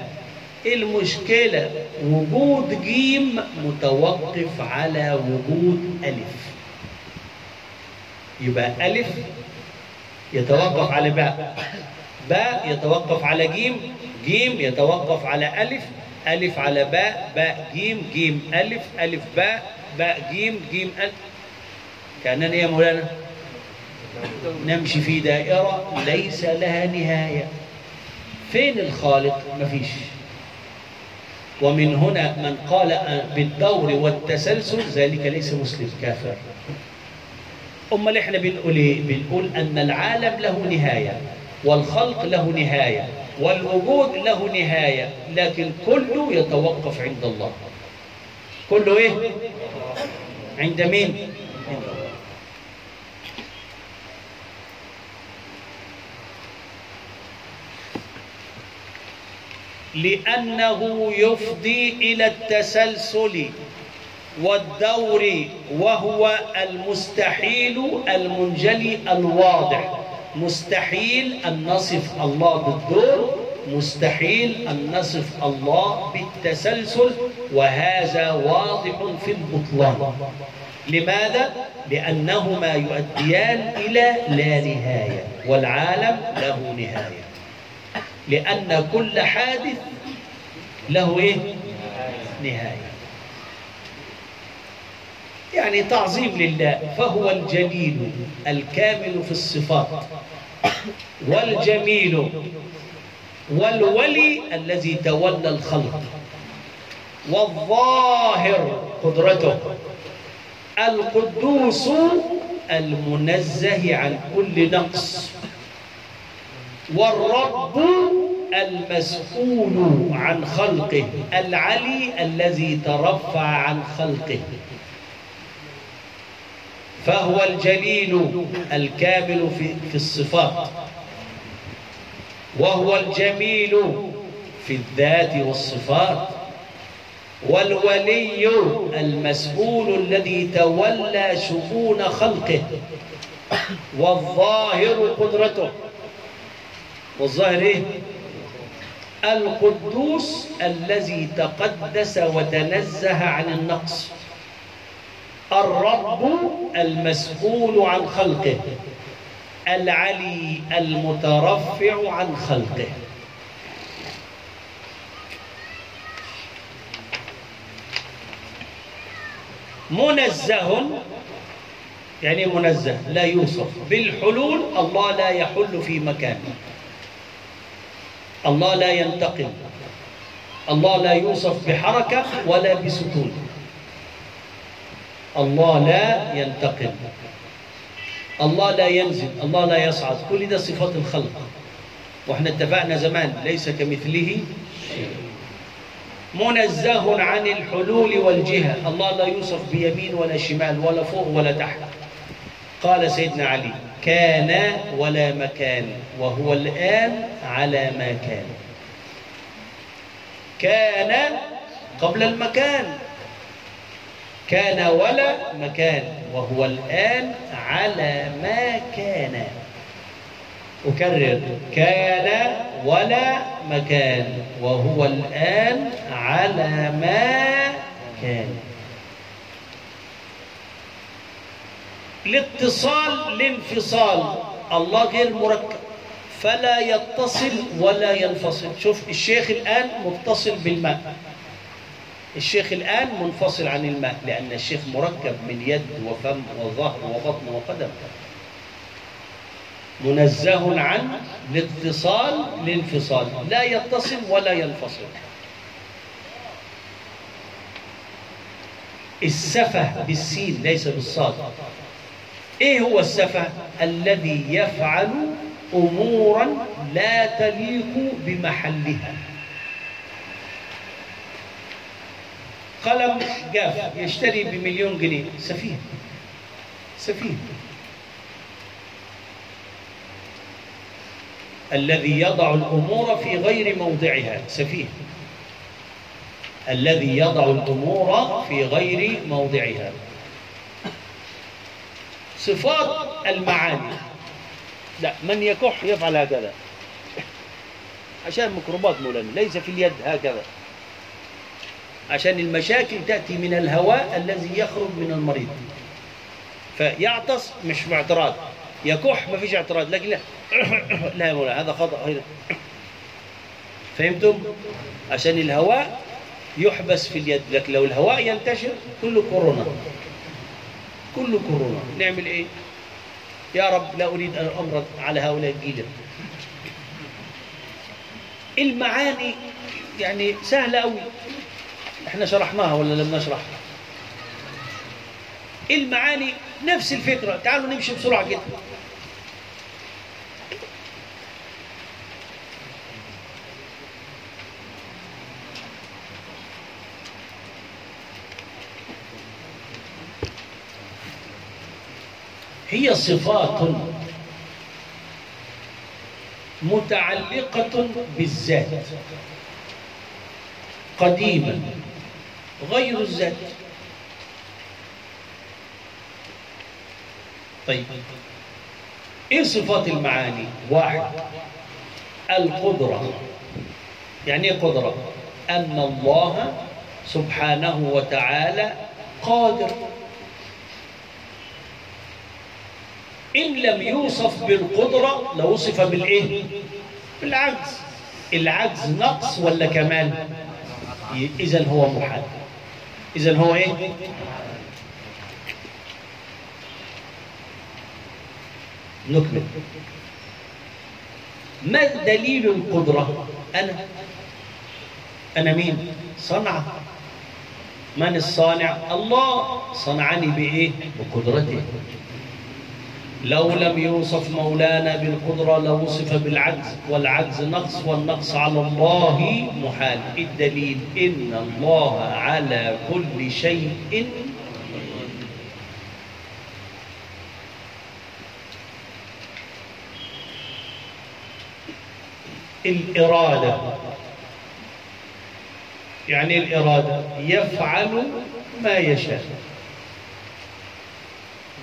المشكلة؟ وجود جيم متوقف على وجود ألف. يبقى ألف يتوقف على باء. باء يتوقف على جيم جيم يتوقف على ألف ألف على باء باء جيم جيم ألف ألف باء باء جيم جيم ألف. كأننا يا مولانا نمشي في دائرة ليس لها نهاية. فين الخالق؟ مفيش ومن هنا من قال بالدور والتسلسل ذلك ليس مسلم كافر. أمال إحنا بنقول إيه؟ بنقول أن العالم له نهاية والخلق له نهاية. والوجود له نهاية لكن كله يتوقف عند الله. كله إيه؟ عند مين؟ عند الله لأنه يفضي إلى التسلسل والدور وهو المستحيل المنجلي الواضح. مستحيل أن نصف الله بالدور مستحيل أن نصف الله بالتسلسل وهذا واضح في البطلان لماذا؟ لأنهما يؤديان إلى لا نهاية والعالم له نهاية لأن كل حادث له إيه؟ نهاية يعني تعظيم لله فهو الجليل الكامل في الصفات. والجميل والولي الذي تولى الخلق. والظاهر قدرته. القدوس المنزه عن كل نقص. والرب المسؤول عن خلقه. العلي الذي ترفع عن خلقه. فهو الجليل الكامل في, في الصفات. وهو الجميل في الذات والصفات. والولي المسؤول الذي تولى شؤون خلقه. والظاهر قدرته. والظاهر إيه؟ القدوس الذي تقدس وتنزه عن النقص. الرب المسؤول عن خلقه العلي المترفع عن خلقه. منزه يعني منزه لا يوصف. بالحلول الله لا يحل في مكان. الله لا ينتقل الله لا يوصف بحركة ولا بسكون. الله لا ينتقل الله لا ينزل الله لا يصعد. كل ده صفات الخلق. وإحنا اتفقنا زمان ليس كمثله منزه عن الحلول والجهة. الله لا يوصف بيمين ولا شمال ولا فوق ولا تحت. قال سيدنا علي كان ولا مكان وهو الآن على ما كان. كان قبل المكان. كان ولا مكان وهو الآن على ما كان. أكرر كان ولا مكان وهو الآن على ما كان. الاتصال الانفصال. الله غير مركب. فلا يتصل ولا ينفصل. شوف الشيخ الآن متصل بالماء. الشيخ الآن منفصل عن الماء لأن الشيخ مركب من يد وفم وظهر وبطن وقدم. منزه عن الاتصال الانفصال لا يتصل ولا ينفصل. السفه بالسين ليس بالصاد. إيه هو السفه؟ الذي يفعل امورا لا تليق بمحلها. قلم جاف يشتري بمليون جنيه. سفيه. سفيه. الذي يضع الأمور في غير موضعها. سفيه. الذي يضع الأمور في غير موضعها. صفات المعاني. لا من يكح يفعل هكذا. عشان ميكروبات مولانا ليس في اليد هكذا. عشان المشاكل تأتي من الهواء الذي يخرج من المريض. فيعطس مش باعتراض. يكح ما فيش اعتراض لكن لا. لا يا مولانا هذا خطأ. هنا فهمتم؟ عشان الهواء يحبس في اليد لكن لو الهواء ينتشر كله كورونا. كله كورونا. نعمل إيه؟ يا رب لا أريد أن أمرض على هؤلاء الجيل المعاني يعني سهلة قوي إحنا شرحناها ولا لم نشرح؟ المعاني نفس الفكرة. تعالوا نمشي بسرعة كده. هي صفات متعلقة بالذات. قديما. غير الذات. طيب. إيه صفات المعاني؟ واحد. القدرة. يعني إيه قدرة؟ أن الله سبحانه وتعالى قادر. إن لم يوصف بالقدرة لوصف بالإيه؟ بالعجز. العجز نقص ولا كمال؟ إذا هو محال. إذا هو إيه؟ نكمل ما دليل القدرة؟ أنا أنا مين؟ صنعة من الصانع؟ الله صنعني بإيه؟ بقدرته لو لم يوصف مولانا بالقدرة لوصف بالعجز والعجز نقص والنقص على الله محال. الدليل؟ إن الله على كل شيء الإرادة. يعني الإرادة؟ يفعل ما يشاء.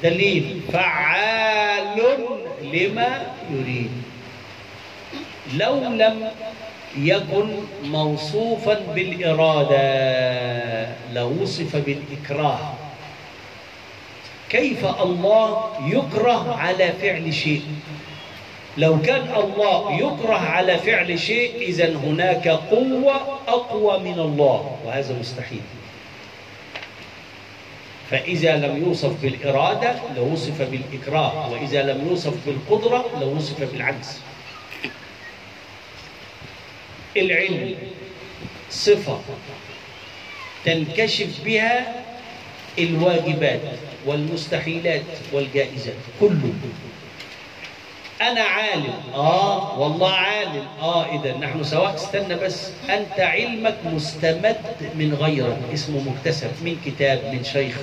دليل فعال لما يريد. لو لم يكن موصوفا بالإرادة لوصف بالإكراه. كيف الله يكره على فعل شيء؟ لو كان الله يكره على فعل شيء إذا هناك قوة أقوى من الله وهذا مستحيل. فإذا لم يوصف بالإرادة لوصف بالإكراه وإذا لم يوصف بالقدرة لوصف بالعجز. العلم صفة تنكشف بها الواجبات والمستحيلات والجائزات كله. أنا عالم. آه والله عالم. آه إذا نحن سواء استنى بس. أنت علمك مستمد من غيرك. اسمه مكتسب. من كتاب من شيخ.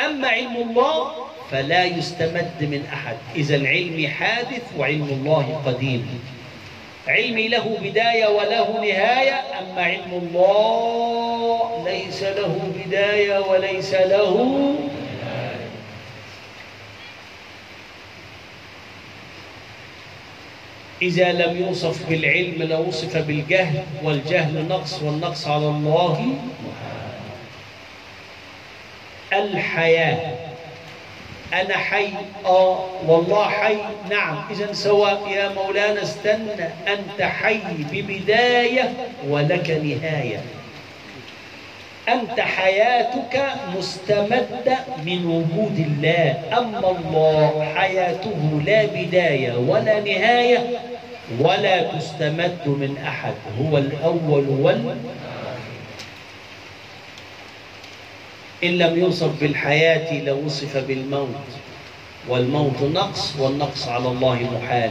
أما علم الله فلا يستمد من أحد. إذا علمي حادث وعلم الله قديم. علمي له بداية وله نهاية. أما علم الله ليس له بداية وليس له إذا لم يوصف بالعلم لوصف بالجهل والجهل نقص والنقص على الله. الحياة. أنا حي. آه والله حي. نعم. إذا سواء يا مولانا استنى. أنت حي ببداية ولك نهاية. أنت حياتك مستمدة من وجود الله. أما الله حياته لا بداية ولا نهاية ولا تستمد من أحد. هو الأول وال إن لم يوصف بالحياة لوصف بالموت. والموت نقص والنقص على الله محال.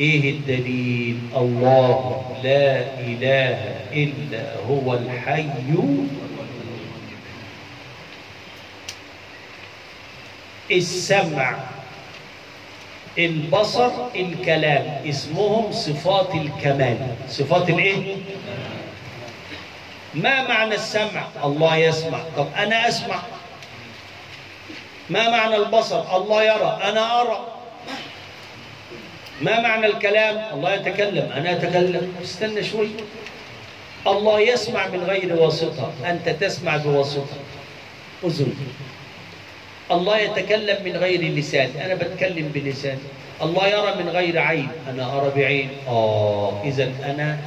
إيه الدليل. الله لا إله إلا هو الحي. السمع البصر الكلام. اسمهم صفات الكمال. صفات الإيه؟ ما معنى السمع؟ الله يسمع. طب أنا أسمع. ما معنى البصر؟ الله يرى. أنا أرى. ما معنى الكلام؟ الله يتكلم أنا أتكلم. استنى شوي. الله يسمع من غير واسطة أنت تسمع بواسطة. أذن. الله يتكلم من غير لسان أنا بتكلم بلسان. الله يرى من غير عين أنا أرى بعين. آه إذا أنا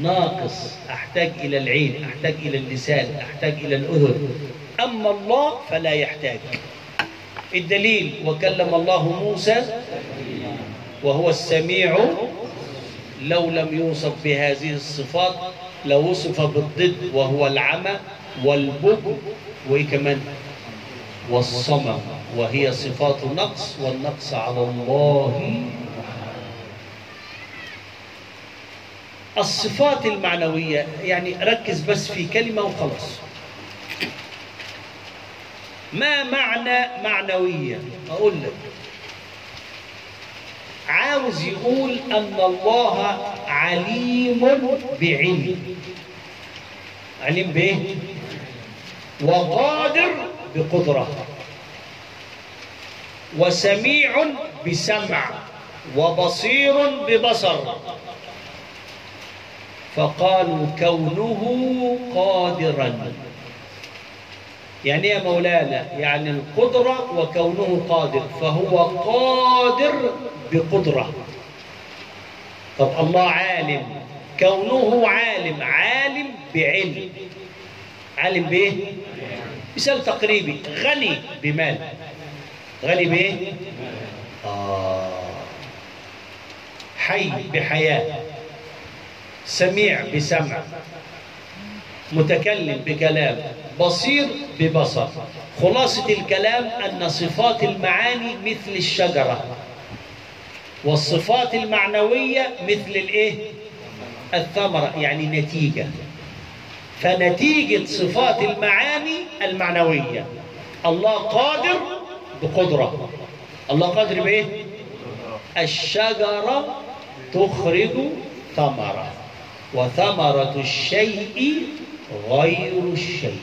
ناقص أحتاج إلى العين أحتاج إلى اللسان أحتاج إلى الأذن. أما الله فلا يحتاج. الدليل وكلم الله موسى وهو السميع لو لم يوصف بهذه الصفات لوصف بالضد وهو العمى والبكم وإيه كمان والصمم وهي صفات نقص والنقص على الله. الصفات المعنوية يعني ركز بس في كلمة وخلاص. ما معنى معنوية؟ أقول لك. عاوز يقول أن الله عليم بعلم. عليم بإيه؟ وقادر بقدرة. وسميع بسمع. وبصير ببصر. فقالوا كونه قادرا. يعني يا مولانا يعني القدرة وكونه قادر. فهو قادر بقدرة. طب الله عالم كونه عالم عالم بعلم. عالم بإيه؟ مثال تقريبي غني بمال. غني بإيه؟ آه. حي بحياة سميع بسمع متكلم بكلام بصير ببصر. خلاصة الكلام أن صفات المعاني مثل الشجرة. والصفات المعنوية مثل الإيه؟ الثمرة يعني نتيجة فنتيجة صفات المعاني المعنوية الله قادر بقدرة الله قادر بإيه؟ الشجرة تخرج ثمرة وثمرة الشيء غير الشيء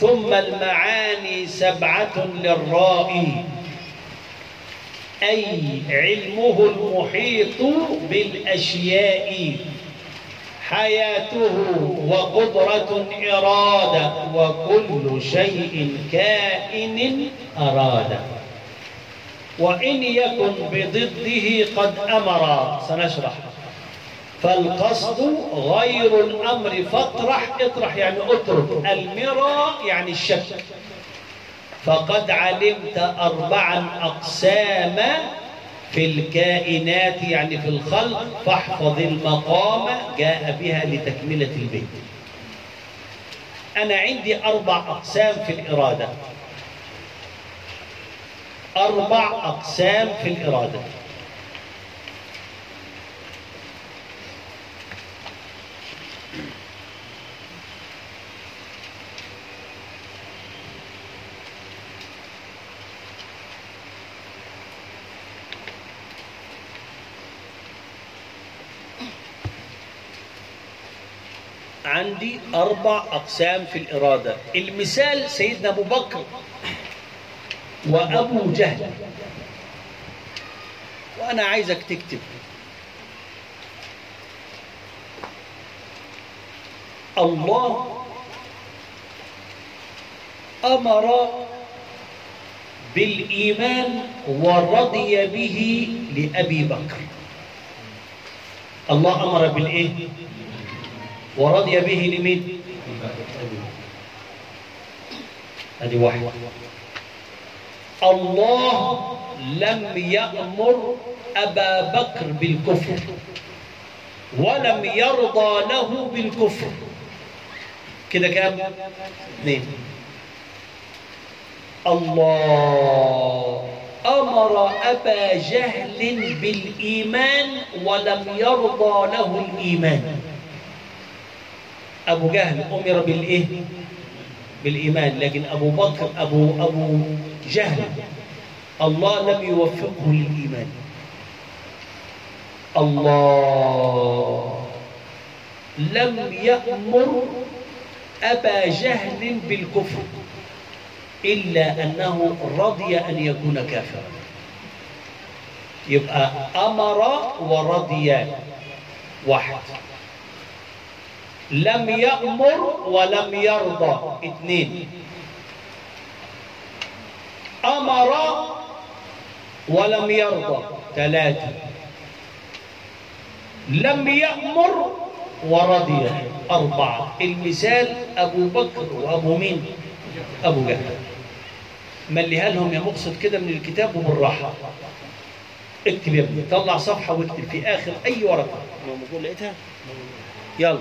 ثم المعاني سبعة للرائي. أي علمه المحيط بالأشياء. حياته وقدرة إرادة وكل شيء كائن أراد. وإن يكن بضده قد أمر. سنشرح. فالقصد غير الأمر فاطرح اطرح يعني اترك. المرى يعني الشك. فقد علمت أربعا أقسام في الكائنات يعني في الخلق. فاحفظ المقام جاء بها لتكملة البيت. أنا عندي أربع أقسام في الإرادة. أربع أقسام في الإرادة. عندي أربع أقسام في الإرادة. المثال سيدنا أبو بكر وأبو جهل. وأنا عايزك تكتب. الله أمر بالإيمان ورضي به لأبي بكر. الله أمر بالإيه؟ ورضي به لمين؟ هذه واحدة الله لم يأمر أبا بكر بالكفر ولم يرضى له بالكفر كده كام؟ اثنين الله أمر أبا جهل بالإيمان ولم يرضى له الإيمان أبو جهل أمر بالإيه؟ بالإيمان لكن أبو بكر أبو أبو جهل الله لم يوفقه للإيمان الله لم يأمر أبا جهل بالكفر إلا أنه رضي أن يكون كافرا يبقى أمر ورضي واحد لم يأمر ولم يرضى. اثنين. أمر ولم يرضى. ثلاثة. لم يأمر ورضي. أربعة. المثال أبو بكر وأبو مين؟ أبو جهل. مليها لهم يا مقصد كده من الكتاب وبالراحة. اكتب يا ابني. طلع صفحة واكتب في آخر أي ورقة. لقيتها؟ يلا.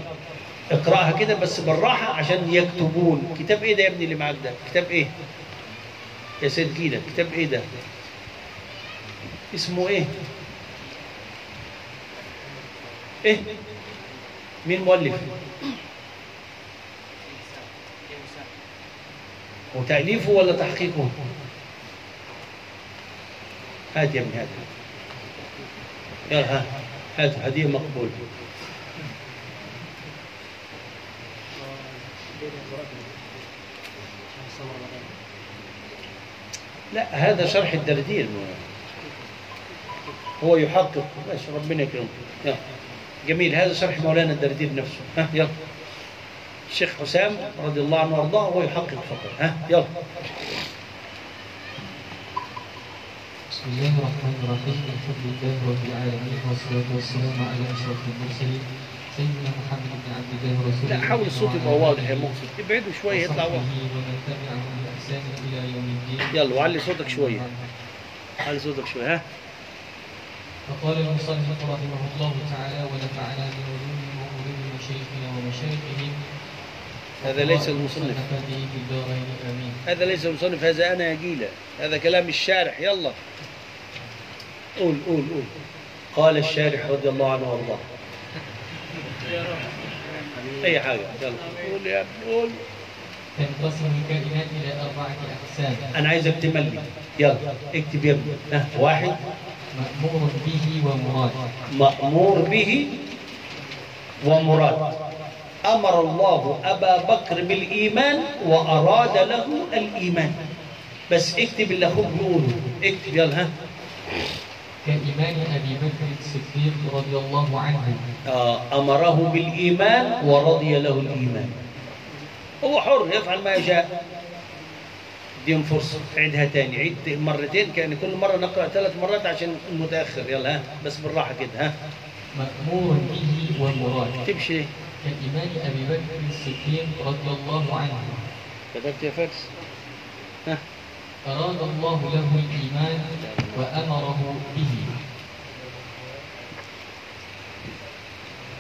اقرأها كده بس بالراحة عشان يكتبون. كتاب إيه ده يا ابني اللي معاك ده؟ كتاب إيه؟ يا سيد جينا. كتاب إيه ده؟ اسمه إيه؟ إيه؟ مين مؤلف؟ وتأليفه ولا تحقيقه؟ هات يا ابني هات. يلا ها هات هدية مقبول لا هذا شرح الدردير هو يحقق. ماشي ربنا يكرمه جميل. هذا شرح مولانا الدردير نفسه. ها يلا. الشيخ حسام رضي الله عنه وارضاه هو يحقق فقط. ها يلا. بسم الله الرحمن الرحيم. الحمد لله رب العالمين والصلاة والسلام على أشرف المرسلين سيدنا محمد بن عبد الله ورسوله لا حاول الصوت يبقى واضح يا مقصد ابعدوا شوية يطلع واضح يلا وعلي صوتك شوية. علي صوتك شوية ها؟ فقال المصنف رحمه الله تعالى ونفعنا بعلومه وعلوم مشايخنا ومشايخهم هذا ليس المصنف. هذا ليس المصنف هذا أنا يا جيلة. هذا كلام الشارح يلا. قول قول قول. قال الشارح رضي الله عنه وأرضاه. أي حاجة. يلا. قول يا ابني قول. تنقسم الكائنات إلى أربعة أقسام. أنا عايزك تملي يلا. اكتب يا ابني. ها واحد. مأمور به ومراد. مأمور به ومراد. أمر الله أبا بكر بالإيمان وأراد له الإيمان. بس اكتب اللي أخوك بيقوله. اكتب يلا ها. كإيمان أبي بكر الصديق رضي الله عنه. آه أمره بالإيمان ورضي له الإيمان. هو حر يفعل ما يشاء. اديهم فرصة عيدها تاني. عيد مرتين كأن كل مرة نقرأ ثلاث مرات عشان المتأخر. يلا ها بس بالراحة كده ها. مأمور به ومراد تمشي. كإيمان أبي بكر الصديق رضي الله عنه. كتبت يا فارس. أراد الله له الإيمان وأمره به.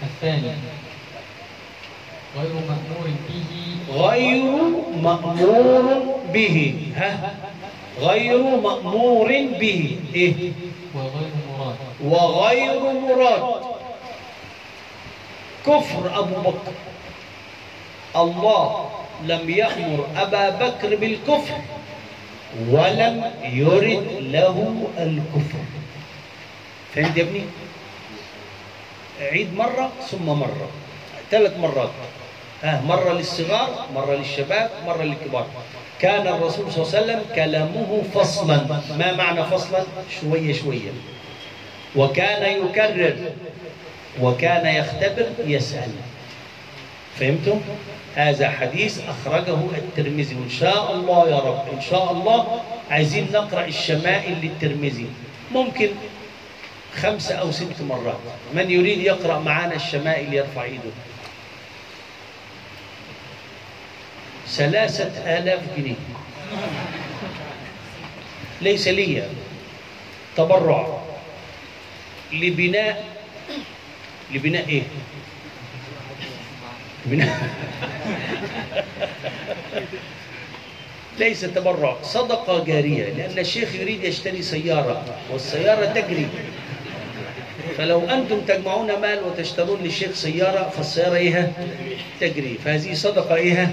الثاني غير مأمور به. غير مأمور به. ها؟ غير مأمور به. إيه؟ وغير مراد. وغير مراد. كفر أبو بكر. الله لم يأمر أبا بكر بالكفر. ولم يرد له الكفر. فهمت يا ابني؟ عيد مرة ثم مرة. ثلاث مرات. ها مرة للصغار مرة للشباب مرة للكبار. كان الرسول صلى الله عليه وسلم كلامه فصلا. ما معنى فصلا؟ شوية شوية. وكان يكرر وكان يختبر يسأل. فهمتم؟ هذا حديث أخرجه الترمذي. وإن شاء الله يا رب إن شاء الله عايزين نقرأ الشمائل للترمذي. ممكن خمسة أو ست مرات. من يريد يقرأ معنا الشمائل يرفع إيده. ثلاثة آلاف جنيه. ليس لي تبرع لبناء لبناء إيه؟ بناء ليس تبرع صدقة جارية لأن الشيخ يريد يشتري سيارة والسيارة تجري. فلو أنتم تجمعون مال وتشترون للشيخ سيارة فالسيارة إيه؟ تجري. فهذه صدقة إيه؟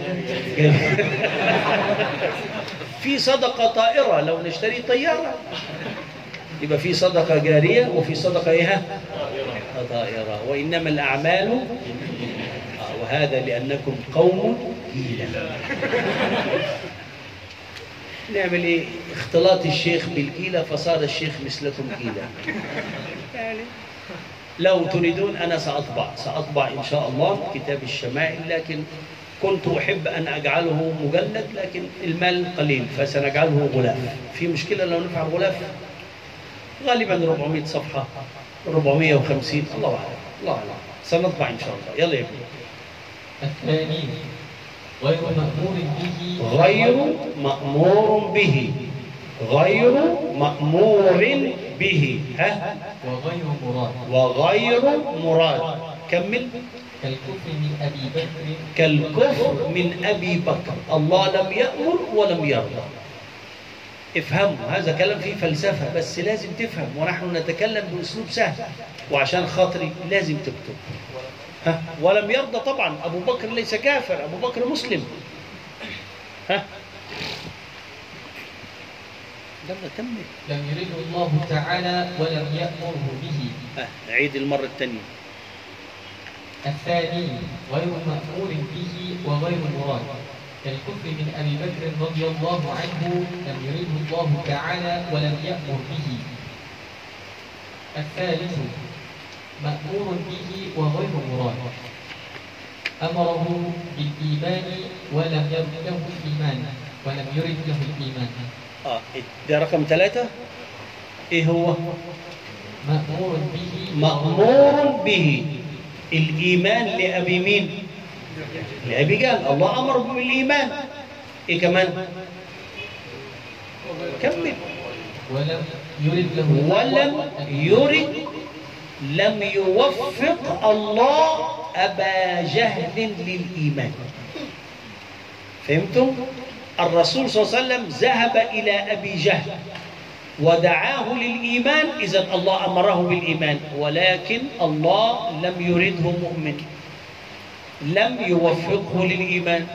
في صدقة طائرة. لو نشتري طيارة يبقى في صدقة جارية وفي صدقة إيه؟ طائرة. وإنما الأعمال وهذا لأنكم قوم هيلة نعمل إيه اختلاط الشيخ بالكيلة فصار الشيخ مثلكم يعني لو تريدون أنا سأطبع سأطبع إن شاء الله كتاب الشمائل لكن كنت أحب أن أجعله مجلد لكن المال قليل فسنجعله غلاف. في مشكلة لو نفع غلاف؟ غالبا 400 صفحة 450 الله أعلم الله أعلم. سنطبع إن شاء الله. يلا يا ابني الثاني غير مأمور به. غير مأمور به. غير مأمور به. ها؟ وغير مراد. وغير مراد. كمل كالكفر من أبي بكر. كالكفر من أبي بكر. الله لم يأمر ولم يرضى. افهموا هذا كلام فيه فلسفة بس لازم تفهم. ونحن نتكلم بأسلوب سهل. وعشان خاطري لازم تكتب. ها؟ ولم يرضى طبعا. أبو بكر ليس كافر أبو بكر مسلم. ها؟ يلا كمل لم يرده الله تعالى ولم يأمره به. ها عيد المرة الثانية. الثاني غير مأمور به وغير مراد. كالكفر من أبي بكر رضي الله عنه لم يرده الله تعالى ولم يأمر به. الثالث مأمور به وغير مراد. أمره بالإيمان ولم يرد له الإيمان ولم يرد له الإيمان. آه ده رقم ثلاثة؟ إيه هو؟ مأمور به مأمور به. الإيمان لأبي مين؟ لأبي جهل. الله أمر بالإيمان. إيه كمان؟ كمل. ولم يرد له ولم يرد لم يوفق الله أبا جهل للإيمان. فهمتم؟ الرسول صلى الله عليه وسلم ذهب إلى أبي جهل ودعاه للإيمان إذا الله أمره بالإيمان ولكن الله لم يرده مؤمن لم يوفقه للإيمان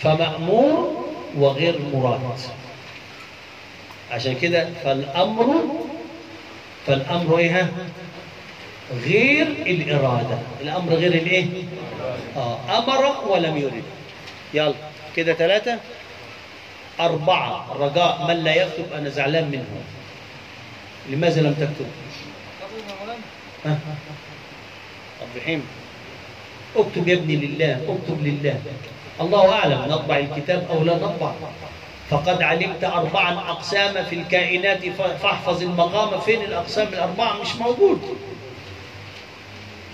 فمأمور وغير مراد. عشان كده فالأمر فالأمر إيه؟ غير الإرادة. الأمر غير الإيه آه أمر ولم يرد. يلا كده ثلاثة؟ أربعة. رجاء من لا يكتب أنا زعلان منه. لماذا لم تكتب؟ عبد الرحيم اكتب يا ابني لله اكتب لله. الله أعلم نطبع الكتاب أو لا نطبع. فقد علمت أربعا أقسام في الكائنات فاحفظ المقام. فين الأقسام الأربعة؟ مش موجود.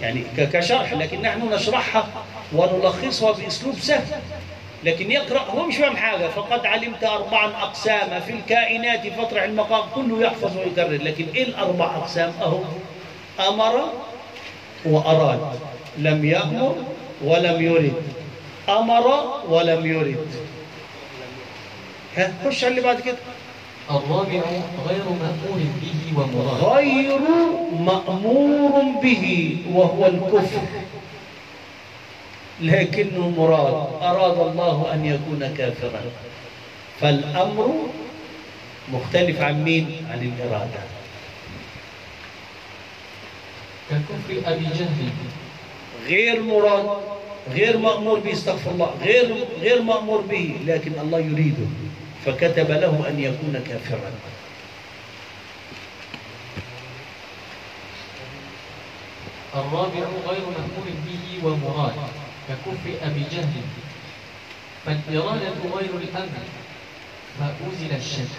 يعني كشرح لكن نحن نشرحها ونلخصها بأسلوب سهل. لكن يقرأ هو مش فاهم حاجة. فقد علمت أربعا أقسام في الكائنات فاطرح المقام كله يحفظ ويكرر. لكن إيه الأربع أقسام؟ أهو. أمر وأراد. لم يأمر ولم يرد. أمر ولم يرد. ها خش على اللي بعد كده. الرابع غير مأمور به ومراد غير مأمور به وهو الكفر. لكنه مراد. أراد الله أن يكون كافرا. فالأمر مختلف عن مين؟ عن الإرادة. ككفر أبي جهل. غير مراد. غير مأمور به استغفر الله. غير غير مأمور به لكن الله يريده. فكتب له أن يكون كافرا. الرابع غير مأمور به ومراد ككفر أبي جهل. فالإرادة غير الأمر فأزل الشك.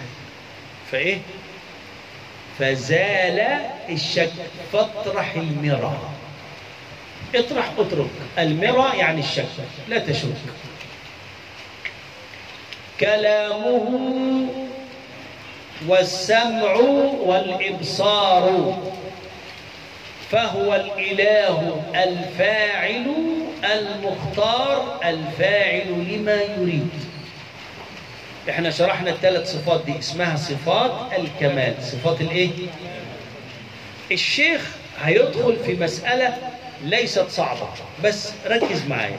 فإيه؟ فزال الشك. فاطرح المرى اطرح اترك. المرى يعني الشك. لا تشك. كلامه والسمع والإبصار فهو الإله الفاعل المختار الفاعل لما يريد. إحنا شرحنا الثلاث صفات دي اسمها صفات الكمال. صفات الإيه؟ الشيخ هيدخل في مسألة ليست صعبة بس ركز معايا.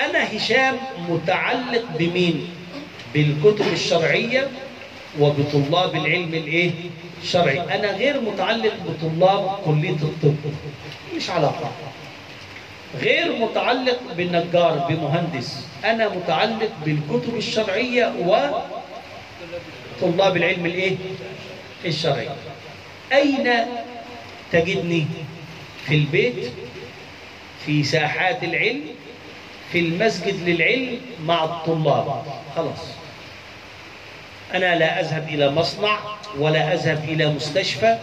أنا هشام متعلق بمين؟ بالكتب الشرعية وبطلاب العلم الإيه؟ الشرعي. أنا غير متعلق بطلاب كلية الطب. مش علاقة. غير متعلق بالنجار بمهندس. أنا متعلق بالكتب الشرعية وطلاب العلم الإيه؟ الشرعي. أين تجدني؟ في البيت في ساحات العلم في المسجد للعلم مع الطلاب. خلاص. أنا لا أذهب إلى مصنع ولا أذهب إلى مستشفى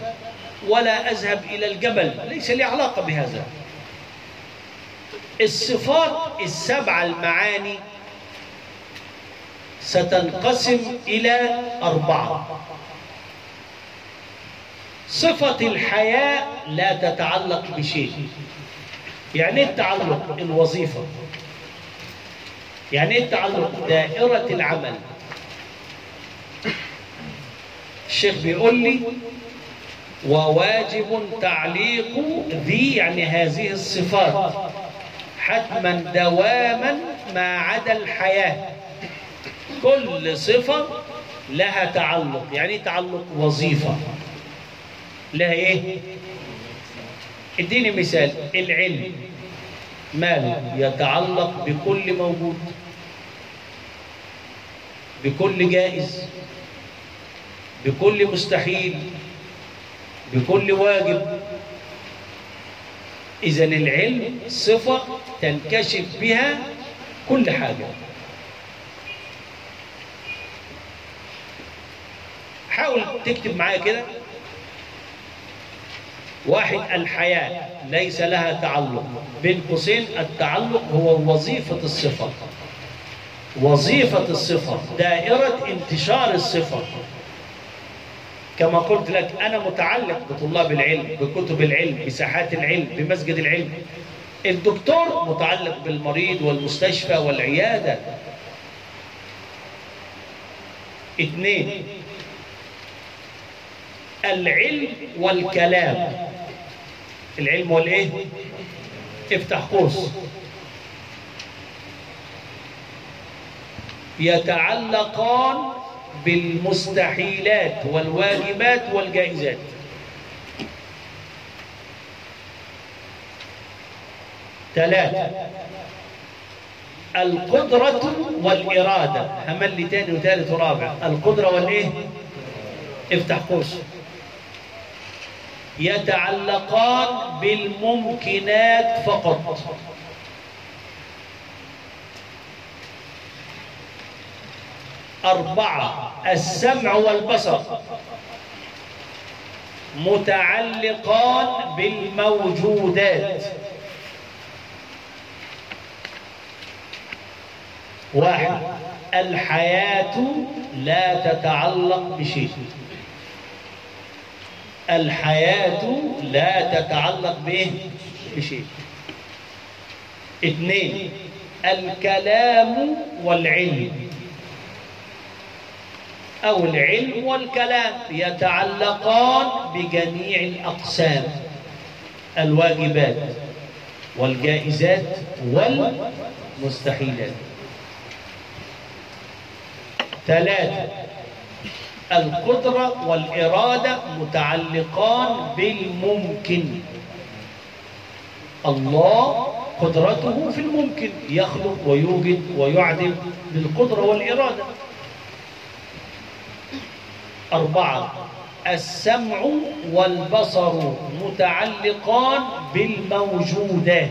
ولا أذهب إلى الجبل ليس لي علاقة بهذا. الصفات السبعة المعاني ستنقسم إلى أربعة. صفة الحياة لا تتعلق بشيء. يعني التعلق الوظيفة. يعني إيه التعلق دائرة العمل. الشيخ بيقول لي وواجب تعليق ذي يعني هذه الصفات حتما دواما ما عدا الحياة. كل صفة لها تعلق يعني تعلق وظيفة. لها إيه؟ اديني مثال العلم. ماله يتعلق بكل موجود. بكل جائز بكل مستحيل بكل واجب. إذا العلم صفة تنكشف بها كل حاجة. حاول تكتب معايا كده. واحد الحياة ليس لها تعلق. بين قوسين التعلق هو وظيفة الصفة. وظيفة الصفة دائرة انتشار الصفة كما قلت لك أنا متعلق بطلاب العلم بكتب العلم بساحات العلم بمسجد العلم. الدكتور متعلق بالمريض والمستشفى والعيادة. اثنين العلم والكلام. العلم والإيه؟ افتح قوس. يتعلقان بالمستحيلات والواجبات والجائزات. ثلاثة القدرة والإرادة. همل تاني وثالث ورابع. القدرة والإيه؟ افتح قوس. يتعلقان بالممكنات فقط. أربعة السمع والبصر. متعلقان بالموجودات. واحد الحياة لا تتعلق بشيء. الحياة لا تتعلق به بشيء. اثنين الكلام والعلم. أو العلم والكلام يتعلقان بجميع الأقسام الواجبات والجائزات والمستحيلات. ثلاثة القدرة والإرادة متعلقان بالممكن. الله قدرته في الممكن يخلق ويوجد ويعدم بالقدرة والإرادة. أربعة. السمع والبصر متعلقان بالموجودات.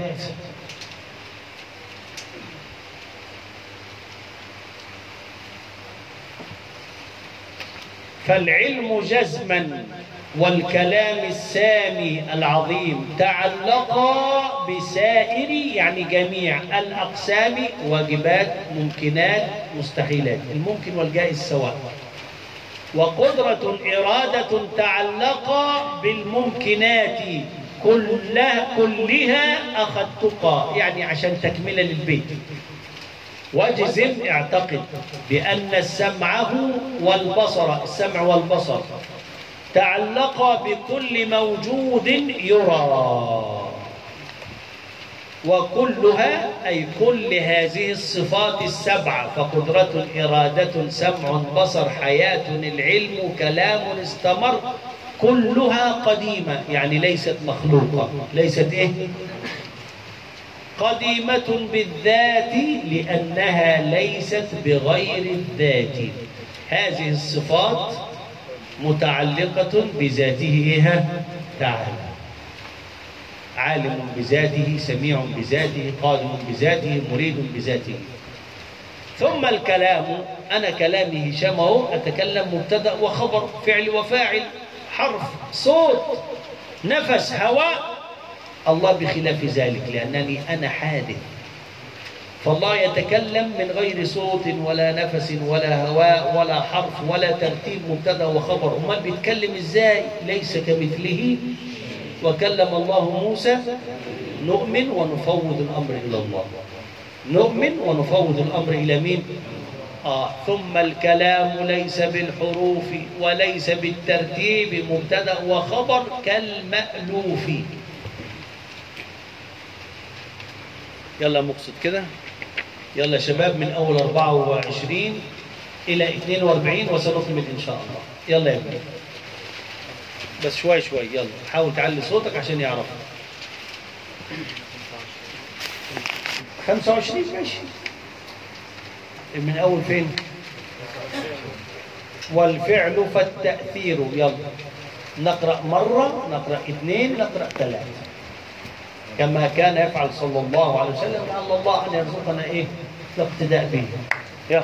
فالعلم جزما والكلام السامي العظيم تعلقا بسائر يعني جميع الأقسام واجبات ممكنات مستحيلات الممكن والجائز سواء. وقدرة إرادة تعلقا بالممكنات كلها كلها أخذتقا يعني عشان تكملة للبيت. واجزم اعتقد بأن السمعه والبصر السمع والبصر تعلقا بكل موجود يرى. وكلها أي كل هذه الصفات السبعة فقدرة إرادة سمع بصر حياة العلم كلام استمر كلها قديمة يعني ليست مخلوقة. ليست إيه؟ قديمة بالذات لأنها ليست بغير الذات. هذه الصفات متعلقة بذاته إيه؟ تعالى. عالم بذاته سميع بذاته قادم بذاته مريد بذاته. ثم الكلام أنا كلامي هشام أهو أتكلم مبتدأ وخبر فعل وفاعل حرف صوت نفس هواء الله بخلاف ذلك لأنني أنا حادث. فالله يتكلم من غير صوت ولا نفس ولا هواء ولا حرف ولا ترتيب مبتدأ وخبر. أمال بيتكلم إزاي؟ ليس كمثله. وكلم الله موسى نؤمن ونفوض الأمر إلى الله. نؤمن ونفوض الأمر إلى مين؟ آه ثم الكلام ليس بالحروف وليس بالترتيب مبتدا وخبر كالمألوف. يلا مقصد كده. يلا شباب من أول 24 إلى 42 وسنكمل إن شاء الله. يلا يا ابني بس شوي شوي يلا. حاول تعلي صوتك عشان يعرف. 25 ماشي. من أول فين؟ والفعل فالتأثير. يلا. نقرأ مرة نقرأ اثنين نقرأ ثلاثة. كما كان يفعل صلى الله عليه وسلم لعل الله أن يرزقنا إيه؟ الاقتداء به يلا.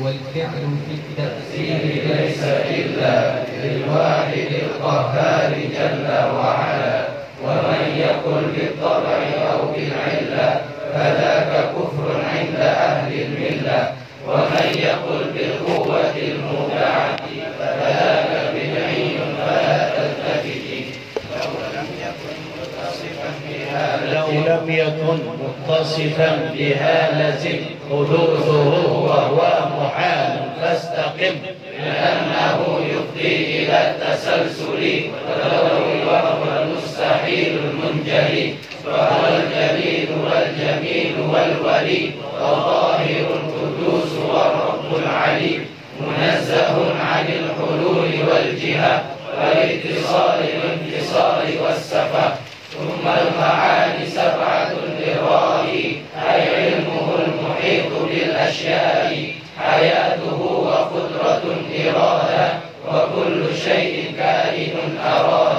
والفعل في التأثير ليس إلا للواحد القهار جل وعلا. ومن يقل بالطبع أو بالعلة فذاك كفر عند أهل الملة. ومن يقل بالقوة المودعة فذاك بدعي فلا تلتفت. لو لم يكن متصفا بها لزم حدوثه وهو محال فاستقم لأنه يفضي إلى التسلسل ولو وهو المستحيل المنجلي فهو الجليل والجميل والولي والظاهر القدوس والرب العلي. منزه عن الحلول والجهة والاتصال والانفصال والسفة. ثم المعاني سبعة للرائي أي علمه المحيط بالأشياء. حياته وقدرة إرادة وكل شيء كائن أراد.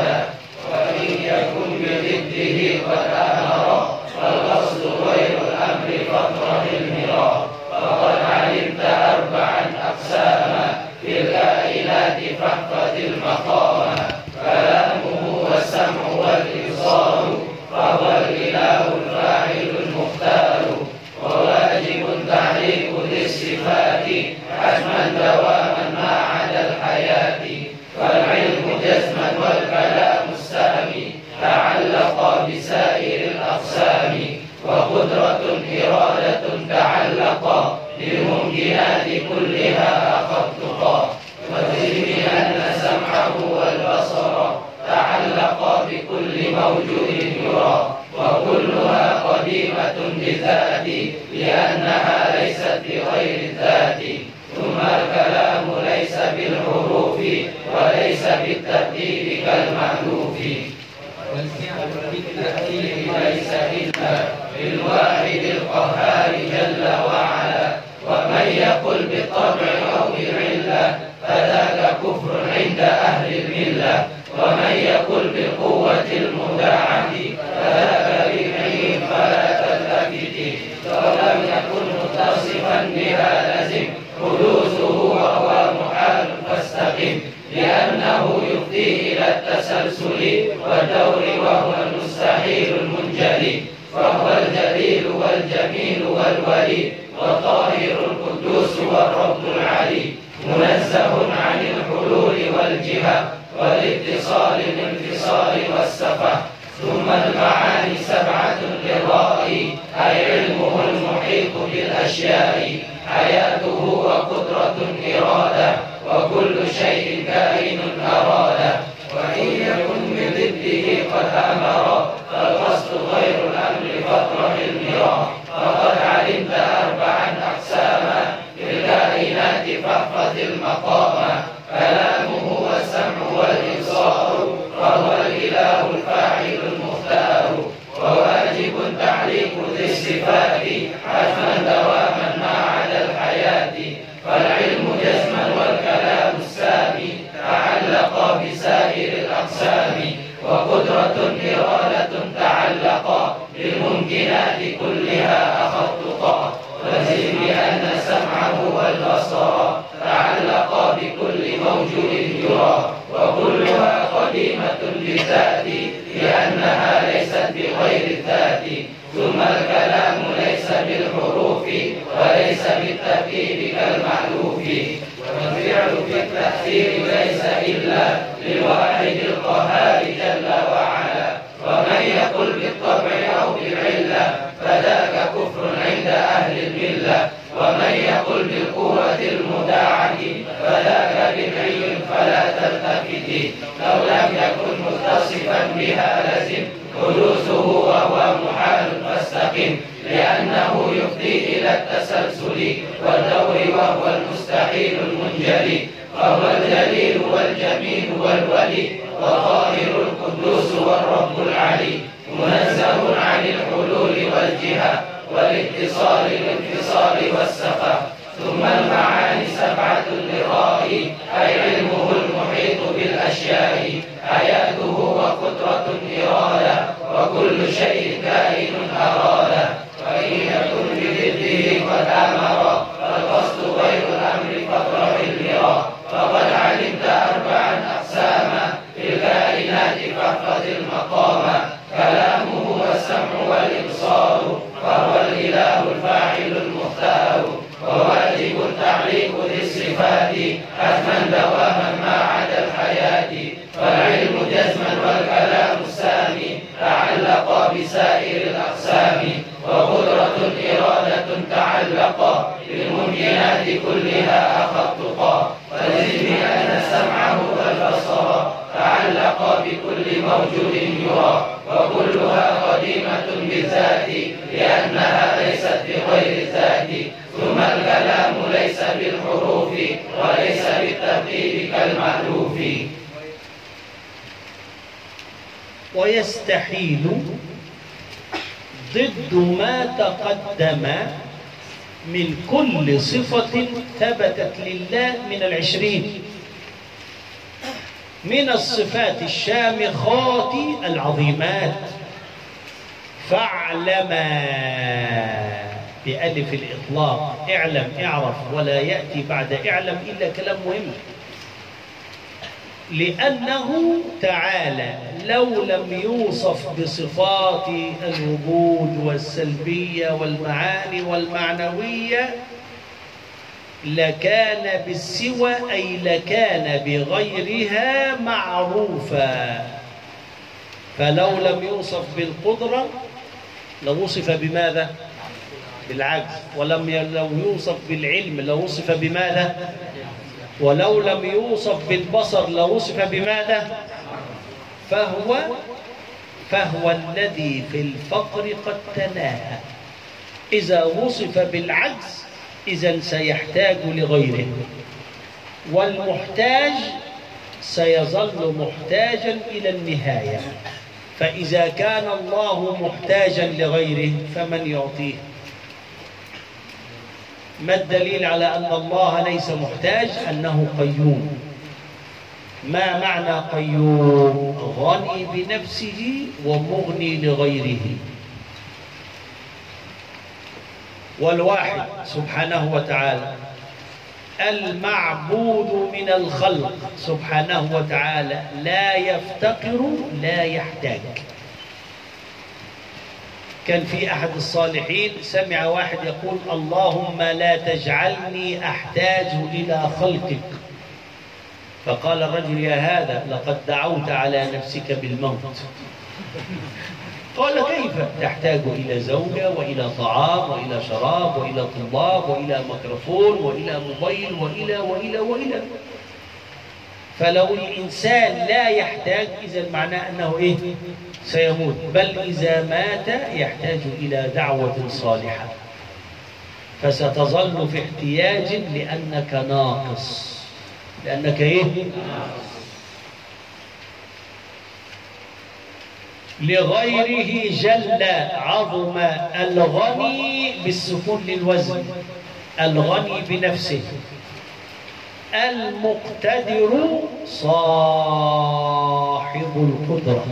وقدرة إرادة تعلق بالممكنات كلها أخذتقا وذهن أن سمعه والبصر تعلق بكل موجود يرى. وكلها قديمة بالذات لأنها ليست بغير الذات ثم الكلام ليس بالحروف وليس بالترتيب كالمألوف. والفعل ليس إلا للواحد القهار جل وعلا ومن يقل بالطبع أو بالعلة فذاك كفر عند أهل الملة. ومن يقل بالقوة المدعة فذاك بدعي فلا تلتفت لو لم يكن متصفا بها لزم حدوثه وهو محال فاستقم. يفضي إلى التسلسل والدور وهو المستحيل المنجلي. وهو الجليل والجميل والولي والطاهر القدوس والرب العلي منزه عن الحلول والجهة والاتصال الانفصال والسفة. ثم المعاني سبعة للرائي أي علمه المحيط بالأشياء. حياته وقدرة إرادة وكل شيء كائن أراد وإن يكن من ضده قد أمر فالقصد غير الأمر فاطرح المرار فقد علمت أربعا أقساما للكائنات فاحفظ المقام كلامه والسمع والإبصار فهو الإله الفاعل المختار وواجب تعليق ذي الصفات حتما دواما ما عدا الحياة فالعلم جزما والكلام السامي تعلق بسائر الأقسام وقدرة إرادة بالممكنات كلها أخططا وزد بأن سمعه والبصر تعلقا بكل موجود يرى. وكلها قديمة للذات لأنها ليست بغير الذات. ثم الكلام ليس بالحروف وليس بالتركيب كالمألوف والفعل في التأثير ليس إلا للواحد القهار جل وعلا. ومن يقل بالطبع أو بالعلة فذاك كفر عند أهل الملة. ومن يقل بالقوة المداعة فذاك بدعي فلا تلتفت. لو لم يكن متصفا بها لزم حدوثه وهو محال فاستقم لأنه يفضي إلى التسلسل والدور وهو المستحيل المنجلي. فهو الجليل والجميل والولي والظاهر القدوس والرب العلي منزه عن الحلول والجهة والاتصال الانفصال والسفة ثم المعاني سبعة للرائي أي علمه المحيط بالأشياء حياته وقدرة إرادة وكل شيء كائن أراد وإن يكن بضده قد أمر بالممكنات كلها أخططا فزد بأن سمعه والبصر تعلق بكل موجود يرى وكلها قديمة بالذات لأنها ليست بغير الذات ثم الكلام ليس بالحروف وليس بالترتيب كالمألوف. ويستحيل ضد ما تقدم من كل صفة ثبتت لله من العشرين. من الصفات الشامخات العظيمات. فاعلما بألف الإطلاق. اعلم اعرف ولا يأتي بعد اعلم إلا كلام مهم. لأنه تعالى لو لم يوصف بصفات الوجود والسلبية والمعاني والمعنوية لكان بالسوى أي لكان بغيرها معروفا فلو لم يوصف بالقدرة لوصف بماذا؟ بالعجز ولم لو يوصف بالعلم لوصف بماذا؟ ولو لم يوصف بالبصر لوصف بماذا؟ فهو فهو الذي في الفقر قد تناهى. إذا وصف بالعجز إذا سيحتاج لغيره. والمحتاج سيظل محتاجا إلى النهاية. فإذا كان الله محتاجا لغيره فمن يعطيه؟ ما الدليل على أن الله ليس محتاج؟ أنه قيوم. ما معنى قيوم؟ غني بنفسه ومغني لغيره. والواحد سبحانه وتعالى المعبود من الخلق سبحانه وتعالى لا يفتقر لا يحتاج. كان في أحد الصالحين سمع واحد يقول اللهم لا تجعلني أحتاج إلى خلقك. فقال الرجل يا هذا لقد دعوت على نفسك بالموت. قال كيف؟ تحتاج إلى زوجة وإلى طعام وإلى شراب وإلى طلاب وإلى ميكروفون وإلى موبايل وإلى وإلى وإلى. فلو الإنسان لا يحتاج إذا معناه أنه إيه؟ سيموت. بل إذا مات يحتاج إلى دعوة صالحة. فستظل في احتياج لأنك ناقص. لأنك إيه؟ لغيره جل عظم الغني بالسكون للوزن الغني بنفسه. المقتدر صاحب القدرة.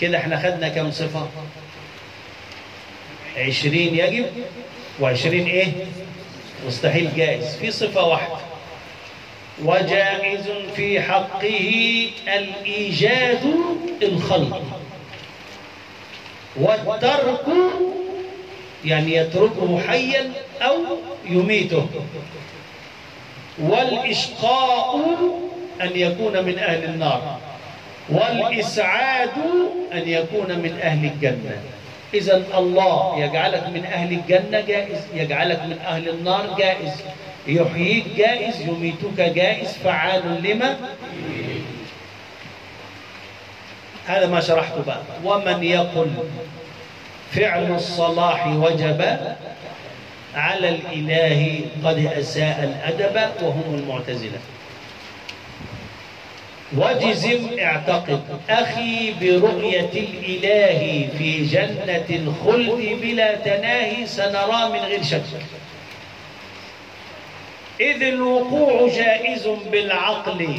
كده إحنا خدنا كم صفة؟ عشرين يجب؟ وعشرين إيه؟ مستحيل جائز. في صفة واحدة. وجائز في حقه الإيجاد الخلق. والترك يعني يتركه حيا أو يميته. والإشقاء أن يكون من أهل النار. والإسعاد أن يكون من أهل الجنة. إذا الله يجعلك من أهل الجنة جائز يجعلك من أهل النار جائز. يحييك جائز يميتك جائز فعال لما؟ هذا ما شرحته بقى. ومن يقل فعل الصلاح وجب على الإله قد أساء الأدب وهم المعتزلة. وجزم اعتقد. أخي برؤية الإله في جنة الخلد بلا تناهي سنرى من غير شك. إذ الوقوع جائز بالعقل.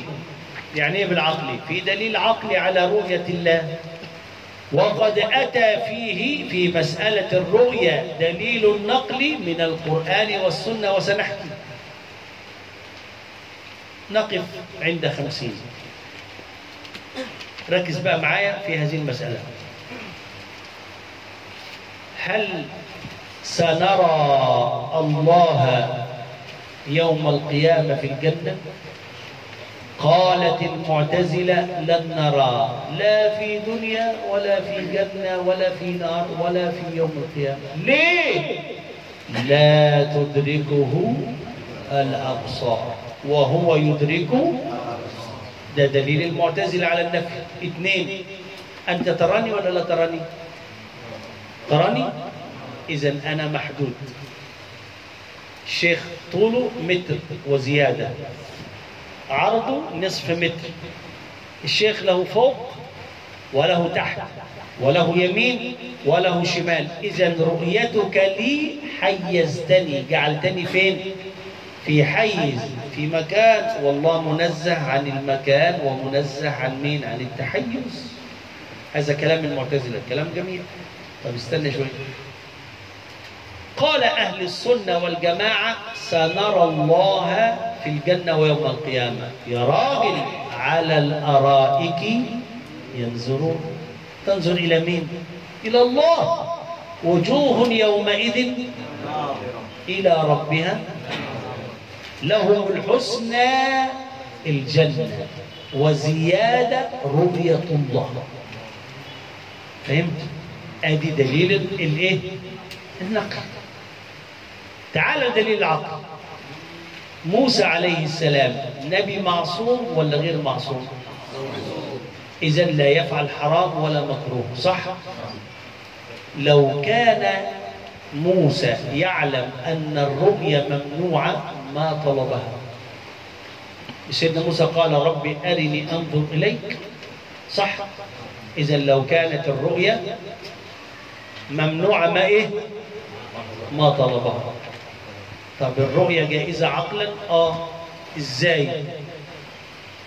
يعني إيه بالعقل؟ في دليل عقلي على رؤية الله. وقد أتى فيه في مسألة الرؤية دليل النقل من القرآن والسنة وسنحكي. نقف عند خمسين. ركز بقى معايا في هذه المسألة. هل سنرى الله يوم القيامة في الجنة؟ قالت المعتزلة لن نرى لا في دنيا ولا في جنة ولا في نار ولا في يوم القيامة. ليه؟ لا تدركه الأبصار وهو يدركه ده دليل المعتزلة على النفي. اثنين أنت تراني ولا لا تراني؟ تراني؟ إذا أنا محدود. الشيخ طوله متر وزيادة. عرضه نصف متر. الشيخ له فوق وله تحت وله يمين وله شمال. إذا رؤيتك لي حيزتني. جعلتني فين؟ في حيز. في مكان والله منزه عن المكان ومنزه عن مين؟ عن التحيز. هذا كلام المعتزلة كلام جميل. طب استنى شوية قال أهل السنة والجماعة سنرى الله في الجنة ويوم القيامة. يا راجل على الأرائك ينظرون. تنظر إلى مين؟ إلى الله. وجوه يومئذ إلى ربها. لهم الحسنى الجنة وزيادة رؤية الله. فهمت؟ أدي دليل الإيه؟ النقل. تعال دليل العقل. موسى عليه السلام نبي معصوم ولا غير معصوم؟ إذا لا يفعل حرام ولا مكروه صح؟ لو كان موسى يعلم أن الرؤيا ممنوعة ما طلبها. سيدنا موسى قال ربي أرني أنظر إليك. صح؟ إذا لو كانت الرؤيا ممنوعة ما إيه؟ ما طلبها. طب الرؤية جائزة عقلا؟ آه. إزاي؟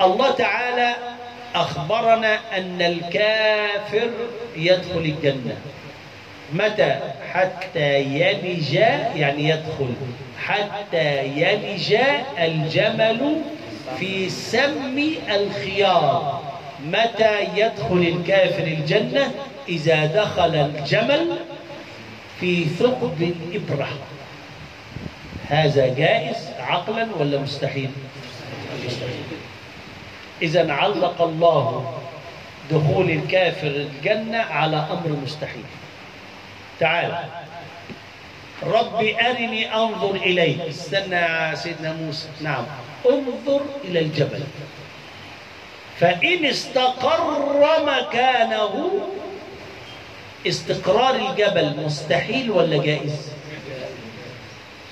الله تعالى أخبرنا أن الكافر يدخل الجنة. متى حتى يلج يعني يدخل حتى يلج الجمل في سم الخيار. متى يدخل الكافر الجنة؟ إذا دخل الجمل في ثقب الإبرة هذا جائز عقلا ولا مستحيل؟ إذا علق الله دخول الكافر الجنة على أمر مستحيل. تعال. ربي أرني أنظر إليك. استنى يا سيدنا موسى. نعم. انظر إلى الجبل. فإن استقر مكانه استقرار الجبل مستحيل ولا جائز؟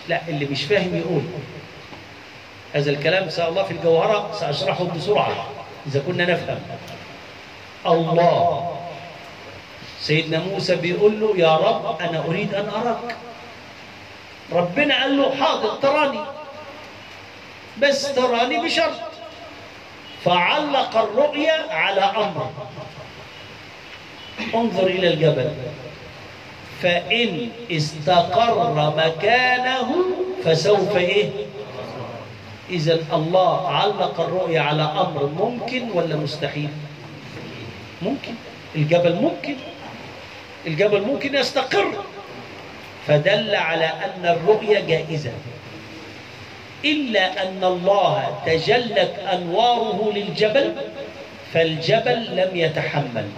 لا اللي مش فاهم يقول. هذا الكلام إن شاء الله في الجوهرة سأشرحه بسرعة إذا كنا نفهم. الله. سيدنا موسى بيقول له يا رب أنا أريد أن أراك. ربنا قال له حاضر تراني. بس تراني بشرط. فعلق الرؤيا على أمر انظر إلى الجبل. فإن استقر مكانه فسوف إيه؟ إذا الله علق الرؤيا على أمر ممكن ولا مستحيل؟ ممكن. الجبل ممكن. الجبل ممكن يستقر. فدل على أن الرؤيا جائزة. إلا أن الله تجلت أنواره للجبل فالجبل لم يتحمل.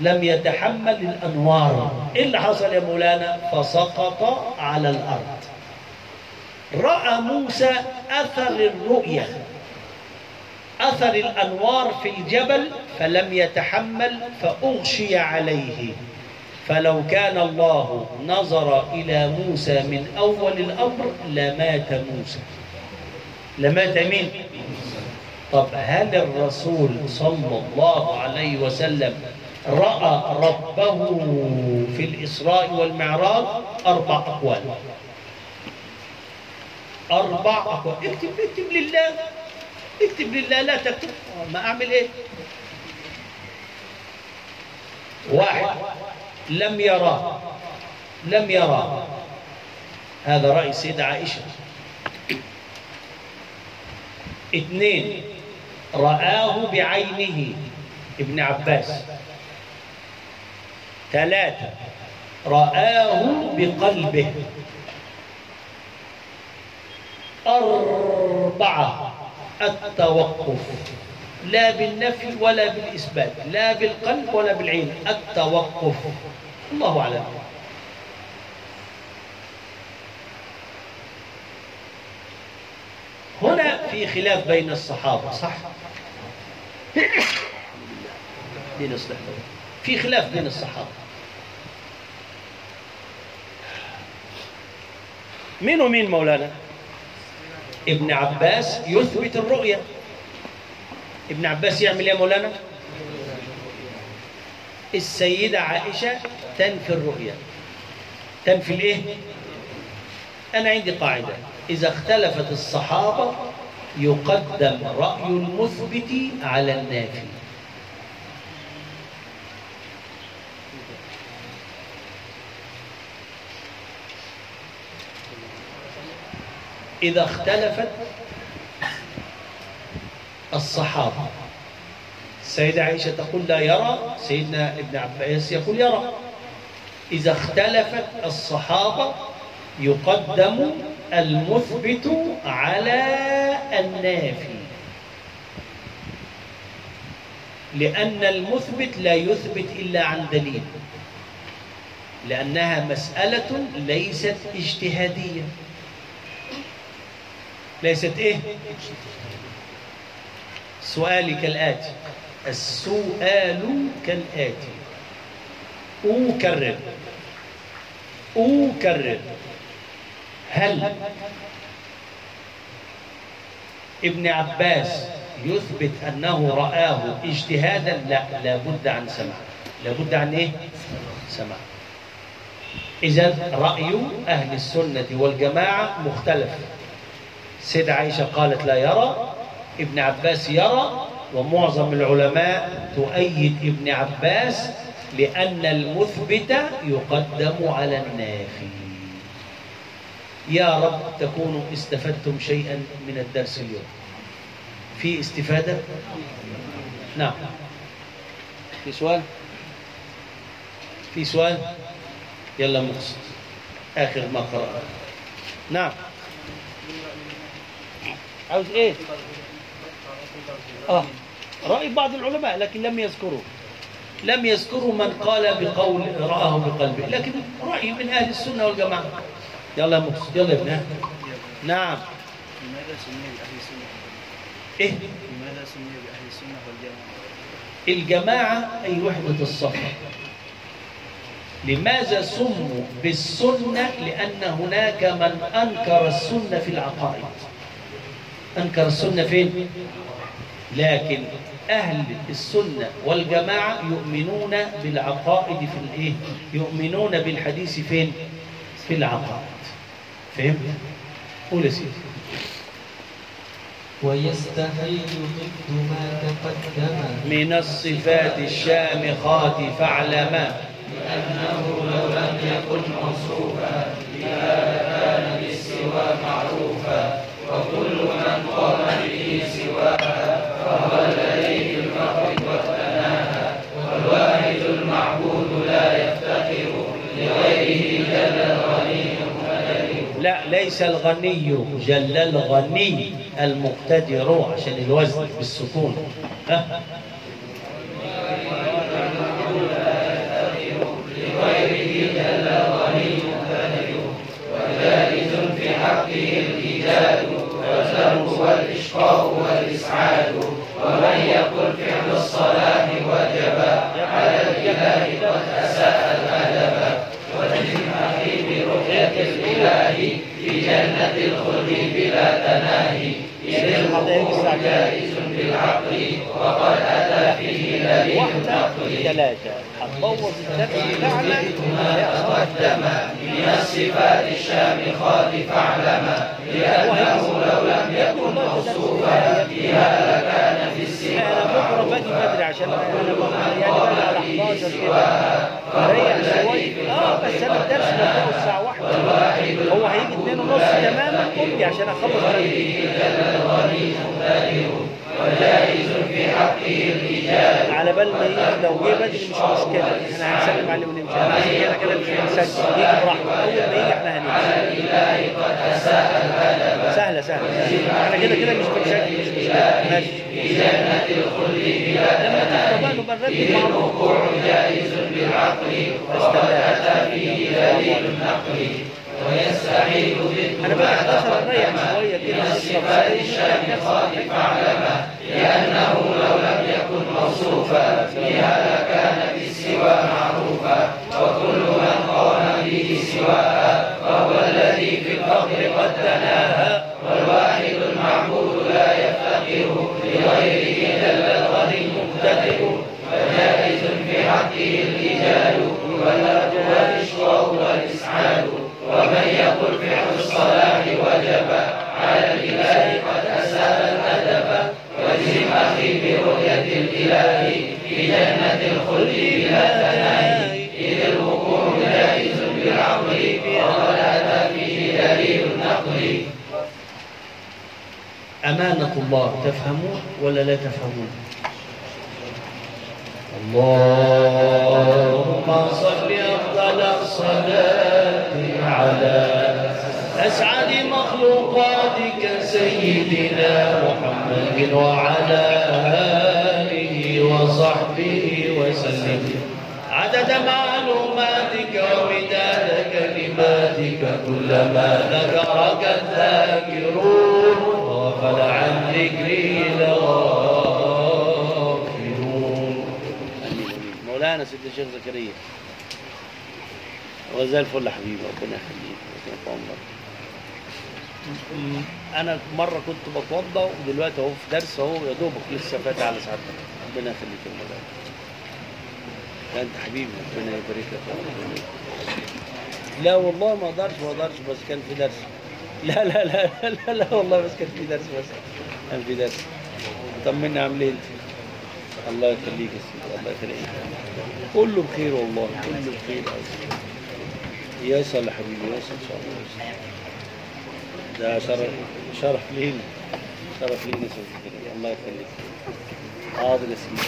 لم يتحمل الأنوار. إيه اللي حصل يا مولانا؟ فسقط على الأرض. رأى موسى أثر الرؤيا. أثر الأنوار في الجبل فلم يتحمل فأغشي عليه. فلو كان الله نظر إلى موسى من أول الأمر لمات موسى. لمات مين؟ طب هل الرسول صلى الله عليه وسلم رأى ربه في الإسراء والمعراج؟ أربع أقوال. أربع أقوال. اكتب اكتب لله. اكتب لله لا تكتب. ما أعمل إيه؟ واحد. لم يرى. لم يرى. هذا رأي السيدة عائشة. اثنين رآه بعينه. ابن عباس. ثلاثة رآه بقلبه. أربعة التوقف. لا بالنفي ولا بالإثبات لا بالقلب ولا بالعين التوقف. الله أعلم. هنا في خلاف بين الصحابة صح؟ دين في خلاف بين الصحابة. مين ومين مولانا؟ ابن عباس يثبت الرؤية ابن عباس يعمل إيه يا مولانا؟ السيدة عائشة تنفي الرؤية تنفي الإيه؟ أنا عندي قاعدة. إذا اختلفت الصحابة يقدم رأي المثبت على النافي. إذا اختلفت الصحابة. السيدة عائشة تقول لا يرى سيدنا ابن عباس يقول يرى. إذا اختلفت الصحابة يقدم المثبت على النافي. لأن المثبت لا يثبت إلا عن دليل. لأنها مسألة ليست اجتهادية. ليست إيه؟ سؤالي كالآتي السؤال كالآتي. أكرر. أكرر. هل ابن عباس يثبت أنه رآه اجتهادا؟ لا لابد عن سماع. لابد عن إيه؟ سماع. إذا رأي أهل السنة والجماعة مختلف. سيدة عائشة قالت لا يرى. ابن عباس يرى ومعظم العلماء تؤيد ابن عباس لأن المثبت يقدم على النافي. يا رب تكونوا استفدتم شيئا من الدرس اليوم. في استفادة؟ نعم. في سؤال؟ في سؤال؟ يلا مقصد. آخر ما قرأ. نعم. عاوز إيه؟ آه. رأي بعض العلماء لكن لم يذكروه لم يذكروا من قال بقول رآه بقلبه. لكن رأي من أهل السنة والجماعة. يلا مقصد يلا ابنها نعم. لماذا سمي بأهل السنة إيه؟ لماذا سمي بأهل السنة والجماعة الجماعة أي وحدة الصف لماذا سموا بالسنة؟ لأن هناك من أنكر السنة في العقائد. أنكر السنة فين؟ لكن أهل السنة والجماعة يؤمنون بالعقائد في الإيه؟ يؤمنون بالحديث فين؟ في العقائد فهمت؟ قول يا سيدي ويستحيل ضد ما تقدم من الصفات الشامخات فاعلما لأنه لو لم يكن موصوفا لهذا كان بالسوى معروفا وكل من قام به سواها فهو الفقر والواحد المعبود لا لغيره جل الغني لا ليس الغني جل الغني المقتدر عشان الوزن بالسكون. ها؟ حقه والإشقاء والإسعاد ومن يقل فعل الصلاة وجب على الإله قد أساء الأدب. أخي برؤية الإله في جنة الخلد بلا تناهي. إذ الحقوق جائز بالعقل وقد أتى فيه دليل النقل. الدرس بتاعنا ما تقدم من الصفات الشامخات فاعلم لأنه لو لم يكن موصوفا بها لكان في أنا بكره باجي بدري عشان أنا بقى- يعني باجي على 11 كده بريح شوية آه بس أنا الدرس ببداه الساعة 1 هو هيجي 2 ونص تماما لي عشان اخلص بدري على بال ما يجي لو جه بدري مش مشكله إحنا هنسلم عليه ونمشي إحنا عشان كده كده مش هنسجل يجي براحته اول ما يجي إحنا هنمشي سهله سهله إحنا كده كده مش بنسجل مش مشكلة. ماشي. بقى نبقى نرتب مع بعض جائز بالعقل استنى فيه دليل النقل أنا بقى 11 نريح شوية كده نشرب شاي لأنه لو لم يكن موصوفا بها لكان بالسوى معروفا وكل من قام به سواها فهو الذي في الفقر قد تناهى والواحد يفتقر لغيره جل الغني المقتدر وجائز في حقه الإيجاد والأرض والإشراء والإسعاد. ومن يقل فعل الصلاة وجب على الإله قد أساء الأدب. واجزم أخي برؤية الإله في جنة الخلد بلا تناهي أمانة الله تفهمون ولا لا تفهمون؟ اللهم صل أفضل الصلاة على أسعد مخلوقاتك سيدنا محمد وعلى آله وصحبه وسلم. عدد معلوماتك ومداد كلماتك كلما ذكرك الذاكرون الشيخ زكريا وزي الفل يا حبيبي ربنا يخليك ربنا يطول عمرك. أنا مرة كنت بتوضى ودلوقتي أهو في درس أهو يا دوبك لسه فاتح على سعادتك ربنا يخليك يا مولانا لا أنت حبيبي ربنا يبارك لك. لا والله ما أقدرش ما أقدرش بس كان في درس. لا لا لا لا, لا والله بس كان في درس بس. كان في درس. طمنا عامل إيه أنت؟ الله يخليك يا سيدي الله يخليك. كله بخير والله كله بخير. يصل يا حبيبي يصل ان شاء الله ده شرف شرف لينا شرف لينا يا الله يخليك. حاضر يا سيدي.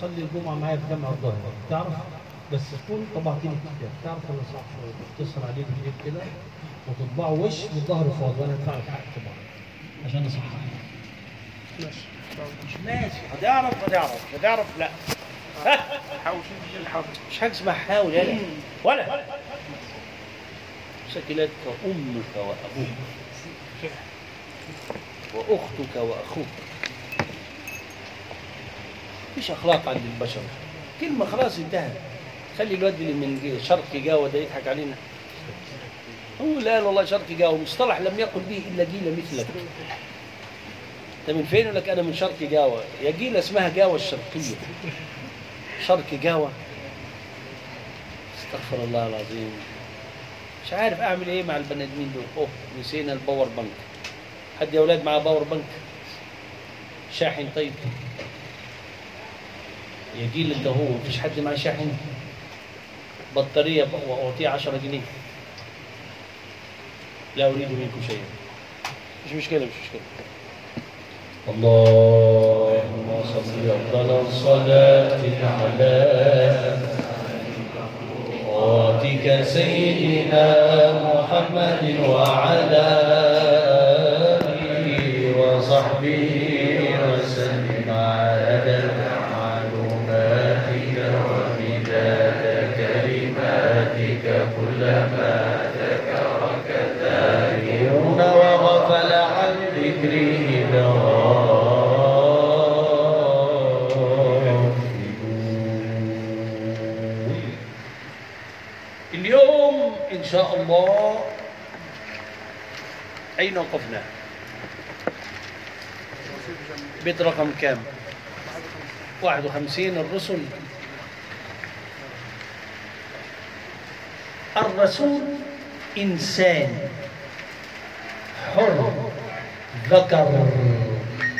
صلي الجمعة معايا في جامع الظاهر. تعرف؟ بس تكون طبعتين الكتاب تعرف أنا شوية تختصر عليه كتير كده؟ وتطبعه وش؟ والظهر فاضي وأنا هدفع لك حق طبعا عشان اصحح ماشي. هتعرف هتعرف هتعرف لا. مش حاجة اسمها حاول يلا ولا. شكلتك أمك وأبوك. وأختك وأخوك. مفيش أخلاق عند البشر. كلمة خلاص انتهت. خلي الواد اللي من شرق جاوة ده يضحك علينا. هو لا والله شرق جاوة مصطلح لم يقل به إلا جيل مثلك. أنت من فين لك أنا من شرق جاوة يا جيل اسمها جاوة الشرقية. شرق جاوة استغفر الله العظيم. مش عارف أعمل إيه مع البني آدمين دول. أوه نسينا ال power bank حد يا أولاد معاه power bank شاحن طيب. يا جيل إنت هو مفيش حد معاه شاحن؟ بطارية ب- وأعطيه 10 جنيه. لا أريد منكم شيئا. مش مشكلة مش مشكلة. اللهم صل افضل الصلاه على صلاتك سيدنا محمد وعلى آله وصحبه وسلم. عدد الله أين وقفنا؟ بيت رقم كام؟ 51 الرسل الرسول إنسان حر ذكر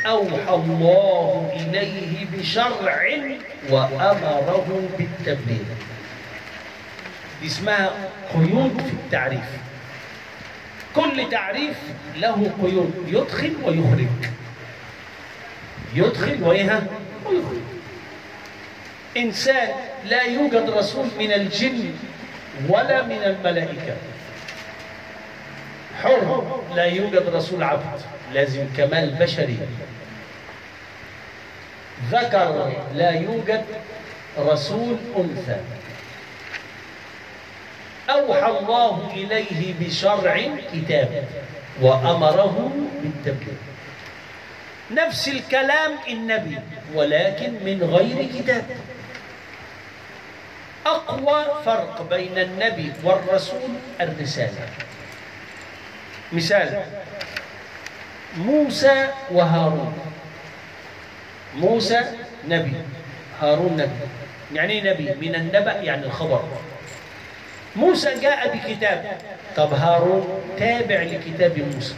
أوحى الله إليه بشرع وأمره بالتبليغ اسمها قيود في التعريف. كل تعريف له قيود يدخل ويخرج. يدخل ويها ويخرج. إنسان لا يوجد رسول من الجن ولا من الملائكة. حر لا يوجد رسول عبد لازم كمال بشري. ذكر لا يوجد رسول أنثى. أوحى الله إليه بشرع كتاب وأمره بالتبليغ. نفس الكلام النبي ولكن من غير كتاب. أقوى فرق بين النبي والرسول الرسالة. مثال موسى وهارون. موسى نبي هارون نبي. يعني نبي من النبأ يعني الخبر. موسى جاء بكتاب. طب هارون تابع لكتاب موسى.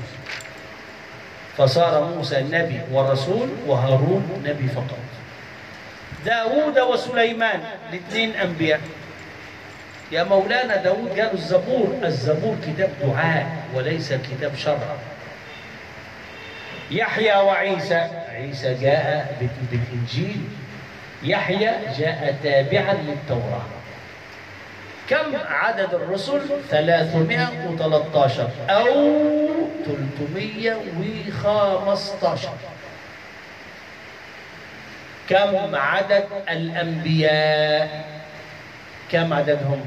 فصار موسى نبي ورسول وهارون نبي فقط. داود وسليمان الاثنين أنبياء. يا مولانا داود قالوا الزبور الزبور كتاب دعاء وليس كتاب شرع. يحيى وعيسى عيسى جاء بالإنجيل يحيى جاء تابعا للتوراة. كم عدد الرسل؟ 313 أو 315 كم عدد الأنبياء؟ كم عددهم؟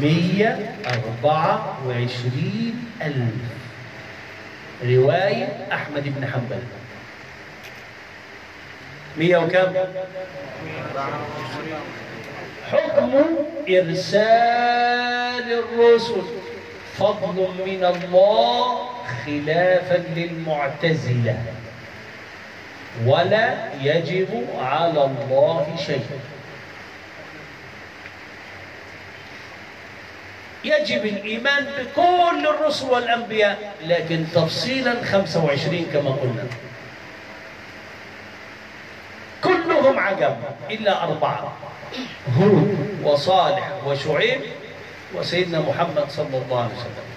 124 ألف. رواية أحمد بن حنبل. مية وكم؟ حكم إرسال الرسل. فضل من الله خلافا للمعتزلة. ولا يجب على الله شيء. يجب الإيمان بكل الرسل والأنبياء لكن تفصيلا 25 كما قلنا. كلهم عجب إلا أربعة. هود وصالح وشعيب وسيدنا محمد صلى الله عليه وسلم.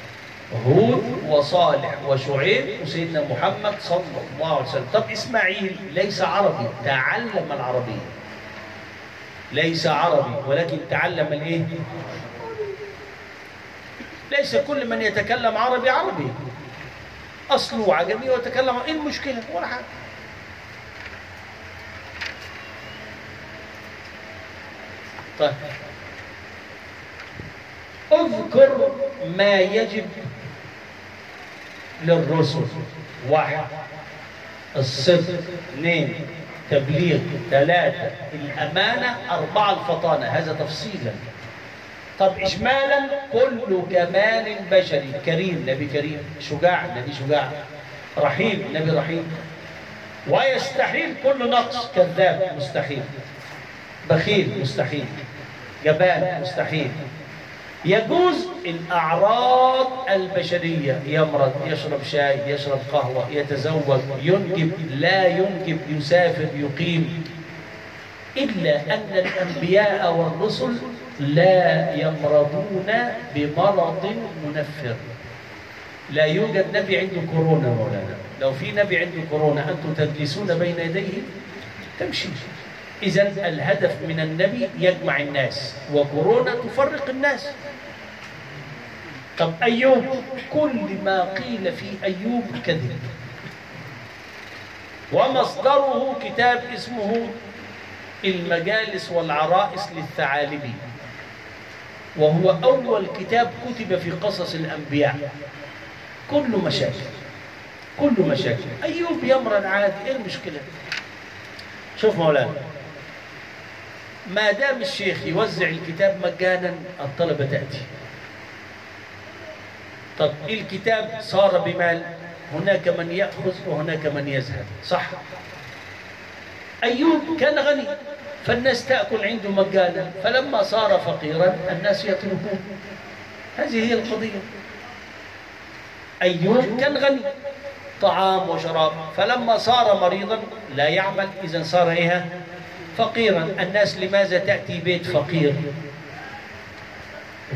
هود وصالح وشعيب وسيدنا محمد صلى الله عليه وسلم. طب إسماعيل ليس عربي تعلم العربية ليس عربي ولكن تعلم الإيه؟ ليس كل من يتكلم عربي عربي. أصله عجمي ويتكلم إيه المشكلة؟ ولا حاجة. طيب. اذكر ما يجب للرسل. واحد. الصدق. اثنين. تبليغ. ثلاثة. الأمانة. أربعة. الفطانة. هذا تفصيلا. طب إجمالا كل كمال بشري. كريم. نبي كريم. شجاع. نبي شجاع. رحيم. نبي رحيم. ويستحيل كل نقص. كذاب. مستحيل. بخيل. مستحيل. جبان مستحيل. يجوز الأعراض البشرية يمرض يشرب شاي يشرب قهوة يتزوج ينجب لا ينجب يسافر يقيم. إلا أن الأنبياء والرسل لا يمرضون بمرض منفر. لا يوجد نبي عنده كورونا مولانا. لو في نبي عنده كورونا أنتم تجلسون بين يديه تمشي. إذا الهدف من النبي يجمع الناس وكورونا تفرق الناس. طب أيوب كل ما قيل في أيوب كذب ومصدره كتاب اسمه المجالس والعرائس للثعالبي. وهو أول كتاب كتب في قصص الأنبياء. كله مشاكل كله مشاكل. أيوب يمرض عادي إيه المشكلة؟ شوف مولانا ما دام الشيخ يوزع الكتاب مجانا الطلبة تأتي. طب الكتاب صار بمال؟ هناك من يأخذ وهناك من يذهب صح. أيوب كان غني فالناس تأكل عنده مجانا فلما صار فقيرا الناس يطلبون هذه هي القضية. أيوب كان غني طعام وشراب فلما صار مريضا لا يعمل إذا صار إيه؟ فقيرا. الناس لماذا تأتي بيت فقير؟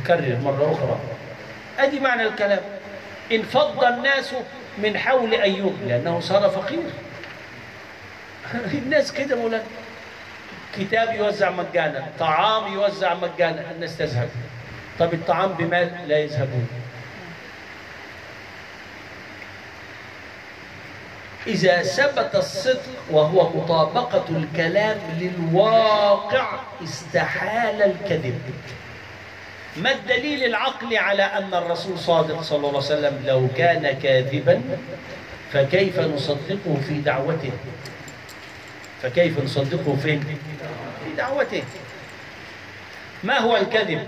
أكرر مرة أخرى. أدي معنى الكلام. انفض الناس من حول أيوب لأنه صار فقير. الناس كده مولانا كتاب يوزع مجانا طعام يوزع مجانا. الناس تذهب طب الطعام بمال؟ لا يذهبون إذا ثبت الصدق وهو مطابقة الكلام للواقع استحال الكذب. ما الدليل العقلي على أن الرسول صادق صلى الله عليه وسلم لو كان كاذبا؟ فكيف نصدقه في دعوته؟ فكيف نصدقه فين في دعوته؟ ما هو الكذب؟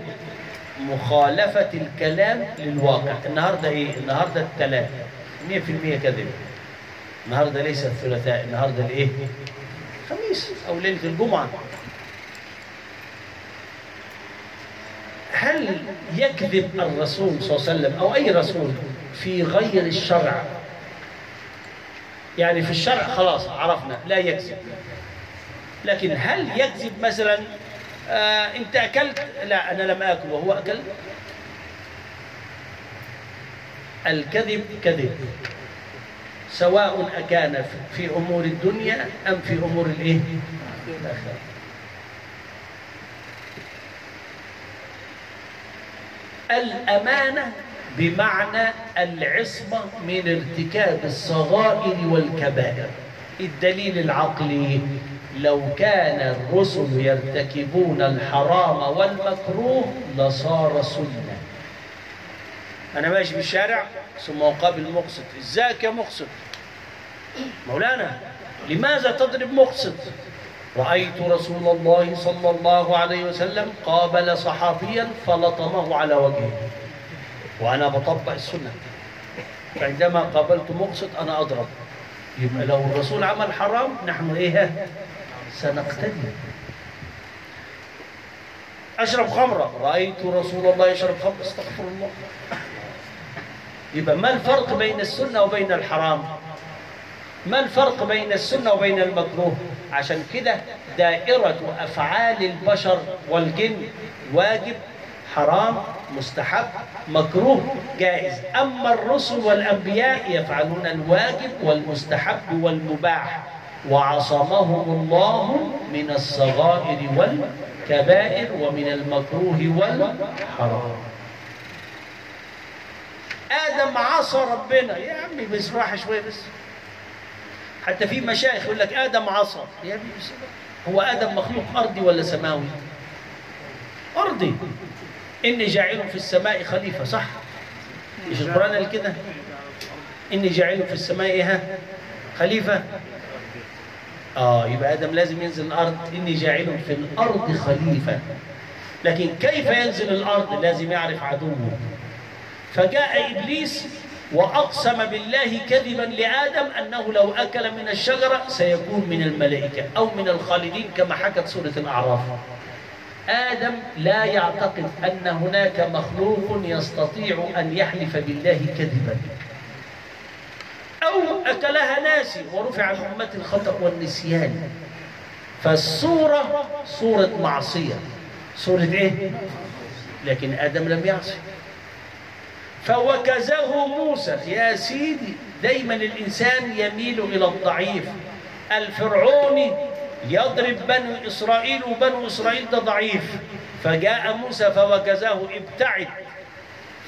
مخالفة الكلام للواقع. النهاردة إيه؟ النهاردة الثلاث 100% كذب. النهاردة ليس الثلاثاء النهاردة الإيه؟ خميس أو ليلة الجمعة. هل يكذب الرسول صلى الله عليه وسلم أو أي رسول في غير الشرع؟ يعني في الشرع خلاص عرفنا لا يكذب. لكن هل يكذب مثلا آه انت اكلت لا أنا لم آكل وهو أكل. الكذب كذب. سواء أكان في أمور الدنيا أم في أمور الإيه؟ الآخرة. الأمانة بمعنى العصمة من ارتكاب الصغائر والكبائر. الدليل العقلي لو كان الرسل يرتكبون الحرام والمكروه لصار سنة. أنا ماشي في الشارع ثم أقابل مقسط إزيك يا مقسط مولانا لماذا تضرب مقسط رأيت رسول الله صلى الله عليه وسلم قابل صحابيا فلطمه على وجهه. وأنا بطبق السنة. فعندما قابلت مقسط أنا أضرب. يبقى لو الرسول عمل حرام نحن إيه؟ سنقتدي. أشرب خمرة. رأيت رسول الله يشرب خمرة. استغفر الله. يبقى ما الفرق بين السنة وبين الحرام؟ ما الفرق بين السنة وبين المكروه؟ عشان كده دائرة أفعال البشر والجن واجب حرام مستحب مكروه جائز. أما الرسل والأنبياء يفعلون الواجب والمستحب والمباح. وعصمهم الله من الصغائر والكبائر ومن المكروه والحرام. آدم عصى ربنا. يا عمي بس راح شوية بس. حتى في مشايخ يقول لك آدم عصى. يا ابني هو آدم مخلوق أرضي ولا سماوي؟ أرضي. إني جاعل في السماء خليفة صح؟ مش القرآن قال كده؟ إني جاعل في السماء ها؟ خليفة. آه يبقى آدم لازم ينزل الأرض. إني جاعل في الأرض خليفة. لكن كيف ينزل الأرض؟ لازم يعرف عدوه. فجاء إبليس وأقسم بالله كذبا لآدم أنه لو أكل من الشجرة سيكون من الملائكة أو من الخالدين كما حكت سورة الأعراف. آدم لا يعتقد أن هناك مخلوق يستطيع أن يحلف بالله كذبا. أو أكلها ناسي ورفع عن امه الخطأ والنسيان. فالصورة صورة معصية. صورة إيه؟ لكن آدم لم يعصي. فوكزه موسى يا سيدي دايما الإنسان يميل إلى الضعيف. الفرعوني يضرب بنو إسرائيل وبنو إسرائيل ده ضعيف. فجاء موسى فوكزه ابتعد.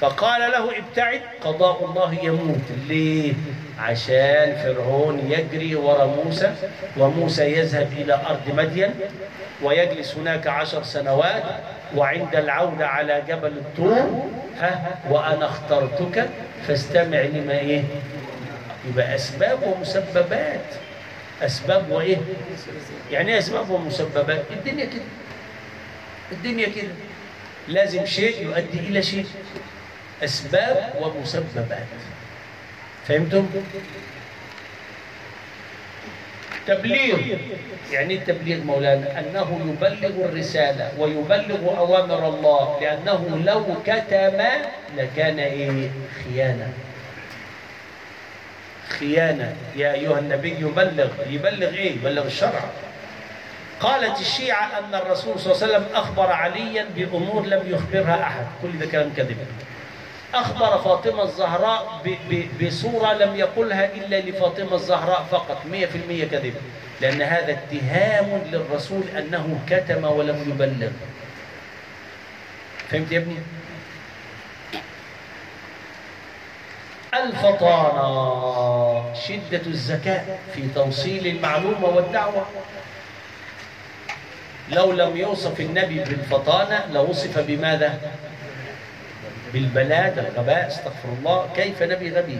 فقال له ابتعد قضاء الله يموت. ليه؟ عشان فرعون يجري ورا موسى وموسى يذهب إلى أرض مدين ويجلس هناك عشر سنوات وعند العودة على جبل الطور ها وأنا اخترتك فاستمع لما إيه؟ يبقى أسباب ومسببات. أسباب وإيه؟ يعني إيه أسباب ومسببات؟ الدنيا كده. الدنيا كده. لازم شيء يؤدي إلى شيء. أسباب ومسببات. فهمتم؟ تبليغ يعني إيه التبليغ مولانا؟ أنه يبلغ الرسالة ويبلغ أوامر الله لأنه لو كتم لكان إيه؟ خيانة. خيانة. يا أيها النبي يبلغ. يبلغ إيه؟ يبلغ الشرع. قالت الشيعة أن الرسول صلى الله عليه وسلم أخبر عليا بأمور لم يخبرها أحد. كل ده كلام كذب. أخبر فاطمة الزهراء بصورة لم يقلها إلا لفاطمة الزهراء فقط مية في المية كذب لأن هذا اتهام للرسول أنه كتم ولم يبلغ فهمت يا ابني؟ الفطانة شدة الذكاء في توصيل المعلومة والدعوة لو لم يوصف النبي بالفطانة لوصف بماذا؟ بالبلاد الغباء استغفر الله كيف نبي غبي؟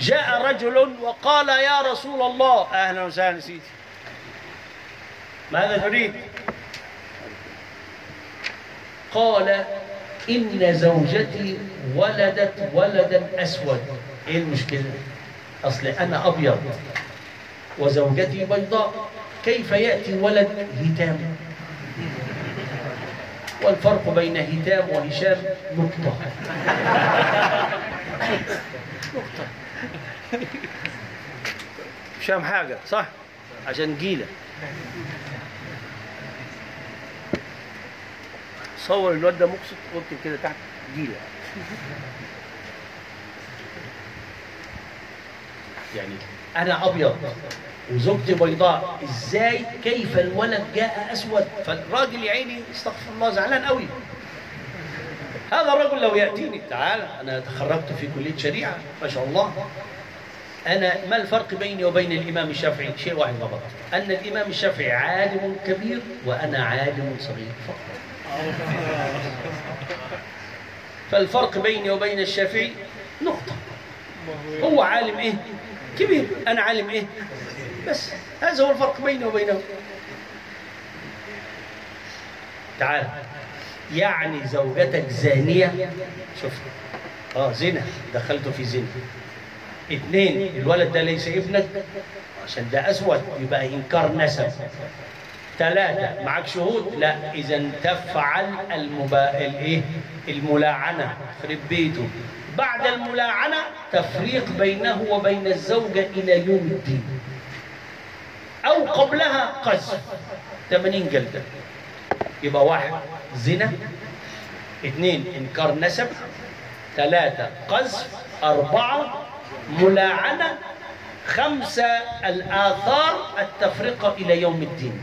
جاء رجل وقال يا رسول الله أهلا وسهلا سيدي. ماذا تريد؟ قال إن زوجتي ولدت ولدا أسود. إيه المشكلة؟ أصل أنا أبيض وزوجتي بيضاء. كيف يأتي ولد هتام؟ والفرق بين هتام وهشام نقطة. نقطة هشام حاجة صح؟ عشان جيلة. صور الواد ده مقصد واكتب كده تحت جيلة. يعني أنا أبيض. وزوجتي بيضاء. إزاي؟ كيف الولد جاء أسود؟ فالراجل يا عيني استغفر الله زعلان قوي. هذا الرجل لو يأتيني تعال أنا تخرجت في كلية شريعة ما شاء الله. أنا ما الفرق بيني وبين الإمام الشافعي؟ شيء واحد فقط أن الإمام الشافعي عالم كبير وأنا عالم صغير فقط. فالفرق بيني وبين الشافعي نقطة. هو عالم إيه؟ كبير. أنا عالم إيه؟ بس هذا هو الفرق بيني وبينه. تعال. يعني زوجتك زانية؟ شوف آه زنا دخلته في زنا اثنين الولد ده ليس ابنك؟ عشان ده أسود يبقى إنكار نسب. ثلاثة معك شهود؟ لا. إذا تفعل المبا... الإيه؟ الملاعنة. خرب بيته. بعد الملاعنة تفريق بينه وبين الزوجة إلى يوم الدين. أو قبلها قذف 80 جلدة يبقى واحد. زنا. اثنين إنكار نسب. ثلاثة قذف أربعة ملاعنة. خمسة الآثار التفرقة إلى يوم الدين.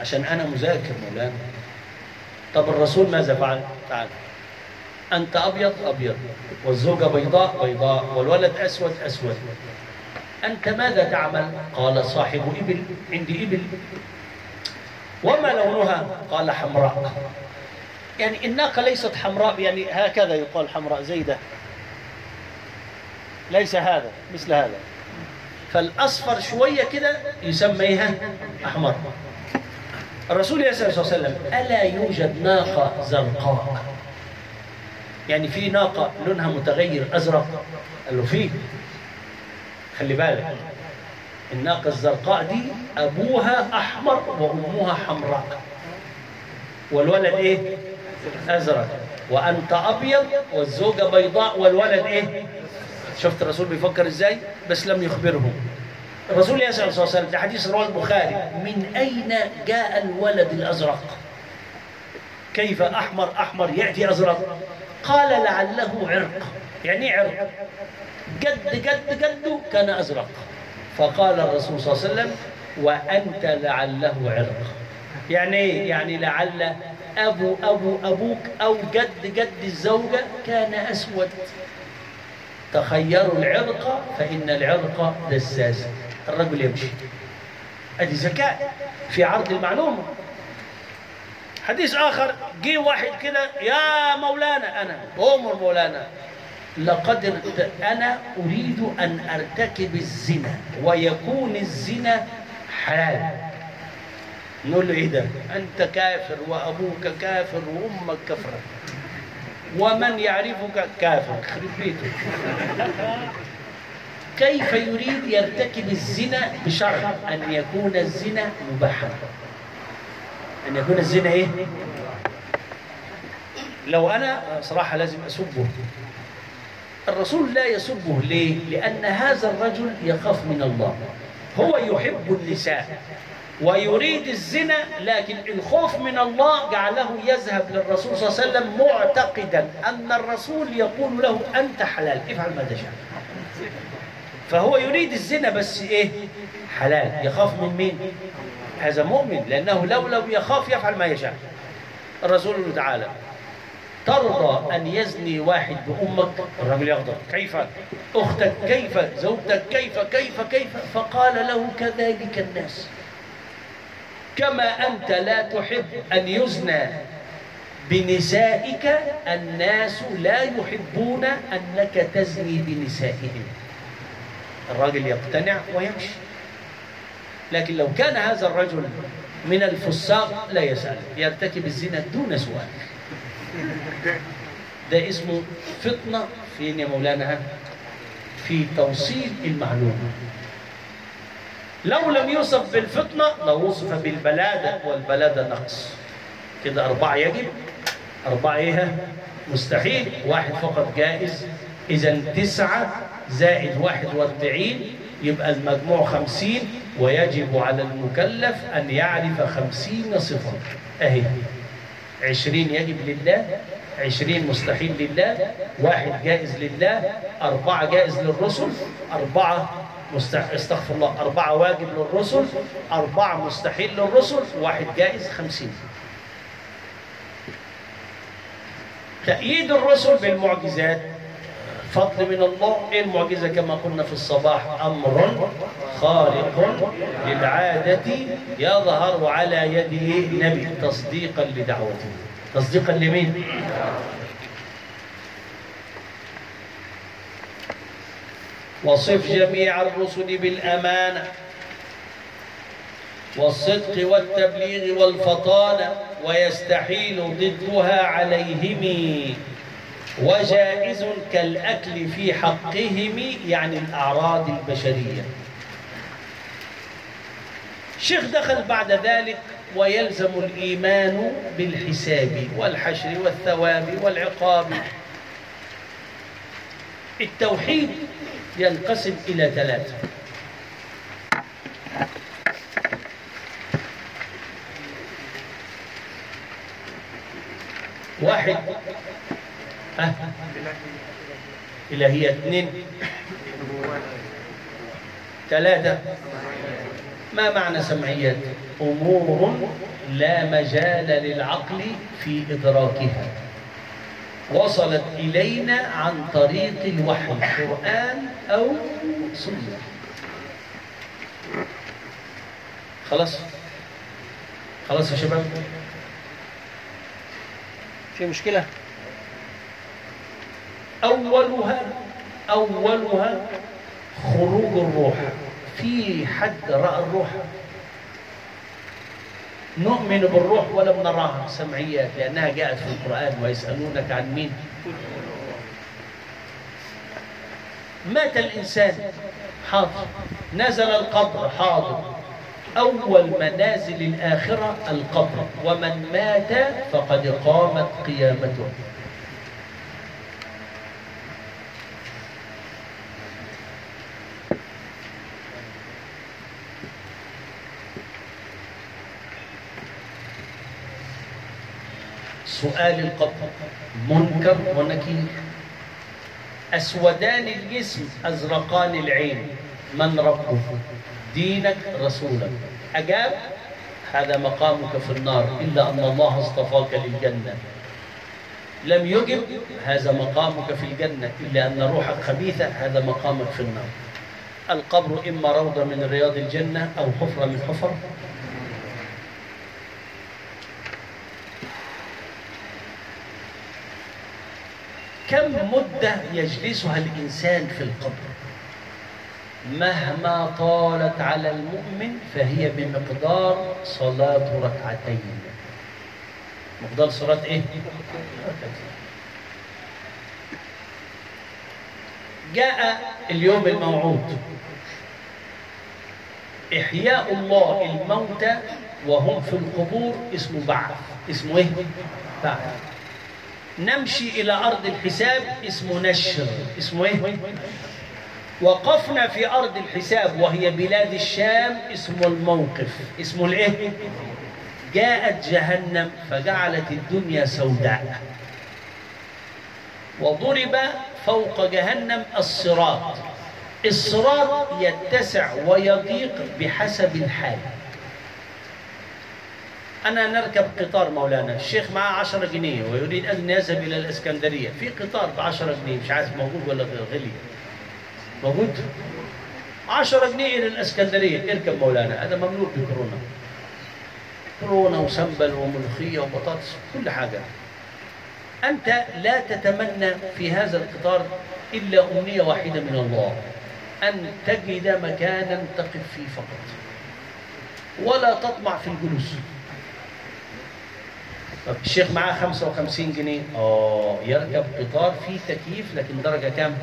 عشان أنا مذاكر مولانا. طب الرسول ماذا فعل؟ تعال. أنت أبيض أبيض. والزوجة بيضاء بيضاء. والولد أسود أسود. أنت ماذا تعمل؟ قال صاحب إبل عندي إبل. وما لونها؟ قال حمراء. يعني الناقة ليست حمراء يعني هكذا يقال حمراء زي ده ليس هذا مثل هذا. فالأصفر شوية كده يسميها أحمر. الرسول يسأل صلى الله عليه وسلم ألا يوجد ناقة زرقاء؟ يعني في ناقة لونها متغير أزرق قال له فيه. خلي بالك. الناقة الزرقاء دي أبوها أحمر وأمها حمراء. والولد إيه؟ أزرق. وأنت أبيض والزوجة بيضاء والولد إيه؟ شفت الرسول بيفكر إزاي؟ بس لم يخبرهم الرسول يسأل صلى الله عليه وسلم في حديث رواه البخاري. من أين جاء الولد الأزرق؟ كيف أحمر أحمر يأتي أزرق؟ قال لعله عرق. يعني عرق جد جد جده كان أزرق. فقال الرسول صلى الله عليه وسلم وأنت لعله عرق. يعني إيه؟ يعني لعل أبو أبو أبوك أو جد جد الزوجة كان أسود. تخيروا العرق فإن العرق دساس الرجل يمشي. ادي ذكاء في عرض المعلومة حديث آخر. جه واحد كده يا مولانا. أنا. أمر مولانا. لقد. أنا أريد أن أرتكب الزنا ويكون الزنا حلال. نقول له إيه ده؟ أنت كافر وأبوك كافر وأمك كفرة ومن يعرفك كافر؟ خرب بيته. كيف يريد يرتكب الزنا بشرط أن يكون الزنا مباحا؟ أن يكون الزنا إيه؟ لو أنا صراحة لازم أسبه. الرسول لا يسبه ليه؟ لأن هذا الرجل يخاف من الله. هو يحب النساء ويريد الزنا لكن الخوف من الله جعله يذهب للرسول صلى الله عليه وسلم معتقدا أن الرسول يقول له أنت حلال افعل ما تشاء. فهو يريد الزنا بس إيه؟ حلال. يخاف من مين؟ هذا مؤمن لأنه لو لم يخاف يفعل ما يشاء. الرسول تعالى ترضى أن يزني واحد بأمك؟ الرجل يغضب. كيف؟ أختك كيف؟ زوجتك كيف؟ كيف؟ كيف؟ فقال له كذلك الناس. كما أنت لا تحب أن يزنى بنسائك الناس لا يحبون أنك تزني بنسائهم. الراجل يقتنع ويمشي. لكن لو كان هذا الرجل من الفساق لا يسأل يرتكب الزنا دون سؤال. ده اسمه فطنة فين يا مولانا في توصيل المعلومة. لو لم يوصف بالفطنة لوصف بالبلادة والبلادة نقص. كده أربعة يجب. أربعة إيه؟ مستحيل. واحد فقط جائز. إذا تسعة زائد واحد وأربعين يبقى المجموع خمسين ويجب على المكلف أن يعرف خمسين صفة. أهي. عشرين يجب لله عشرين مستحيل لله واحد جائز لله أربعة جائز للرسل أربعة مستح... استغفر الله أربعة واجب للرسل أربعة مستحيل للرسل واحد جائز خمسين. تأييد الرسل بالمعجزات فضل من الله. إيه المعجزة كما قلنا في الصباح؟ أمر خارق للعادة يظهر على يده نبي تصديقا لدعوته. تصديقا لمين؟ وصف جميع الرسل بالأمانة والصدق والتبليغ والفطانة ويستحيل ضدها عليهم. وجائز كالأكل في حقهم يعني الأعراض البشرية. الشيخ دخل بعد ذلك ويلزم الإيمان بالحساب والحشر والثواب والعقاب. التوحيد ينقسم إلى ثلاثة. واحد أه. إلهية اثنين. ثلاثة. ما معنى سمعيات أمور لا مجال للعقل في إدراكها. وصلت إلينا عن طريق الوحي قرآن أو سنة خلاص؟ خلاص يا شباب. في مشكلة؟ أولها أولها خروج الروح في حد رأى الروح. نؤمن بالروح ولم نراها سمعيات لأنها جاءت في القرآن ويسألونك عن مين. مات الإنسان. حاضر. نزل القبر حاضر. أول منازل الآخرة القبر. ومن مات فقد قامت قيامته. سؤال القبر منكر ونكير. أسودان الجسم أزرقان العين. من ربه؟ دينك رسولك. أجاب هذا مقامك في النار إلا أن الله اصطفاك للجنة. لم يجب هذا مقامك في الجنة إلا أن روحك خبيثة هذا مقامك في النار. القبر إما روضة من رياض الجنة أو حفرة من حفر. كم مدة يجلسها الإنسان في القبر مهما طالت على المؤمن فهي بمقدار صلاة ركعتين مقدار صلاة؟ ركعتين. جاء اليوم الموعود إحياء الله الموتى وهم في القبور اسمه بعث اسمه إيه؟ بعث نمشي إلى أرض الحساب اسمه نشر. اسمه إيه؟ وقفنا في أرض الحساب وهي بلاد الشام اسمه الموقف. اسمه الإيه؟ جاءت جهنم فجعلت الدنيا سوداء. وضرب فوق جهنم الصراط. الصراط يتسع ويضيق بحسب الحال. أنا نركب قطار مولانا الشيخ معاه 10 جنيه ويريد أن يذهب إلى الإسكندرية. في قطار ب 10 جنيه مش عارف موجود ولا غلي. موجود؟ 10 جنيه إلى الإسكندرية. اركب مولانا هذا مملوء بكورونا كورونا وسنبل وملوخية وبطاطس كل حاجة. أنت لا تتمنى في هذا القطار إلا أمنية واحدة من الله أن تجد مكانا تقف فيه فقط. ولا تطمع في الجلوس. طب الشيخ معاه 55 جنيه. آه يركب قطار فيه تكييف لكن درجة كام؟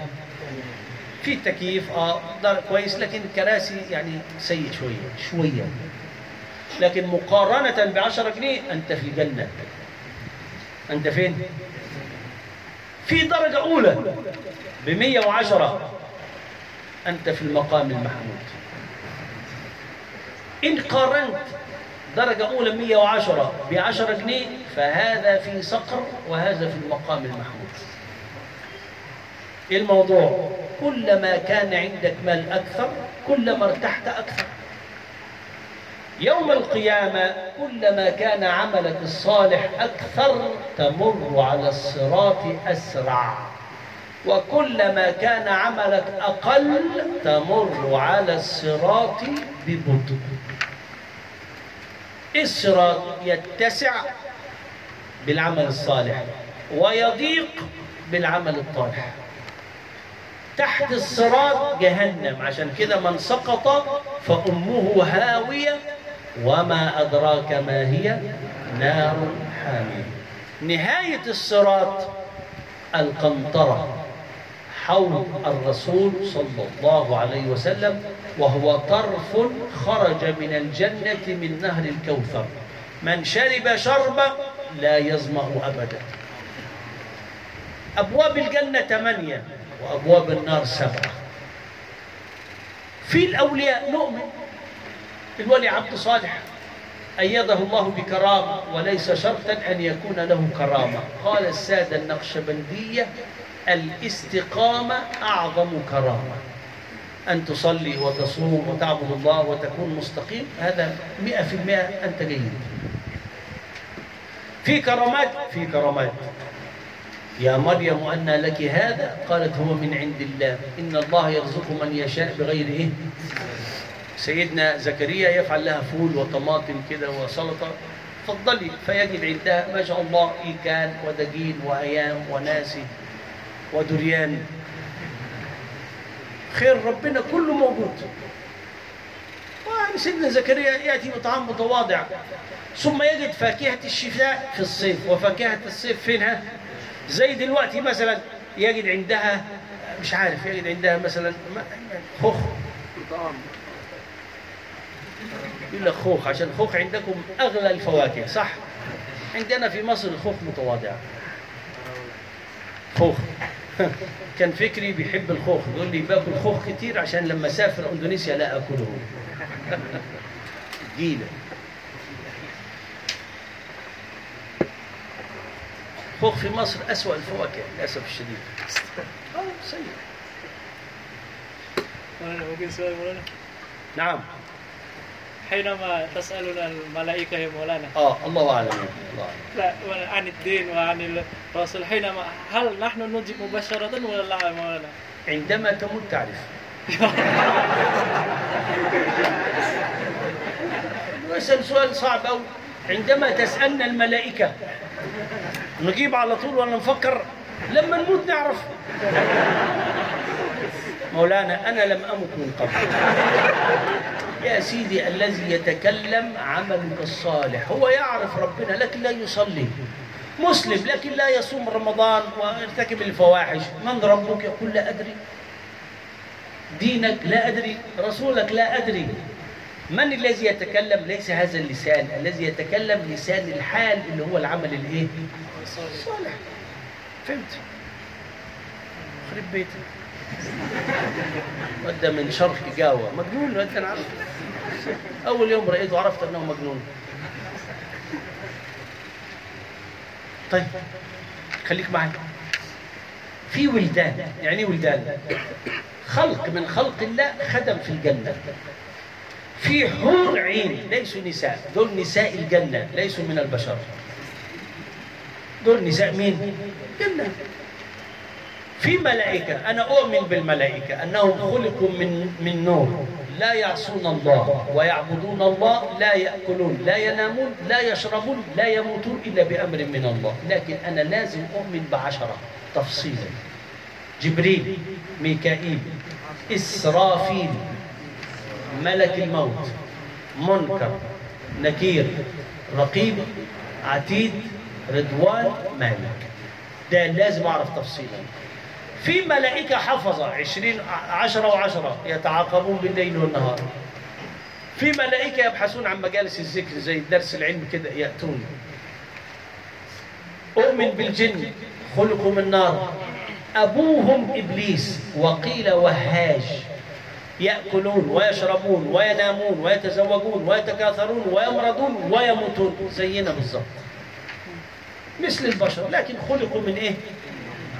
في تكييف آه كويس لكن الكراسي يعني سيء شوية. شوية. لكن مقارنة ب 10 جنيه أنت في الجنة أنت فين؟ في درجة أولى ب 110 أنت في المقام المحمود. إن قارنت درجة أولى 110 ب 10 جنيه فهذا في صقر وهذا في المقام المحمود. الموضوع كلما كان عندك مال أكثر كلما ارتحت أكثر. يوم القيامة كلما كان عملك الصالح أكثر تمر على الصراط أسرع. وكلما كان عملك أقل تمر على الصراط ببطء. الصراط يتسع بالعمل الصالح ويضيق بالعمل الطالح. تحت الصراط جهنم عشان كده من سقط فأمه هاوية وما أدراك ما هي نار حامية. نهاية الصراط القنطرة. حوض الرسول صلى الله عليه وسلم وهو طرف خرج من الجنة من نهر الكوثر. من شرب شربا لا يظمأ أبدا. أبواب الجنة ثمانية وأبواب النار سبعة. في الأولياء نؤمن الولي عبد صالح أيده الله بكرامة وليس شرطا أن يكون له كرامة. قال السادة النقشبندية الاستقامة أعظم كرامة. أن تصلي وتصوم وتعبد الله وتكون مستقيم هذا مئة في المئة أنت جيد. في كرامات في كرامات. يا مريم أن لك هذا؟ قالت هو من عند الله. إن الله يرزق من يشاء بغير إيه؟ سيدنا زكريا يفعل لها فول وطماطم كده وسلطة. تفضلي فيجد عندها ما شاء الله إيكان ودجين وأيام وناسي. ودريان. خير ربنا كله موجود. سيدنا زكريا يأتي بطعام متواضع. ثم يجد فاكهة الشتاء في الصيف. وفاكهة الصيف فينها زي دلوقتي مثلا يجد عندها مش عارف يجد عندها مثلا خوخ. يقول لك خوخ عشان خوخ عندكم أغلى الفواكه صح؟ عندنا في مصر الخوخ متواضع. خوخ. كان فكري بيحب الخوخ. يقول لي باكل خوخ كتير عشان لما أسافر إندونيسيا لا أكله. جيلة. خوخ في مصر أسوأ الفواكه للأسف الشديد. آه، سيء. نعم. حينما تسألنا الملائكة يا مولانا. آه الله أعلم. لا عن الدين وعن الرسول. حينما هل نحن نجيب مباشرة ولا لا يا مولانا؟ عندما تموت تعرف. اسال سؤال صعب أوي. عندما تسألنا الملائكة نجيب على طول ولا نفكر؟ لما نموت نعرف. مولانا أنا لم أمت من قبل. يا سيدي الذي يتكلم عملك الصالح هو يعرف ربنا لكن لا يصلي. مسلم لكن لا يصوم رمضان ويرتكب الفواحش. من ربك؟ يقول لا أدري. دينك؟ لا أدري. رسولك؟ لا أدري. من الذي يتكلم؟ ليس هذا اللسان. الذي يتكلم لسان الحال اللي هو العمل الإيه؟ صالح. فهمت؟ خرب بيتك. ودى من شرق جاوة مجنون أنا عارف أول يوم رأيته عرفت أنه مجنون طيب خليك معي. في ولدان يعني إيه ولدان؟ خلق من خلق الله خدم في الجنة. في حور عين ليسوا نساء. دول نساء الجنة ليسوا من البشر. دول نساء مين؟ جنة. في ملائكة أنا أؤمن بالملائكة أنهم خلقوا من من نور. لا يعصون الله ويعبدون الله لا يأكلون لا ينامون لا يشربون لا يموتون إلا بأمر من الله. لكن أنا لازم أؤمن بعشرة تفصيلا. جبريل ميكائيل إسرافيل ملك الموت منكر نكير رقيب عتيد رضوان مالك. ده لازم أعرف تفصيلا. في ملائكة حفظة عشرين عشرة وعشرة يتعاقبون بالليل والنهار. في ملائكة يبحثون عن مجالس الذكر زي درس العلم كده يأتون. أؤمن بالجن خلقوا من نار. أبوهم إبليس وقيل وهاج. يأكلون ويشربون وينامون ويتزوجون ويتكاثرون ويمرضون ويموتون. زينا بالظبط مثل البشر لكن خلقوا من إيه؟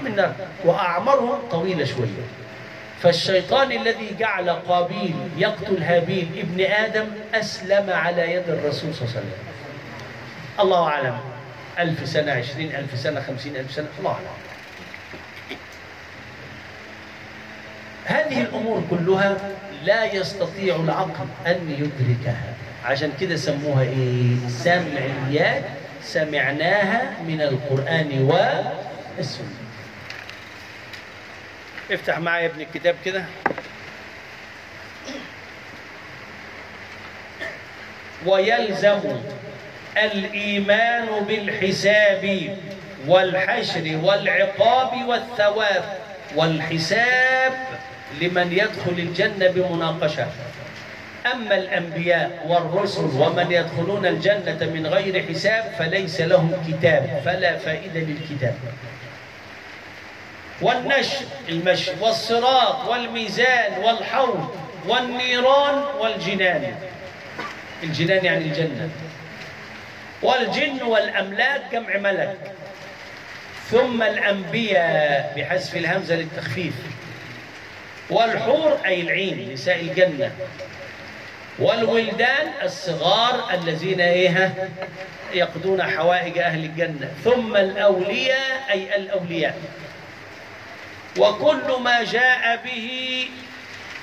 من نار وأعمارهم طويلة شوية. فالشيطان الذي جعل قابيل يقتل هابيل ابن آدم أسلم على يد الرسول صلى الله عليه وسلم. الله أعلم. ألف سنة عشرين ألف سنة خمسين ألف سنة. الله أعلم. هذه الأمور كلها لا يستطيع العقل أن يدركها. عشان كده سموها إيه؟ سمعيات. سمعناها من القرآن والسنة. افتح معايا ابن الكتاب كده. ويلزم الإيمان بالحساب والحشر والعقاب والثواب والحساب لمن يدخل الجنة بمناقشة. أما الأنبياء والرسل ومن يدخلون الجنة من غير حساب فليس لهم كتاب فلا فائدة للكتاب. والنشر المشي والصراط والميزان والحوض والنيران والجنان. الجنان يعني الجنة. والجن والأملاك جمع ملك ثم الأنبياء بحذف الهمزة للتخفيف. والحور أي العين نساء الجنة. والولدان الصغار الذين إيه يقضون حوائج أهل الجنة. ثم الأولياء أي الأولياء. وكل ما جاء به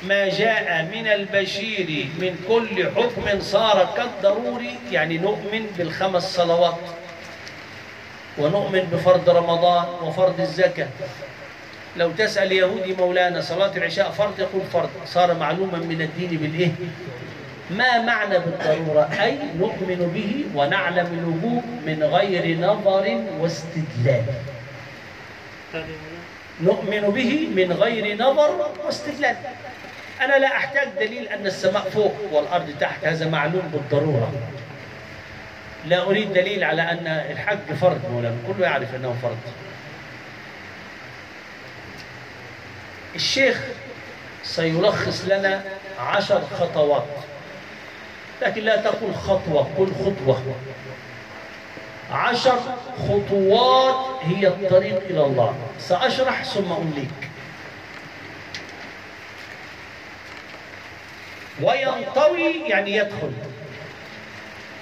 ما جاء من البشير من كل حكم صار كالضروري يعني نؤمن بالخمس صلوات ونؤمن بفرض رمضان وفرض الزكاة. لو تسأل يهودي مولانا صلاة العشاء فرض يقول فرض صار معلوما من الدين بالإيه؟ ما معنى بالضرورة؟ أي نؤمن به ونعلم الوجوب من غير نظر واستدلال. نؤمن به من غير نظر واستدلال. أنا لا أحتاج دليل أن السماء فوق والأرض تحت هذا معلوم بالضرورة. لا أريد دليل على أن الحج فرض مولانا كله يعرف أنه فرض. الشيخ سيلخص لنا عشر خطوات لكن لا تقول خطوة قل خطوة. عشر خطوات هي الطريق إلى الله. سأشرح ثم أمليك. وينطوي يعني يدخل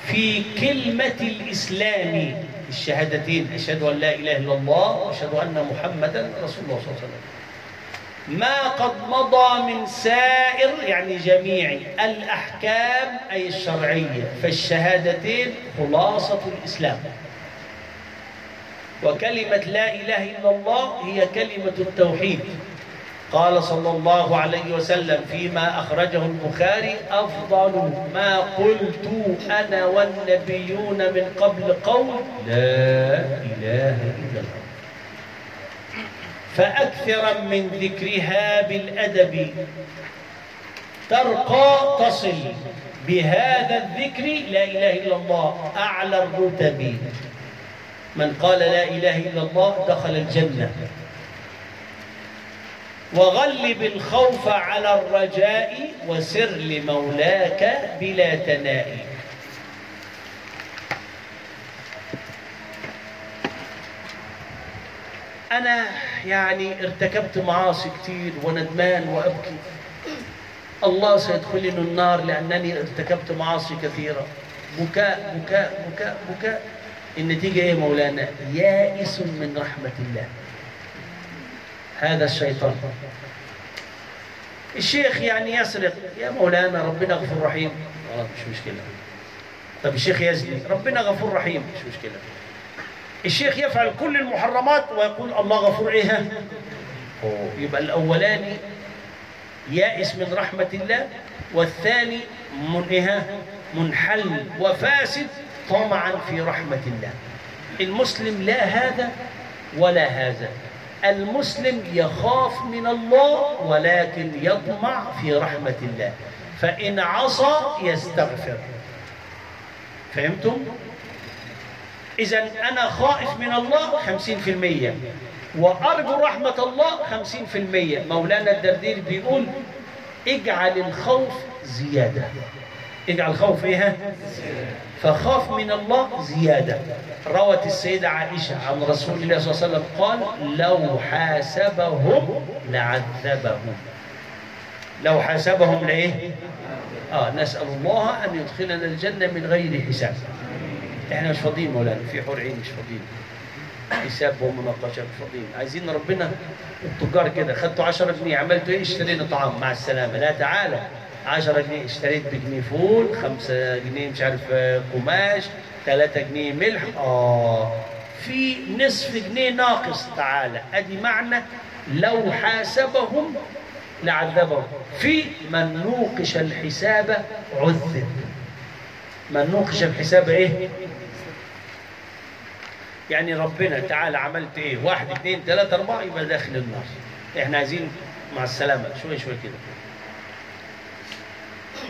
في كلمة الإسلام. الشهادتين أشهد أن لا إله إلا الله وأشهد أن محمدا رسول الله صلى الله عليه وسلم. ما قد مضى من سائر يعني جميع الأحكام أي الشرعية فالشهادتين خلاصة الإسلام. وكلمة لا إله إلا الله هي كلمة التوحيد. قال صلى الله عليه وسلم فيما أخرجه البخاري أفضل ما قلت أنا والنبيون من قبل قول لا إله إلا الله. فأكثرا من ذكرها بالأدب. ترقى تصل. بهذا الذكر لا إله إلا الله أعلى الرتب. من قال لا إله إلا الله دخل الجنة. وغلب الخوف على الرجاء وسر لمولاك بلا تناء. أنا يعني ارتكبت معاصي كتير وندمان وأبكي. الله سيدخلني النار لأنني ارتكبت معاصي كثيرة. بكاء بكاء بكاء بكاء. النتيجة إيه مولانا؟ يائس من رحمة الله. هذا الشيطان. الشيخ يعني يسرق. يا مولانا ربنا غفور رحيم. خلاص مش مشكلة. طب الشيخ يزني. ربنا غفور رحيم. مش مشكلة. الشيخ يفعل كل المحرمات ويقول الله غفور أوه. يبقى الأولاني يائس من رحمة الله والثاني من إيه؟ منحل وفاسد طمعا في رحمة الله المسلم لا هذا ولا هذا المسلم يخاف من الله ولكن يطمع في رحمة الله فإن عصى يستغفر فهمتم؟ إذا أنا خائف من الله خمسين في المية. وأرجو رحمة الله خمسين في المية. مولانا الدردير بيقول اجعل الخوف زيادة. اجعل الخوف إيه؟ فخاف من الله زيادة. روت السيدة عائشة عن رسول الله صلى الله عليه وسلم قال لو حاسبهم لعذبهم. لو حاسبهم لإيه؟ آه نسأل الله أن يدخلنا الجنة من غير حساب. إحنا مش فاضيين مولانا في حور عين مش فاضيين حساب ومناقشة مش فاضيين عايزين ربنا التجار كده خدتوا 10 جنيه عملتوا إيه؟ اشترينا طعام. مع السلامة. لا تعالى. 10 جنيه اشتريت بجنيه فول 5 جنيه مش عارف آه، قماش 3 جنيه ملح. آه في نصف جنيه ناقص. تعالى. أدي معنى. لو حاسبهم لعذبهم. في من نوقش الحساب عذب. من نوقش الحساب إيه؟ يعني ربنا تعالى عملت إيه؟ واحد اثنين ثلاثة أربعة يبقى داخل النار. إحنا عايزين مع السلامة شوي شوي كده.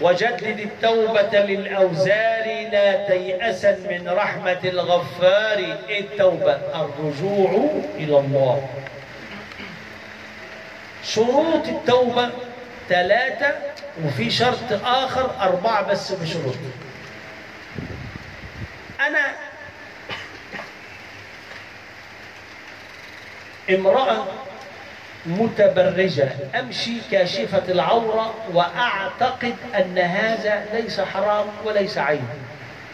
وجدد التوبة للأوزار لا تيأسا من رحمة الغفار. إيه التوبة؟ الرجوع إلى الله. شروط التوبة ثلاثة وفي شرط آخر أربعة بس بشروط. أنا امرأة متبرجة أمشي كاشفة العورة وأعتقد أن هذا ليس حرام وليس عيب.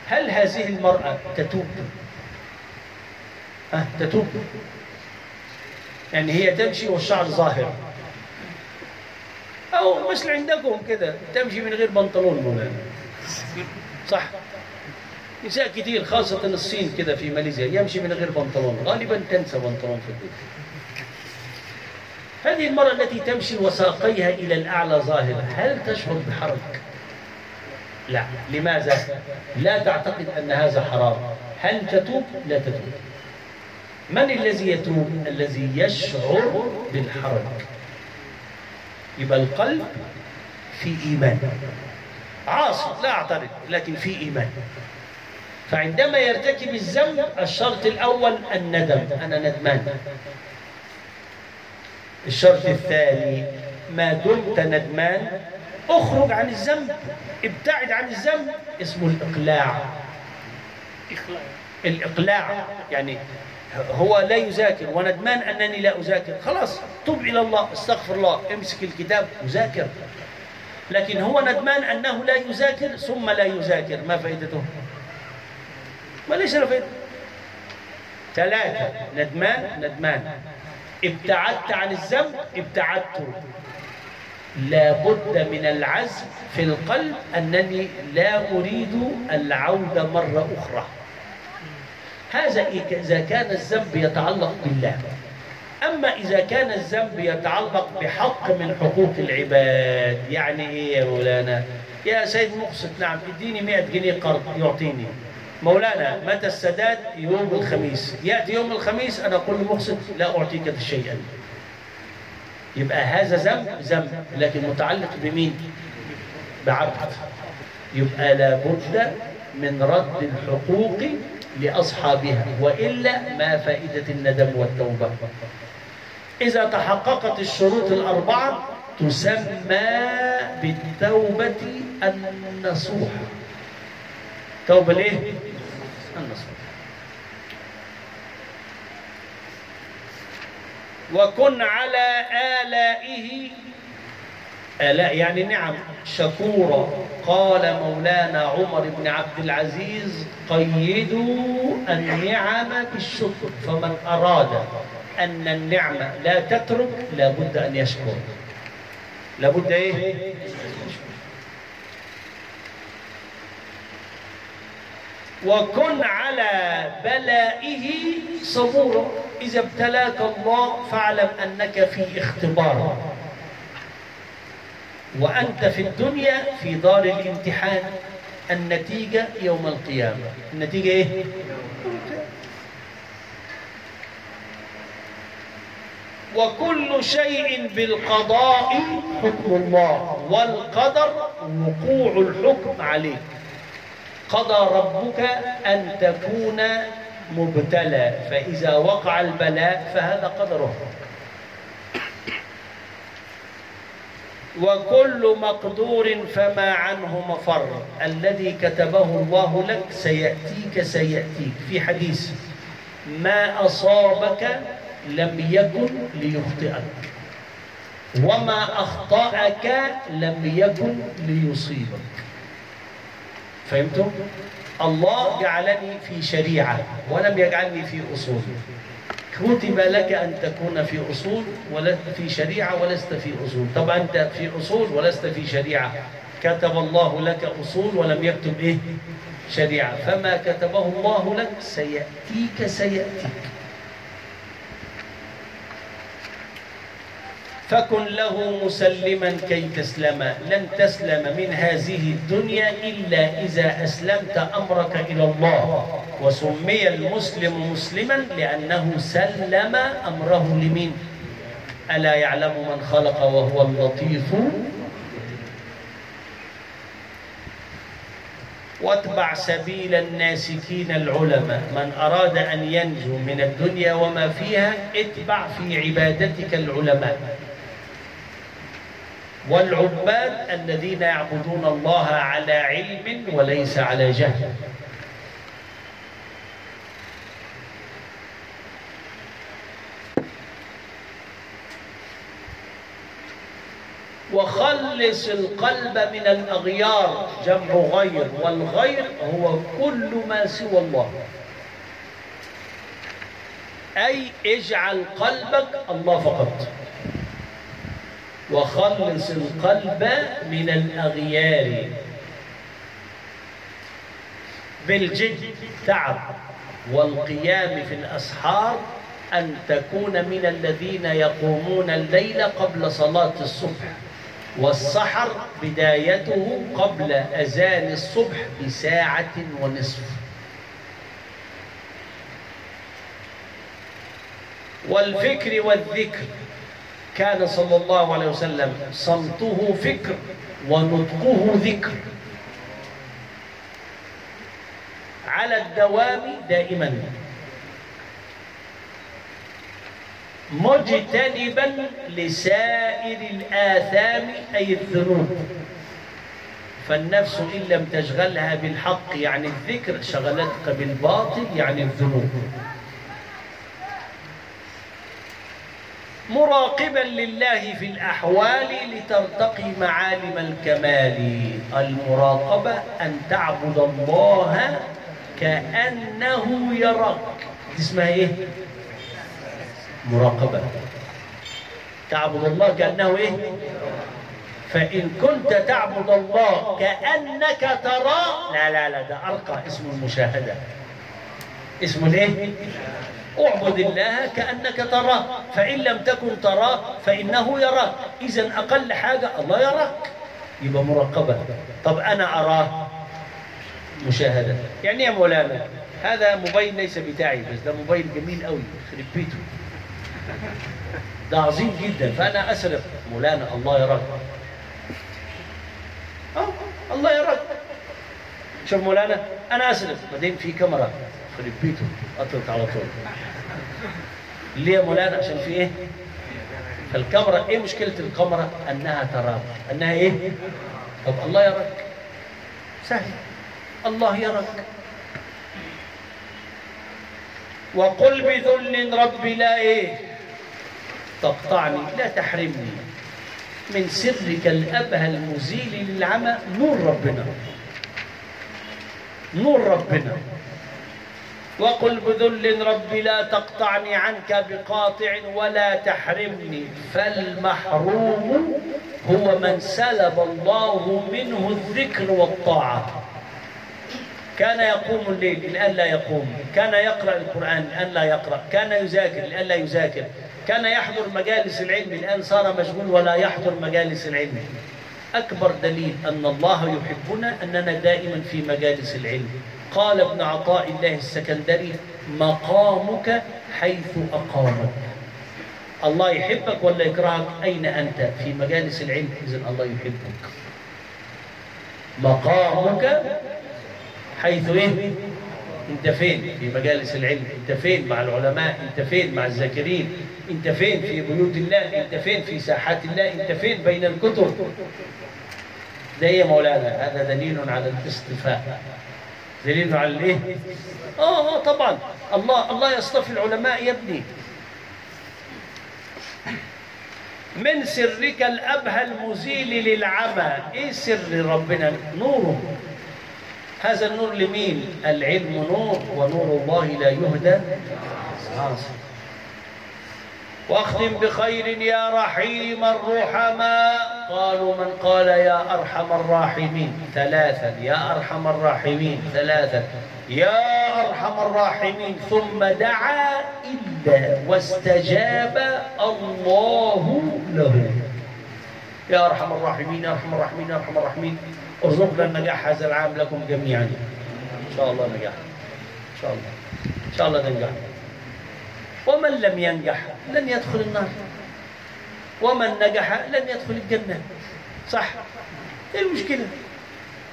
هل هذه المرأة تتوب؟ أه تتوب. يعني هي تمشي والشعر ظاهر. أو مثل عندكم كده تمشي من غير بنطلون مولانا. صح؟ نساء كتير خاصة الصين كده في ماليزيا. يمشي من غير بنطلون. غالبا تنسى بنطلون في البيت. هذه المرأة التي تمشي وساقيها إلى الأعلى ظاهرة. هل تشعر بحرج؟ لا. لماذا؟ لا تعتقد أن هذا حرام. هل تتوب؟ لا تتوب. من الذي يتوب؟ الذي يشعر بالحرج. يبقى القلب في إيمان. عاصي. لا أعترض لكن في إيمان. فعندما يرتكب الذنب الشرط الأول الندم. أنا ندمان. الشرط الثاني ما دمت ندمان أخرج عن الذنب. ابتعد عن الذنب. اسمه الإقلاع. الإقلاع. يعني هو لا يذاكر. وندمان أنني لا أذاكر. خلاص تب إلى الله استغفر الله امسك الكتاب وذاكر لكن هو ندمان أنه لا يذاكر ثم لا يذاكر. ما فائدته؟ ما ليس له فائدة ثلاثة ندمان ندمان. ابتعدت عن الذنب ابتعدت لابد من العزم في القلب أنني لا أريد العودة مرة أخرى. هذا إذا كان الذنب يتعلق بالله. أما إذا كان الذنب يتعلق بحق من حقوق العباد يعني إيه يا مولانا؟ يا سيد مقصد نعم اديني 100 جنيه قرض يعطيني. مولانا متى السداد؟ يوم الخميس. يأتي يوم الخميس أنا أقول لمقصد لا أعطيك شيئا يبقى هذا ذنب ذنب. لكن متعلق بمين؟ بعبد. يبقى لابد من رد الحقوق لأصحابها وإلا ما فائدة الندم والتوبة. إذا تحققت الشروط الأربعة تسمى بالتوبة النصوح توبة ليه؟ النصوح وكن على آلائه آلاء يعني نعم شكورا. قال مولانا عمر بن عبد العزيز قيدوا النعم بالشكر فمن أراد أن النعمة لا تترك لابد أن يشكر. لابد إيه؟ وكن على بلائه صبورا إذا ابتلاك الله فاعلم أنك في اختبار. وأنت في الدنيا في دار الامتحان. النتيجة يوم القيامة. النتيجة إيه؟ وكل شيء بالقضاء حكم الله. والقدر وقوع الحكم عليك. قضى ربك أن تكون مبتلى فإذا وقع البلاء فهذا قدره. وكل مقدور فما عنه مفر. الذي كتبه الله لك سيأتيك سيأتيك. في حديث ما أصابك لم يكن ليخطئك وما أخطأك لم يكن ليصيبك. فهمتم؟ الله جعلني في شريعة ولم يجعلني في أصول. كتب لك أن تكون في أصول ولست في شريعة ولست في أصول. طبعا أنت في أصول ولست في شريعة. كتب الله لك أصول ولم يكتب إيه؟ شريعة. فما كتبه الله لك سيأتيك سيأتيك. فكن له مسلما كي تسلم. لن تسلم من هذه الدنيا إلا إذا أسلمت أمرك إلى الله. وسمي المسلم مسلما لأنه سلم أمره لمين؟ ألا يعلم من خلق وهو اللطيف؟ واتبع سبيل الناسكين العلماء. من أراد أن ينجو من الدنيا وما فيها اتبع في عبادتك العلماء. والعباد الذين يعبدون الله على علم وليس على جهل. وخلص القلب من الأغيار جمع غير والغير هو كل ما سوى الله. أي اجعل قلبك الله فقط. وخلص القلب من الأغيار. بالجد تعب والقيام في الأسحار أن تكون من الذين يقومون الليل قبل صلاة الصبح والسحر بدايته قبل أذان الصبح بساعة ونصف. والفكر والذكر كان صلى الله عليه وسلم صمته فكر ونطقه ذكر. على الدوام دائما. مجتنبا لسائر الآثام أي الذنوب. فالنفس إن لم تشغلها بالحق يعني الذكر شغلتك بالباطل يعني الذنوب. مراقبا لله في الأحوال لترتقي معالم الكمال المراقبة أن تعبد الله كأنه يراك اسمها إيه؟ مراقبة تعبد الله كأنه إيه؟ فإن كنت تعبد الله كأنك تراه لا لا لا ده أرقى اسم المشاهدة اسمه الإيه؟ اعبد الله كأنك تراه. فإن لم تكن تراه فإنه يراك. إذا أقل حاجة الله يراك. يبقى مراقبة طب أنا أراه؟ مشاهدة. يعني يا مولانا هذا موبايل ليس بتاعي بس ده موبايل جميل قوي يخرب بيته ده عظيم جدا. فأنا أسرق. مولانا الله يراك. آه الله يراك. شوف مولانا أنا أسرق. بعدين في كاميرا. بيته أطلق على طول. ليه يا مولانا؟ عشان في إيه؟ فالكاميرا إيه مشكلة الكاميرا؟ أنها تراك. أنها إيه؟ طب الله يراك. سهل. الله يراك. وقل بذل ربي لا إيه؟ تقطعني لا تحرمني. من سرك الابهى المزيل للعمى نور ربنا. نور ربنا. وقل بذل ربي لا تقطعني عنك بقاطع ولا تحرمني فالمحروم هو من سلب الله منه الذكر والطاعة. كان يقوم الليل الآن لا يقوم كان يقرأ القرآن الآن لا يقرأ كان يذاكر الآن لا يذاكر كان يحضر مجالس العلم الآن صار مشغول ولا يحضر مجالس العلم. أكبر دليل أن الله يحبنا أننا دائما في مجالس العلم. قال ابن عطاء الله السكندري مقامك حيث أقامك. الله يحبك ولا يكرهك؟ أين أنت؟ في مجالس العلم إذن الله يحبك. مقامك حيث إيه؟ أنت فين؟ في مجالس العلم أنت فين؟ مع العلماء أنت فين؟ مع الذاكرين أنت فين؟ في بيوت الله أنت فين؟ في ساحات الله أنت فين؟ بين الكتب. ده إيه يا مولانا؟ هذا دليل على الاصطفاء دليل على الايه؟ آه آه طبعا. الله الله يصطفي العلماء يا ابني. من سرك الابهى المزيل للعمى. إيه سر ربنا؟ نوره هذا النور لمين؟ العلم نور ونور الله لا يهدى. عاصم واختم بخير يا رحيم الرحماء. قالوا من قال يا أرحم الراحمين؟ ثلاثا. يا أرحم الراحمين ثلاثا. يا أرحم الراحمين ثم دعا إلا واستجاب الله له. يا أرحم الراحمين يا أرحم الراحمين يا أرحم الراحمين. ارزقنا النجاح هذا العام لكم جميعا. إن شاء الله نجاح. إن شاء الله. إن شاء الله ننجح ومن لم ينجح لن يدخل النار. ومن نجح لن يدخل الجنة. صح؟ إيه المشكلة؟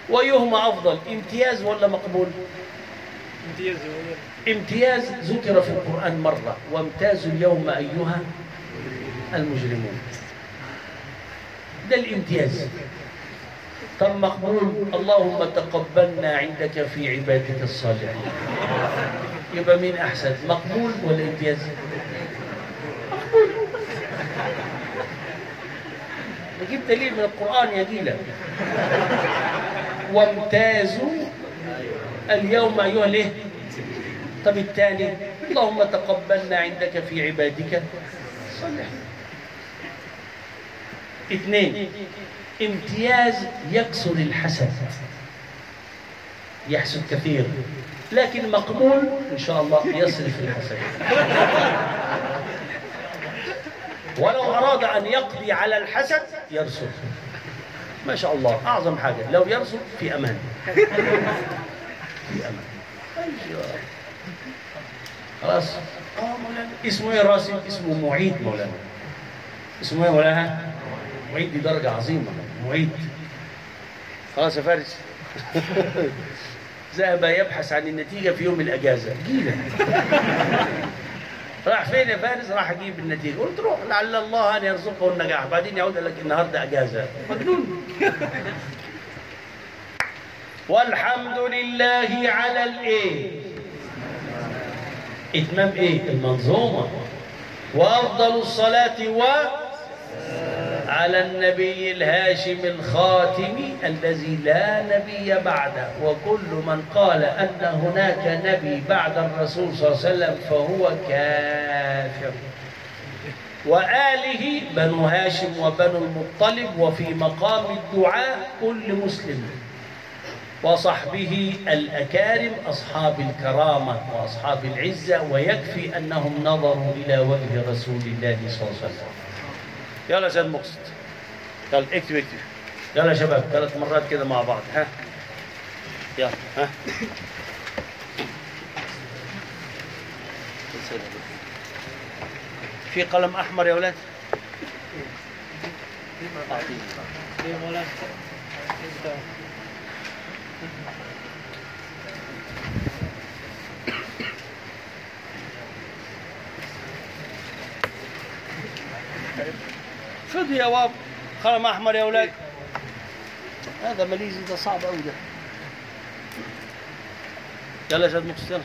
وأيهما أفضل امتياز ولا مقبول؟ امتياز امتياز ذكر في القرآن مرة وامتازوا اليوم أيها المجرمون. ده الامتياز. طب مقبول. اللهم تقبلنا عندك في عبادك الصالحين. يبقى مين أحسن مقبول ولا امتياز؟ مقبول. نجيب دليل من القرآن يا جيلة. وامتازوا اليوم أيها الايه طب الثاني اللهم تقبلنا عندك في عبادك الصالحين. اثنين امتياز يكسر الحسد. يحسد كثير لكن مقبول إن شاء الله يصرف الحسد. ولو أراد أن يقضي على الحسد يرسل. ما شاء الله أعظم حاجة لو يرسل في أمان. في أمان. أيوة. خلاص. اسمه إيه راسم اسمه معيد مولانا. اسمه إيه مولانا؟ معيد دي درجه عظيمة. معيد خلاص يا فارس. ذهب يبحث عن النتيجة في يوم جينا راح فين يا فارس؟ راح أجيب النتيجة. قلت روح لعل الله أن يرزقه النجاح. بعدين يعود لك النهارده إجازة. مجنون. والحمد لله على الإيه؟ إتمام إيه؟ المنظومة. وأفضل الصلاة و على النبي الهاشم الخاتم الذي لا نبي بعده وكل من قال أن هناك نبي بعد الرسول صلى الله عليه وسلم فهو كافر. وآله بنو هاشم وبنو المطلب وفي مقام الدعاء كل مسلم. وصحبه الأكارم أصحاب الكرامة وأصحاب العزة ويكفي أنهم نظروا إلى وجه رسول الله صلى الله عليه وسلم. يلا يا سيد مقصد. يلا اكتب اكتب يلا يا شباب ثلاث مرات كده مع بعض ها؟ يلا ها؟ في قلم أحمر يا ولاد؟ أعطيني. خذ يا باب قلم أحمر يا ولاد هذا ماليزي ده صعب قوي ده. يلا يا مقصد يلا.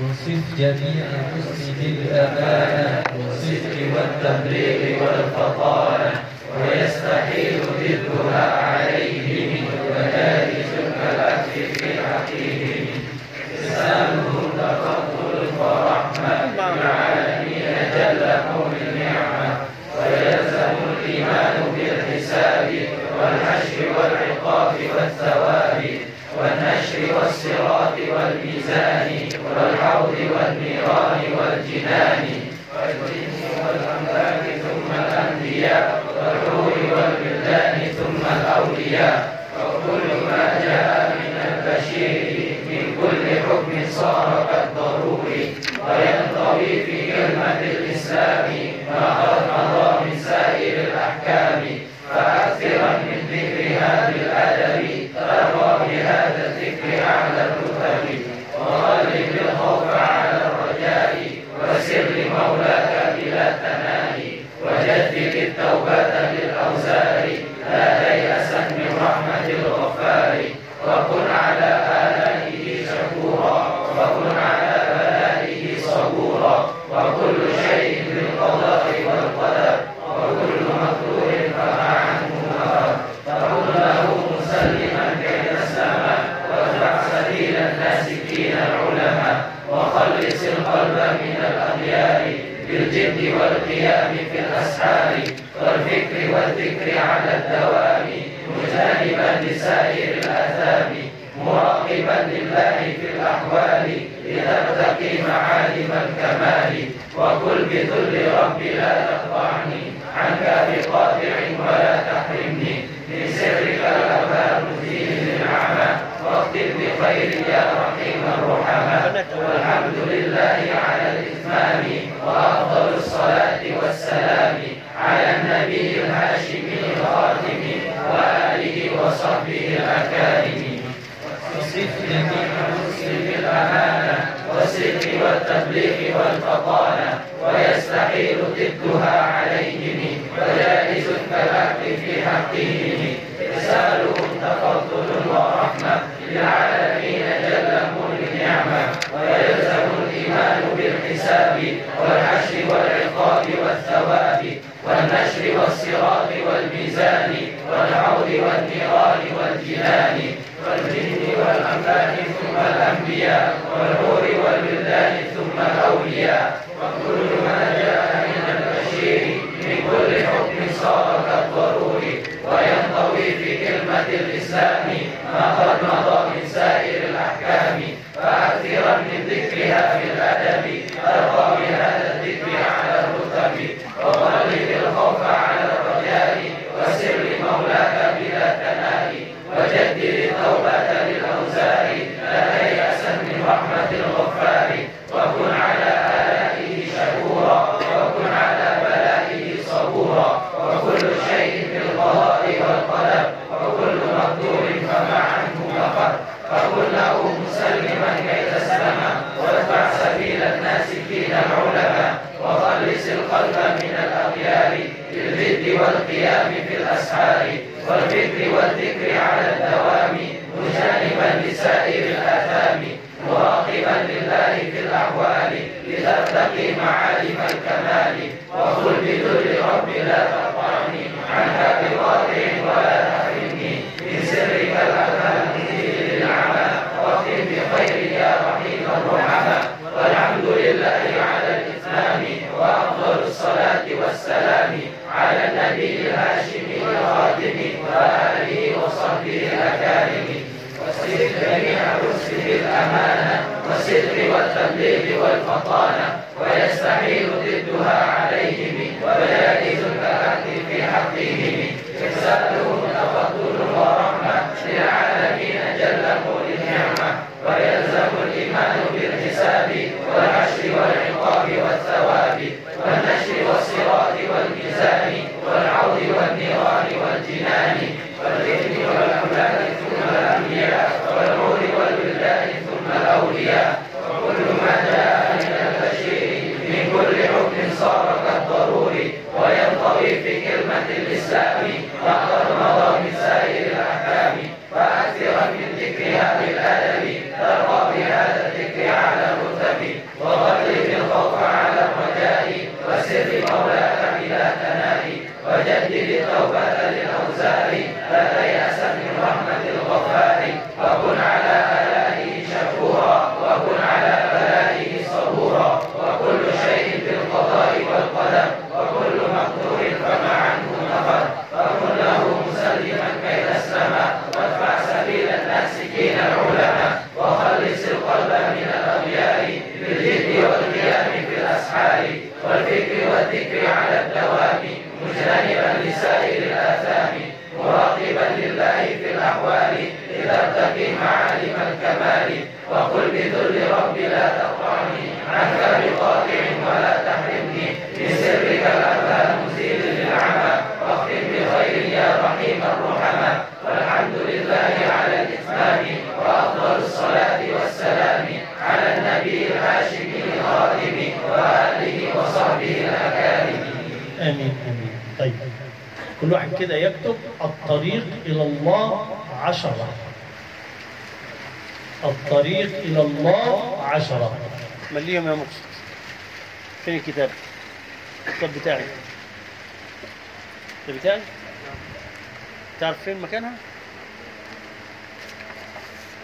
وصف جميع الحسن بالأمانة والصدق والتبليغ والفطانة ويستحيل ضدها عليهم وذلك كالأكل في حقهم. لسانه تفضل ورحمة العالمين جل قول النعمة والحشر والعقاب والثواب والنشر والصراط والميزان والحوض والنيران والجنان والجن والأملاك ثم الأنبياء والحور والبلدان ثم الأولياء. وكل ما جاء من البشير من كل حكم صار كالضروري وينطوي في كلمة الإسلام كل واحد كده يكتب الطريق إلى الله عشرة الطريق إلى الله عشرة مليهم يا مقصد فين الكتاب؟ الكتاب بتاعي الكتاب بتاعي؟ تعرف فين مكانها؟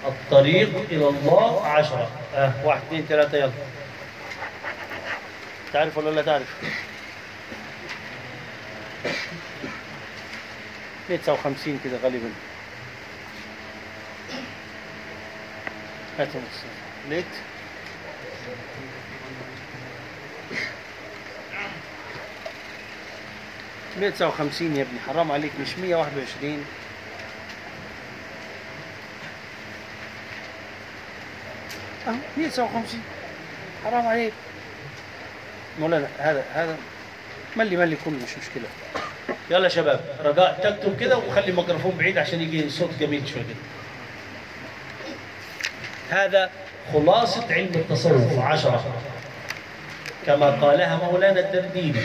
الطريق إلى الله عشرة آه واحد اثنين ثلاثة يلا تعرف ولا لا تعرف؟ 53 كده غالبا. هاتوا ليت مية تسعة وخمسين يا ابني حرام عليك مش مية واحد وعشرين. أهو مية تسعة وخمسين. حرام عليك. مولانا هذا هذا ملي ملي كل مش مشكلة. يلا يا شباب رجاء تكتب كده وخلي الميكروفون بعيد عشان يجي صوت جميل شوية كده. هذا خلاصة علم التصوف عشرة. كما قالها مولانا الدرديني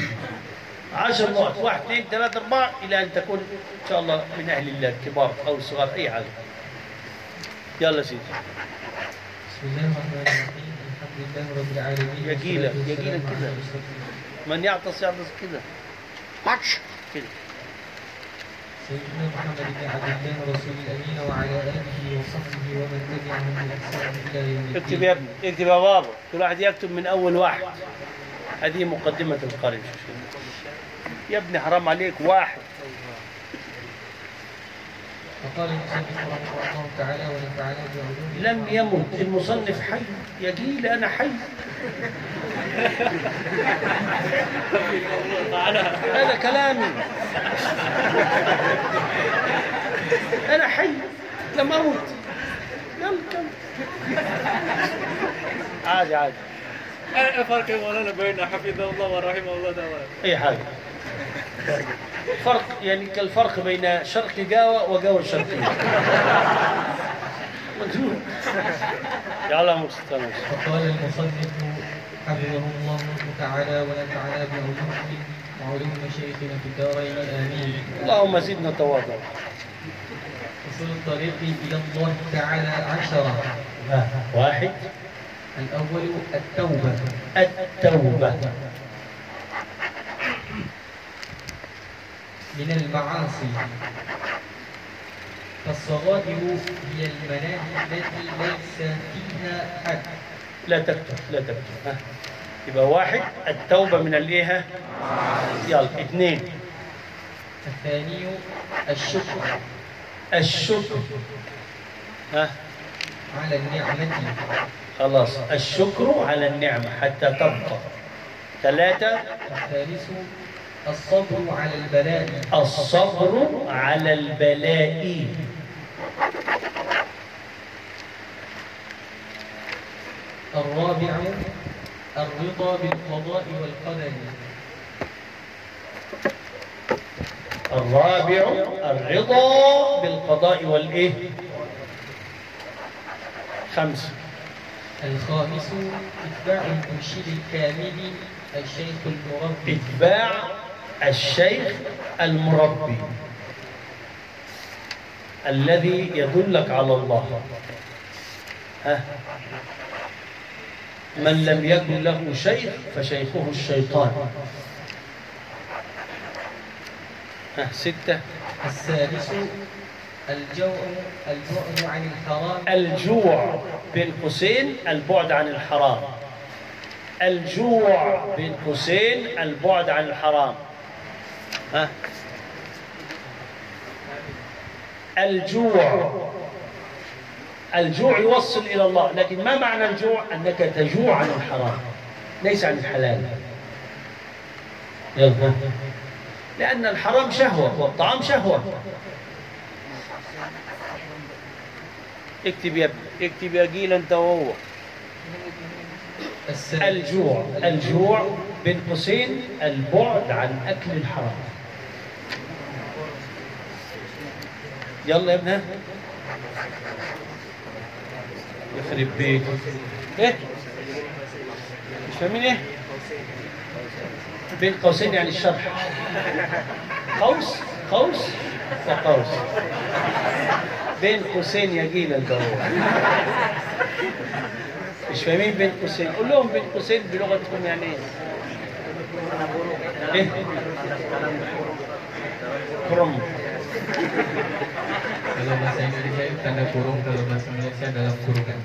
عشر نقط واحد اثنين ثلاثة أربعة إلى أن تكون إن شاء الله من أهل الله الكبار أو الصغار أي حاجة. يلا سيدي. بسم الله الرحمن الرحيم الحمد لله رب العالمين يا جيلة يا جيلة كده. من يعطس يعطس كده. ماتش. كده. سيدنا محمد بن عبد الله رسول الأمين وعلى آله وصحبه ومن تبعهم بإحسان إلى يوم اكتب الدين يا ابني اكتب يا بابا. كل واحد يكتب من أول واحد. هذه مقدمة القارئ يا ابني حرام عليك واحد. وقال المصنف رحمه الله تعالى ونفعنا بعلومه لم يمت. المصنف حي. يا جيل أنا حي. هذا كلامي. أنا حي. لم أمت. يلا كم عادي عادي. إيه فرق مولانا بين حفظه الله ورحمه الله ده أي حاجة. فرق يعني كالفرق بين شرق قاوة وقاوة الشرقية مجنون. يلا مستمر وقال المصنف حفظه الله تعالى ونفعنا بعلومه وعلوم مشايخنا في الدارين آمين. اللهم زدنا تواضع وصول الطريق إلى الله تعالى عشرة. واحد. الأول التوبة. التوبة. من المعاصي. فالصغائر هي المناهي التي ليس فيها حد. لا تكتب لا تكتب. ها. يبقى واحد التوبة من الايه؟ يلا اثنين الثاني الشكر. الشكر. ها. على النعمة. خلاص. الشكر على النعمة حتى تبقى. ثلاثة. الثالث الصبر على البلاء. الصبر على البلاء. الرابع الرضا بالقضاء والقدر. الرابع الرضا بالقضاء والإيه؟ خمسة. الخامس إتباع المرشد الكامل الشيخ المربي. إتباع الشيخ المربي الذي يدلك على الله. ها؟ من لم يكن له شيخ فشيخه الشيطان. ها ستة. السادس الجوع البعد عن الحرام. الجوع بين قوسين البعد عن الحرام. الجوع بين قوسين البعد عن الحرام. ها؟ الجوع. الجوع يوصل إلى الله لكن ما معنى الجوع؟ أنك تجوع عن الحرام ليس عن الحلال. يلا. لأن الحرام شهوة والطعام شهوة. اكتب يا ابني اكتب يا جيل أنت وهو. الجوع الجوع بين قوسين البعد عن أكل الحرام. يلا يا ابنها يخرب بيتك إيه مش فاهمين إيه بين قوسين يعني الشرح قوس قوس وقوس بين قوسين يا جيل انت وهو مش فاهمين بين قوسين قول لهم بين قوسين بلغتكم يعني إيه إيه كرم Kalau bahasa Indonesia itu tanda kurung, kalau bahasa Malaysia dalam kurungan.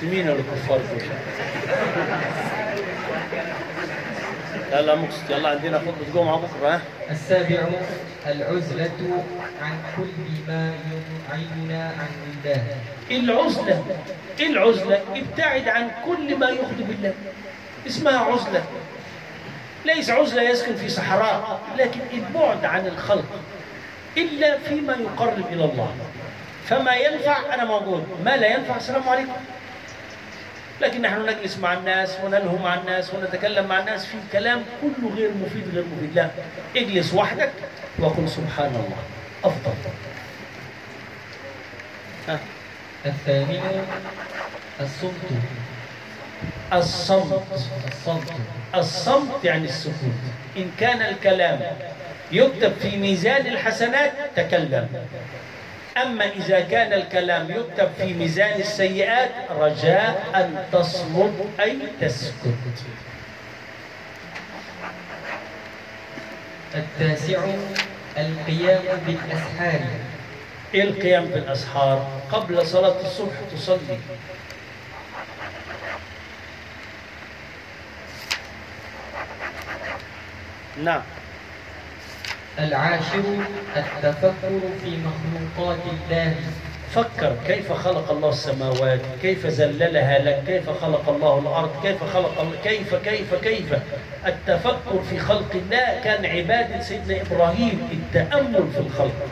مسلمين ولا كفار شيء يلا مقصد يلا عندنا خطبة جمعة بكرة ها السابع العزلة عن كل ما يبعدنا عن الله. العزلة العزلة ابتعد عن كل ما يغضب الله. اسمها عزلة. ليس عزلة يسكن في صحراء لكن البعد عن الخلق إلا فيما يقرب إلى الله. فما ينفع أنا موجود ما لا ينفع السلام عليكم. لكن نحن نجلس مع الناس ونلهو مع الناس ونتكلم مع الناس في كلام كله غير مفيد غير مفيد. لا اجلس وحدك وقل سبحان الله. أفضل. الثامن الصمت. الصمت الصمت الصمت يعني السكوت. إن كان الكلام يكتب في ميزان الحسنات تكلم. أما إذا كان الكلام يكتب في ميزان السيئات رجاء أن تصمت أي تسكت. التاسع القيام بالأسحار. إيه القيام بالأسحار؟ قبل صلاة الصبح تصلي. نعم. العاشر التفكر في مخلوقات الله. فكر كيف خلق الله السماوات؟ كيف زللها لك؟ كيف خلق الله الأرض؟ كيف خلق الله كيف كيف كيف؟ التفكر في خلق الله كان عبادة سيدنا إبراهيم التأمل في الخلق.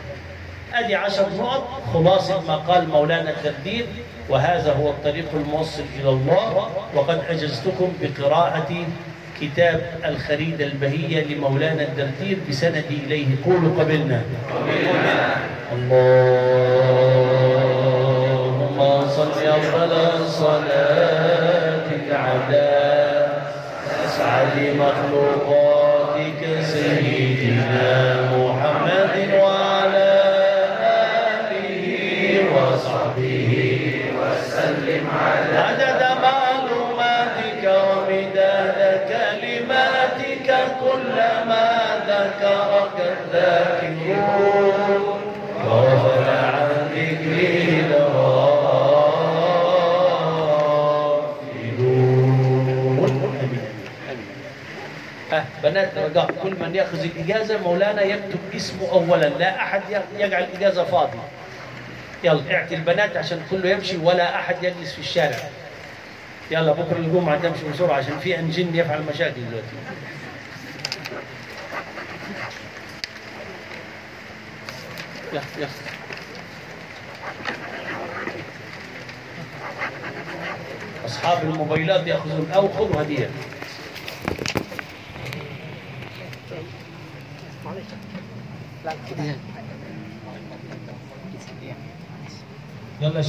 أدي عشر نقط. خلاصة ما قال مولانا التقدير وهذا هو الطريق الموصل إلى الله وقد أجزتكم بقراءة كتاب الخريدة البهية لمولانا الدردير بسندي إليه. قولوا قبلنا. اللهم صل على صلاتك على أسعد مخلوقاتك سيدنا محمد وعلى آله وصحبه وسلم. على كلما ذكرك الذاكرون. وغفل عن ذكره ها بنات رجاء كل من يأخذ الإجازة مولانا يكتب اسمه اولا. لا أحد يجعل الإجازة فاضي. يلا اعطي البنات عشان كله يمشي ولا أحد يجلس في الشارع. يلا بكرة الجمعة تمشي بسرعة عشان في انجن يفعل مشاكل دلوقتي. أصحاب الموبايلات يأخذون أو خذوا هدية. يلا